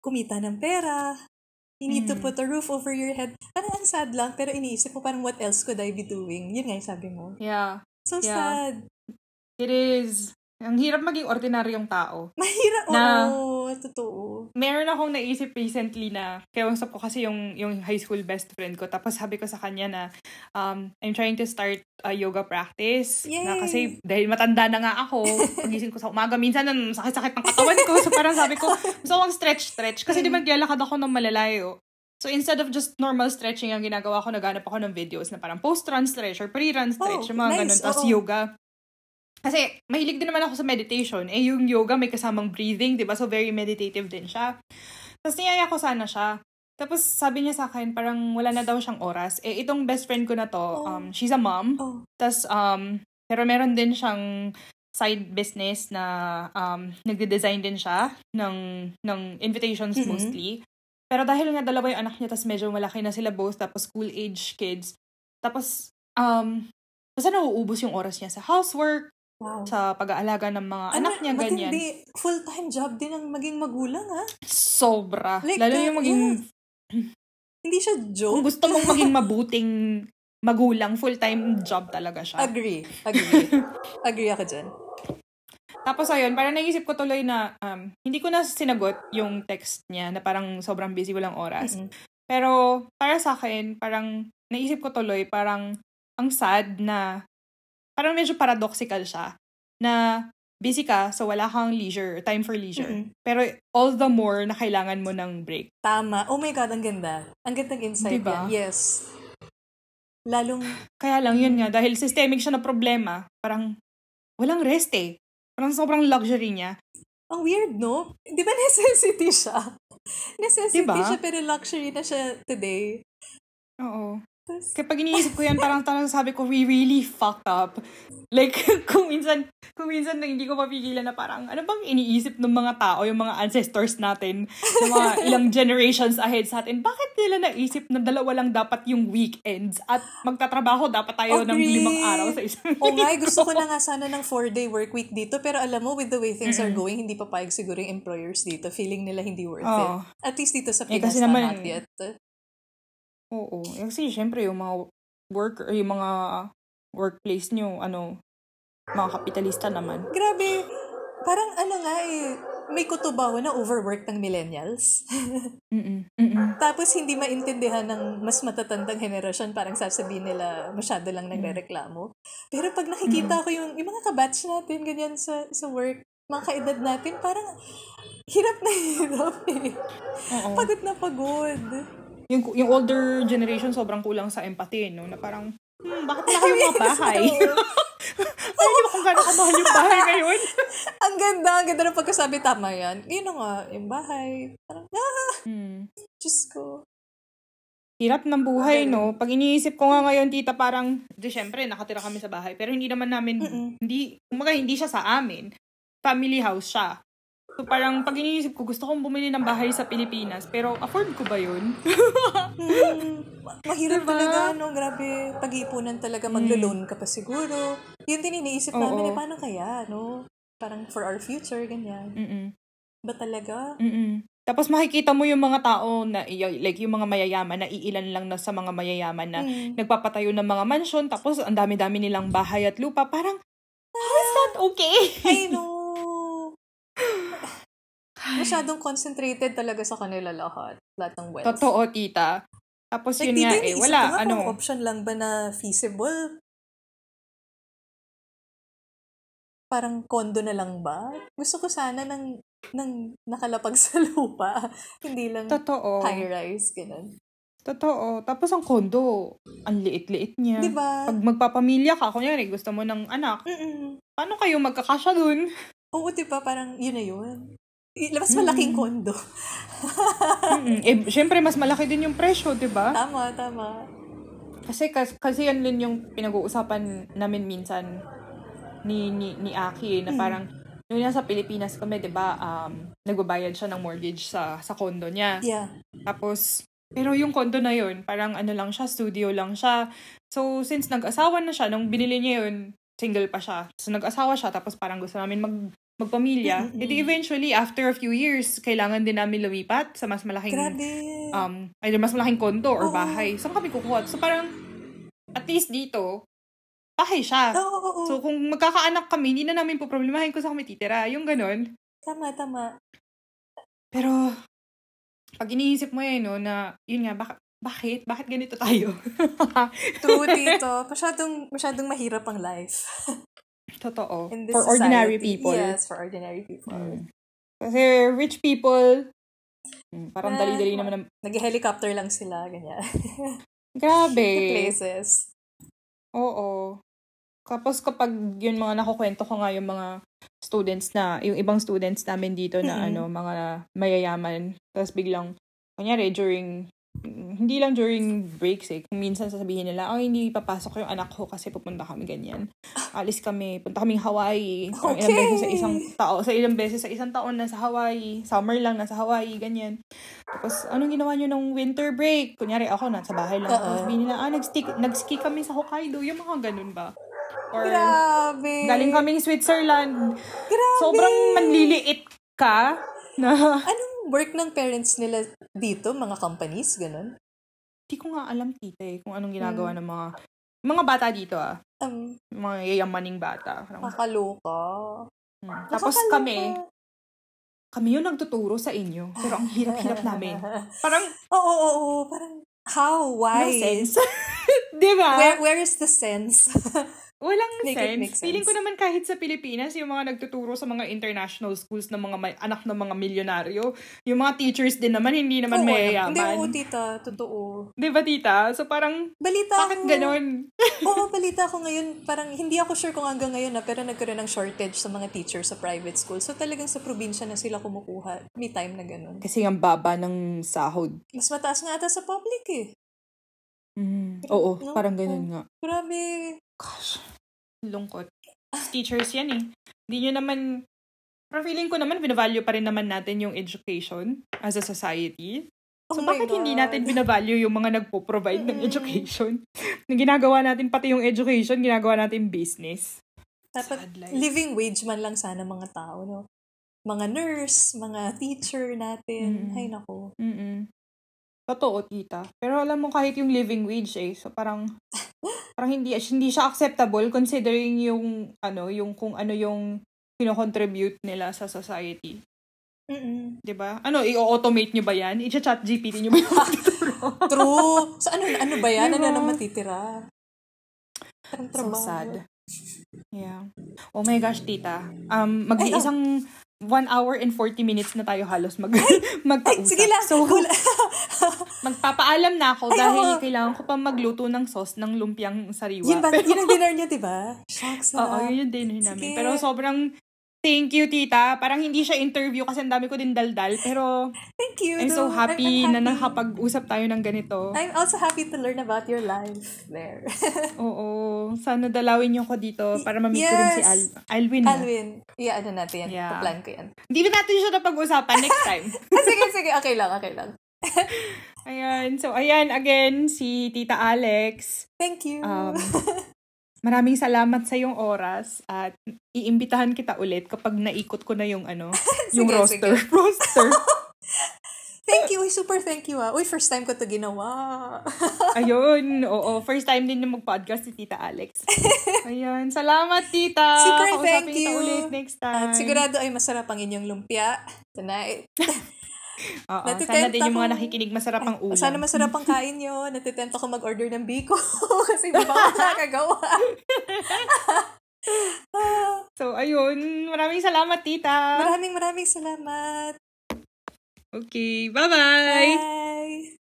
kumita ng pera. You need to Mm. put a roof over your head. Parang ang sad lang, pero iniisip mo parang what else could I be doing? Yun nga yung sabi mo. Yeah. So Yeah. sad. It is. Ang hirap maging ordinaryong tao. Mahirap. Na- Oo, totoo. Meron akong naisip recently na, kaya usap ko kasi yung, yung high school best friend ko. Tapos sabi ko sa kanya na, um, I'm trying to start a yoga practice. Na Yay! kasi dahil matanda na nga ako, pagising ko sa umaga, minsan nun, sakit-sakit ng katawan ko. So parang sabi ko, gusto kong stretch-stretch. Kasi di ba naglalakad ako ng malalayo. So instead of just normal stretching, ang ginagawa ko, naghanap ako ng videos na parang post-run stretch or pre-run stretch, Oh, yung mga nice. ganun. Tapos Oo. yoga. Kasi mahilig din naman ako sa meditation. Eh yung yoga may kasamang breathing, di ba? So very meditative din siya. Tapos niyaya ko sana siya. Tapos sabi niya sa akin, parang wala na daw siyang oras. Eh itong best friend ko na to, Oh. um, she's a mom. Oh. Tapos, um, pero meron din siyang side business na um, nagde-design din siya ng, ng invitations Mhm. mostly. Pero dahil nga dalawa yung anak niya, tapos medyo malaki na sila both, tapos school age kids. Tapos, um, basta nauubos yung oras niya sa housework, Wow. sa pag-aalaga ng mga Ano, anak niya, ganyan. matindi. Full-time job din ang maging magulang, ha? Sobra. Like, Lalo yung maging, Hindi siya kung joke. gusto mong maging mabuting magulang, full-time job talaga siya. Agree. Agree. Agree ako dyan. Tapos ayun, parang naisip ko tuloy na um, hindi ko na sinagot yung text niya na parang sobrang busy, walang oras. Mm-mm. Pero para sa akin, parang naisip ko tuloy, parang ang sad na parang medyo paradoxical siya na busy ka, so wala kang leisure, time for leisure. Mm-mm. Pero all the more na kailangan mo ng break. Tama. Oh my God, ang ganda. Ang gandang insight Diba? yan. Yes. Lalong, Kaya lang yun nga, dahil systemic siya na problema, parang walang rest eh. Parang sobrang luxury niya. ang weird, no? Di ba necessity siya? Necessity Diba? siya, pero luxury na siya today. Oo. Tas, Kaya pag iniisip ko yan, parang talagang sabi ko, we really fucked up. Like, kung minsan, kung minsan na hindi ko mapigilan na parang, ano bang iniisip ng mga tao, yung mga ancestors natin, yung mga ilang generations ahead sa atin, bakit nila naisip na dalawa lang dapat yung weekends at magtatrabaho dapat tayo ng Agree. limang araw sa isang Oo nga, eh, gusto ko na nga sana ng four-day work week dito, pero alam mo, with the way things are going, hindi papayag siguro yung employers dito. Feeling nila hindi worth Oo. it. At least dito sa Eh, Pinas kasi na naman- not yet. Oo. Kasi syempre, yung mga work, yung mga workplace nyo, ano, mga kapitalista naman. Grabe, parang ano nga eh, may kutubaho na overwork ng millennials. Mm-mm. Mm-mm. Tapos hindi maintindihan ng mas matatandang henerasyon, parang sasabihin nila masyado lang nagre-reklamo. Pero pag nakikita ko yung, yung mga kabatch natin, ganyan sa, sa work, mga kaedad natin, parang hirap na hirap eh. Oo. Pagod na pagod. Yung, yung older generation sobrang kulang sa empathy, no? Na parang, hmm, bakit na kayo mga bahay? Alam niyo ba kung gano'n kamahal yung bahay ngayon? ang ganda, ang ganda ng pagkasabi, tama yan. Yun nga, yung bahay. Parang, ah, Hmm. Diyos ko. Hirap ng buhay, no? Pag iniisip ko nga ngayon, tita, parang, di syempre, nakatira kami sa bahay, pero hindi naman namin, Mm-mm. hindi, kumaga, hindi siya sa amin. Family house siya. So parang, pag iniisip ko, gusto kong bumili ng bahay sa Pilipinas, pero afford ko ba yun? Hmm, mahirap Diba? talaga, no? Grabe, pag-iipunan talaga, maglo-loan ka pa siguro. Yun din iniisip Oo. namin, eh, paano kaya, no? Parang for our future, ganyan. Mm-mm. Ba talaga? Mm-mm. Tapos makikita mo yung mga tao na, like yung mga mayayaman, na iilan lang na sa mga mayayaman na Hmm. nagpapatayo ng mga mansyon, tapos ang dami-dami nilang bahay at lupa. Parang, how is that okay? I know. Masyadong concentrated talaga sa kanila lahat. Lahat ng wealth. Totoo, tita. Tapos Like, yun nga eh, wala, nga ano. option lang ba na feasible? Parang kondo na lang ba? Gusto ko sana ng, ng nakalapag sa lupa. Hindi lang Totoo. high-rise, ganun. Totoo. Tapos ang kondo, ang liit-liit niya. Diba? Pag magpapamilya ka, kunyari gusto mo ng anak, Mm-mm. paano kayo magkakasya dun? Oo, diba? Parang yun na yun. Mas malaking Mm. kondo. Mm-mm. eh, syempre, mas malaki din yung presyo, di ba? Tama, tama. Kasi, kasi, kasi yan din yung pinag-uusapan namin minsan ni, ni, ni Aki, na Mm. parang, nung nasa Pilipinas kami, di ba, um, nagbabayad siya ng mortgage sa, sa kondo niya. Yeah. Tapos, pero yung kondo na yun, parang ano lang siya, studio lang siya. So, since nag-asawa na siya, nung binili niya yun, single pa siya. So, nag-asawa siya, tapos parang gusto namin mag magpamilya. Mm-mm. Edi eventually, after a few years, kailangan din namin lumipat sa mas malaking, Grabe. um, either mas malaking kondo or Oo. bahay. Saan kami kukuha? So, parang, at least dito, bahay siya. Oo, oo, oo. So, kung magkakaanak kami, hindi na namin po problemahin kung saan kami titira. Yung ganun. tama, tama. Pero, pag iniisip mo yun, no, na, yun nga, bak- bakit? Bakit ganito tayo? True, tito. Masyadong, masyadong mahirap ang life. Totoo. In this For ordinary society. people. Yes, for ordinary people. Mm. Kasi rich people, mm, parang Ah, dali-dali naman. ang- Nag-helicopter lang sila, ganyan. Grabe. To places. Oo. Tapos kapag yun mga nakukwento ko nga yung mga students na, yung ibang students namin dito na Mm-mm. ano, mga mayayaman. Tapos biglang, kunyari during, hindi lang during breaks eh. Kung minsan sasabihin nila, oh, hindi papasok yung anak ko kasi pupunta kami ganyan. Alis kami, punta kaming Hawaii. Parang Ilang Okay. beses sa isang tao, sa ilang beses sa isang taon nasa Hawaii. Summer lang nasa Hawaii, ganyan. Tapos, anong ginawa nyo nung winter break? Kunyari ako, nasa bahay lang. Tapos sabihin nila, ah, nag-ski, nag-ski kami sa Hokkaido. Yung mga ganun ba? Or, Grabe. galing kaming Switzerland. Grabe. Sobrang manliliit ka na Anong work ng parents nila dito? Mga companies, ganun? Hindi ko nga alam, tita, eh, kung anong ginagawa Hmm. ng mga mga bata dito, ah. Um, Mga yayamaning bata. Parang, makakaloka. hmm. Tapos kami, kami yung nagtuturo sa inyo. Pero ang hirap-hirap namin. Parang, Oo, oo, oo. Parang, how? Why? no sense. Di ba? Where, where is the sense? Walang Make sense. sense. Feeling ko naman kahit sa Pilipinas, yung mga nagtuturo sa mga international schools ng mga may, anak ng mga milyonaryo, yung mga teachers din naman, hindi naman Oo, mayayaman. Hindi, oo, tita. Totoo. Di ba, tita? So parang, Balita bakit ko. ganon? Oo, balita ko ngayon. Parang hindi ako sure kung hanggang ngayon na, pero nagkaroon ng shortage sa mga teachers sa private school. So talagang sa probinsya na sila kumukuha. May time na ganun. Kasi ang baba ng sahod. Mas mataas nga ata sa public eh. Mm, oo, No? parang ganun nga. Grabe. Gosh, lungkot. Teachers yan eh. Hindi nyo naman, pero feeling ko naman, binavalue pa rin naman natin yung education as a society. So, Oh bakit hindi God. natin binavalue yung mga nagpo-provide ng Mm-mm. education? Nang ginagawa natin pati yung education, ginagawa natin business. Dapat living wage man lang sana mga tao, no? Mga nurse, mga teacher natin. Mm. Ay, nako. Mm-mm. Totoo, tita. Pero alam mo, kahit yung living wage eh, so parang, parang hindi, hindi siya acceptable considering yung, ano, yung kung ano yung kinocontribute nila sa society. Mm-mm. 'Di ba? Ano, i-automate nyo ba yan? I-chat GPT nyo ba yung? True. So, ano, ano ba yan? Ano Diba? na matitira? Parang so sad. Yeah. Oh my gosh, tita. Um, mag-iisang 1 hour and 40 minutes na tayo halos mag Ay, magkausap. sige lang. So, magpapaalam na ako Ay, dahil oo. kailangan ko pa magluto ng sauce ng lumpiang sariwa. yun ba? Pero- Yun ang dinner niya, di ba? Shucks, Oo, sarap. yun din yun namin. Sige. Pero sobrang thank you, tita. Parang hindi siya interview kasi ang dami ko din daldal. Pero Thank you. I'm so happy, I'm- na I'm nakapag-usap tayo ng ganito. I'm also happy to learn about your life there. Oo. Sana dalawin niyo ko dito para ma-meet ko rin si Yes. Al Alwin. na. Alwin, yeah, ano natin yan. Yeah. Pa-plan ko yan. Hindi ba natin siya napag-usapan next time? Ah, sige, sige. Okay lang, okay lang. ayan. So, ayan, again, si Tita Alex. Thank you. Um, maraming salamat sa iyong oras at iimbitahan kita ulit kapag naikot ko na yung ano, yung Sige, roster. sige. roster. thank you. Super thank you ah. Uy, first time ko to ginawa. Ayun, oo. First time din na mag-podcast si Tita Alex. Ayan, salamat Tita. Super Kausapin thank you. ulit next time. At sigurado ay masarap ang inyong lumpia tonight. Oo, sana din yung mga nakikinig masarap ang ulam. Sana masarap ang kain nyo. Natitempt ako mag-order ng biko kasi hindi pa ako nakagawa. So, ayun. Maraming salamat, Tita. maraming maraming salamat. Okay, bye-bye. Bye.